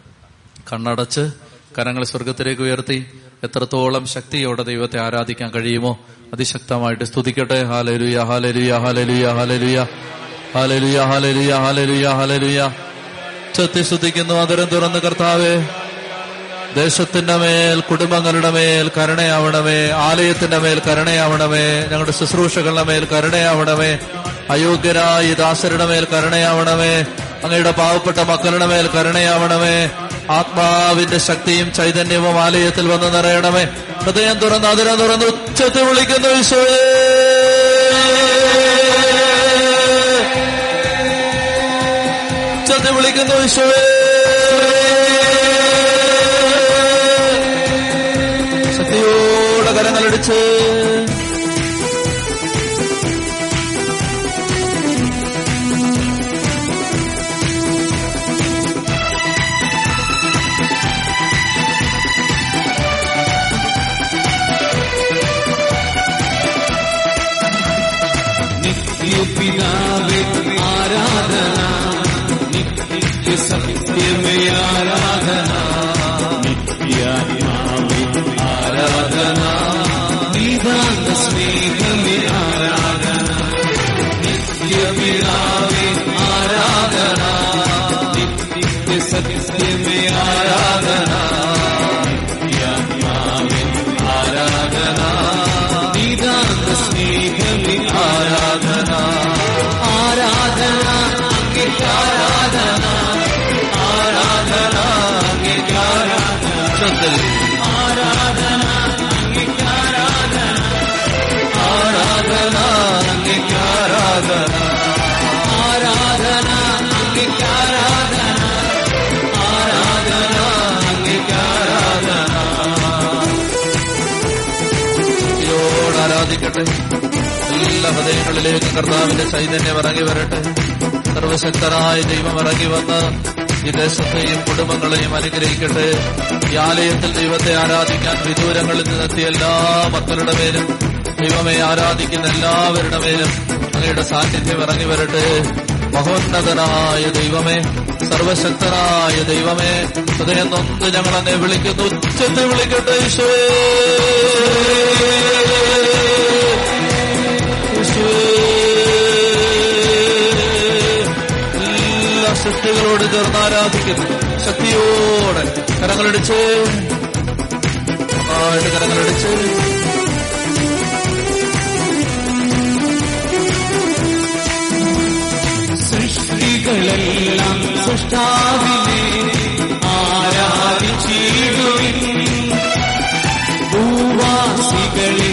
കണ്ണടച്ച് കരങ്ങൾ സ്വർഗത്തിലേക്ക് ഉയർത്തി. എത്രത്തോളം ശക്തിയോടെ ദൈവത്തെ ആരാധിക്കാൻ കഴിയുമോ അതിശക്തമായിട്ട് സ്തുതിക്കട്ടെ. ഹാലലുയ ഹാലലുയ ഹാലലുയ ഹാലലുയ ഹാലലുയ ഹാലലുയ ഹാലലുയ ഹാലലുയ ചത്തി സ്തുതിക്കുന്നു അതരം തുറന്ന് കർത്താവേ. ദേശത്തിന്റെ മേൽ കുടുംബങ്ങളുടെ മേൽ കരുണയാവണമേ. ആലയത്തിന്റെ മേൽ കരുണയാവണമേ. ഞങ്ങളുടെ ശുശ്രൂഷകളുടെ മേൽ കരുണയാവണമേ. അയോഗ്യരായ ദാസരുടെ മേൽ കരുണയാവണമേ. അങ്ങയുടെ പാവപ്പെട്ട മക്കളുടെ മേൽ കരുണയാവണമേ. ആത്മാവിന്റെ ശക്തിയും ചൈതന്യവും ആലയത്തിൽ വന്ന് നിറയണമേ. ഹൃദയം തുറന്ന് അതിരം തുറന്ന് ഉച്ചത്തിൽ വിളിക്കുന്നു ഈശോയെ ഉച്ചത്തിൽ വിളിക്കുന്നു ഈശോയെ ശക്തിയോടെ കരങ്ങളടിച്ച് എല്ലാ ഹൃദയങ്ങളിലേക്ക് കർത്താവിന്റെ ചൈതന്യം ഇറങ്ങി വരട്ടെ. സർവശക്തരായ ദൈവം ഇറങ്ങി വന്ന് ഈ ദേശത്തെയും കുടുംബങ്ങളെയും അനുഗ്രഹിക്കട്ടെ. ഈ ആലയത്തിൽ ദൈവത്തെ ആരാധിക്കാൻ വിദൂരങ്ങളിൽ നിന്നെത്തിയ എല്ലാ മക്കളുടെ പേരും ദൈവമെ ആരാധിക്കുന്ന എല്ലാവരുടെ പേരും അങ്ങയുടെ സാന്നിധ്യം ഇറങ്ങി വരട്ടെ. മഹോന്നതനായ ദൈവമേ സർവശക്തനായ ദൈവമേ ഹൃദയം നൊന്ന് അങ്ങെ വിളിക്കുന്നു. ഉച്ചത്തിൽ വിളിക്കട്ടെ ഈശോയേ. ശക്തികളോട് ചേർന്ന് ആരാധിക്കുന്നു. ശക്തിയോടെ കരങ്ങളടിച്ച് ആയിട്ട് കരങ്ങളടിച്ച് സൃഷ്ടികളെല്ലാം സൃഷ്ടാവിനെ ആരാധിച്ചിടുവിൻ. ഭൂവാസികളെ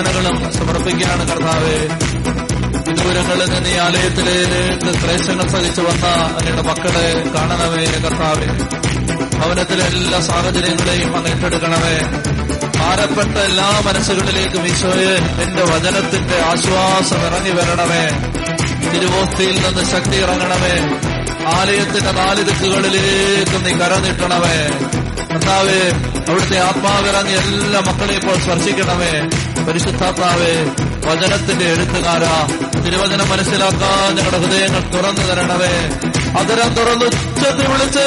വേദനകളും സമർപ്പിക്കുകയാണ് കർത്താവെ. വിദൂരങ്ങളിൽ നിന്ന് ഈ ആലയത്തിലേക്ക് ക്ലേശങ്ങൾ സഹിച്ചു വന്ന അങ്ങയുടെ മക്കളെ കാണണമേ കർത്താവെ. ഭവനത്തിലെ എല്ലാ സാഹചര്യങ്ങളെയും അങ്ങ് ഏറ്റെടുക്കണമേ. ഭാരപ്പെട്ട എല്ലാ മനസ്സുകളിലേക്കും ഈശോയെ എന്റെ വചനത്തിന്റെ ആശ്വാസം ഇറങ്ങി വരണമേ. തിരുവോസ്തിയിൽ നിന്ന് ശക്തി ഇറങ്ങണമേ. ആലയത്തിന്റെ നാല് ദിക്കുകളിലേക്ക് നീ കരനീട്ടണമേ കർത്താവേ അവിടുത്തെ ആത്മാവിറങ്ങി എല്ലാ മക്കളെയും ഇപ്പോൾ സ്പർശിക്കണമേ. പരിശുദ്ധാത്മാവേ വചനത്തിന്റെ എഴുത്തുകാരാ തിരുവചനം മനസ്സിലാക്കാൻ ഞങ്ങളുടെ ഹൃദയങ്ങൾ തുറന്നു തരണമേ. അതരം തുറന്നു ഉച്ചത്തിൽ വിളിച്ച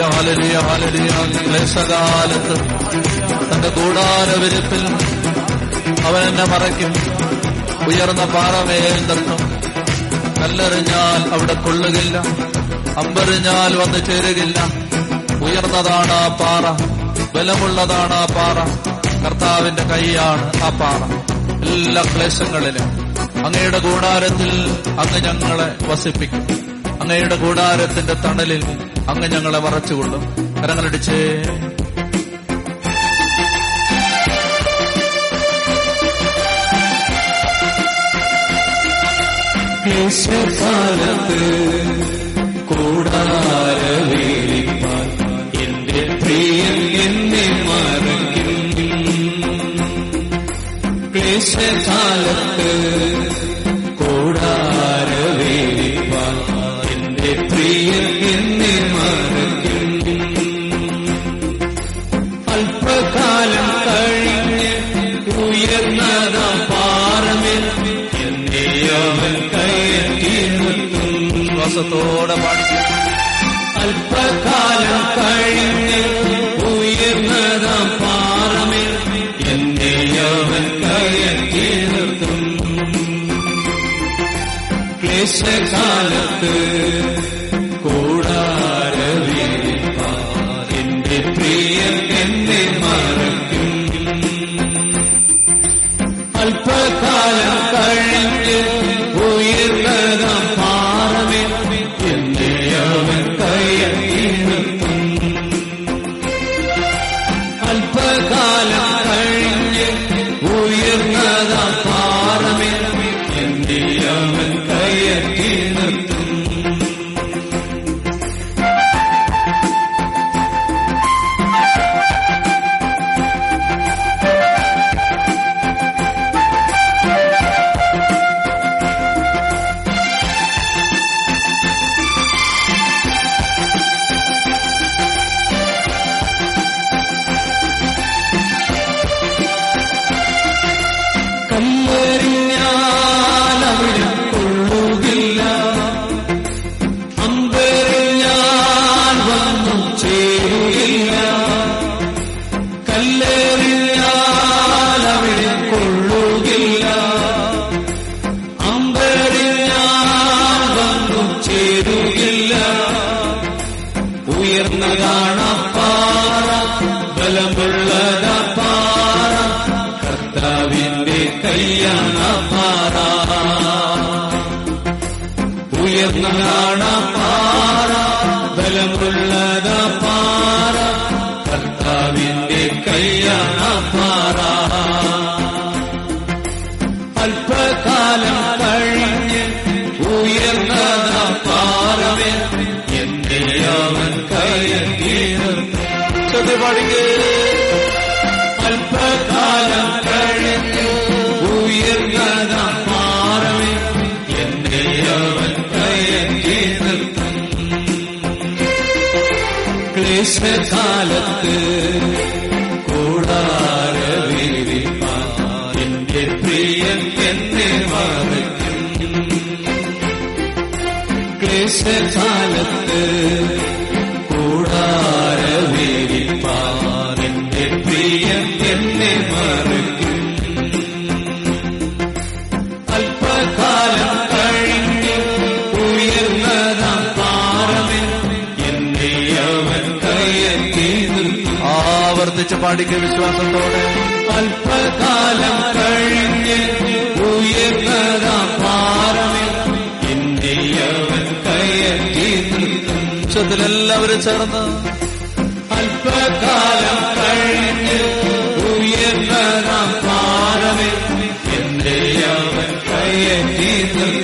ഹലലിയ ഹലലിയ തന്റെ ക്ലേശകാലത്ത് തന്റെ അവൻ എന്നെ മറയ്ക്കും. ഉയർന്ന പാറമേൽ കല്ലെറിഞ്ഞാൽ അവിടെ കൊള്ളുകില്ല. അമ്പെറിഞ്ഞാൽ വന്നു ചേരുകില്ല. ഉയർന്നതാണ് ആ പാറ. ബലമുള്ളതാണ് ആ പാറ. കർത്താവിന്റെ കൈയാണ് ആ പാറ. എല്ലാ ക്ലേശങ്ങളിലും അങ്ങയുടെ കൂടാരത്തിൽ അങ്ങ് ഞങ്ങളെ വസിപ്പിക്കും. അങ്ങയുടെ കൂടാരത്തിന്റെ തണലിൽ അങ്ങ് ഞങ്ങളെ മറച്ചുകൊള്ളും. കരങ്ങളടിച്ചേ. ദേശകാലത്ത് കൂടാരവേലിപ്പാൻ എന്റെ പ്രിയൻ എന്നെ മറക്കും ദേശകാലത്ത് സ്നേഹത്തോടെ പാടി അല്പകാലം കഴിഞ്ഞ് ഉയർന്നതാം പാറമിൽ എന്നെ അവൻ കയറ്റി ക്ലേശകാലം പാടിക്ക് വിശ്വാസത്തോടെ. അല്പകാലം കഴിഞ്ഞ് ഉയർന്നതാം ചേർന്ന്. അല്പകാലം കഴിഞ്ഞ് ഉയർന്നതാം ഭാരമേ. ഇന്ത്യവൻ കയറ്റി നിർത്തും.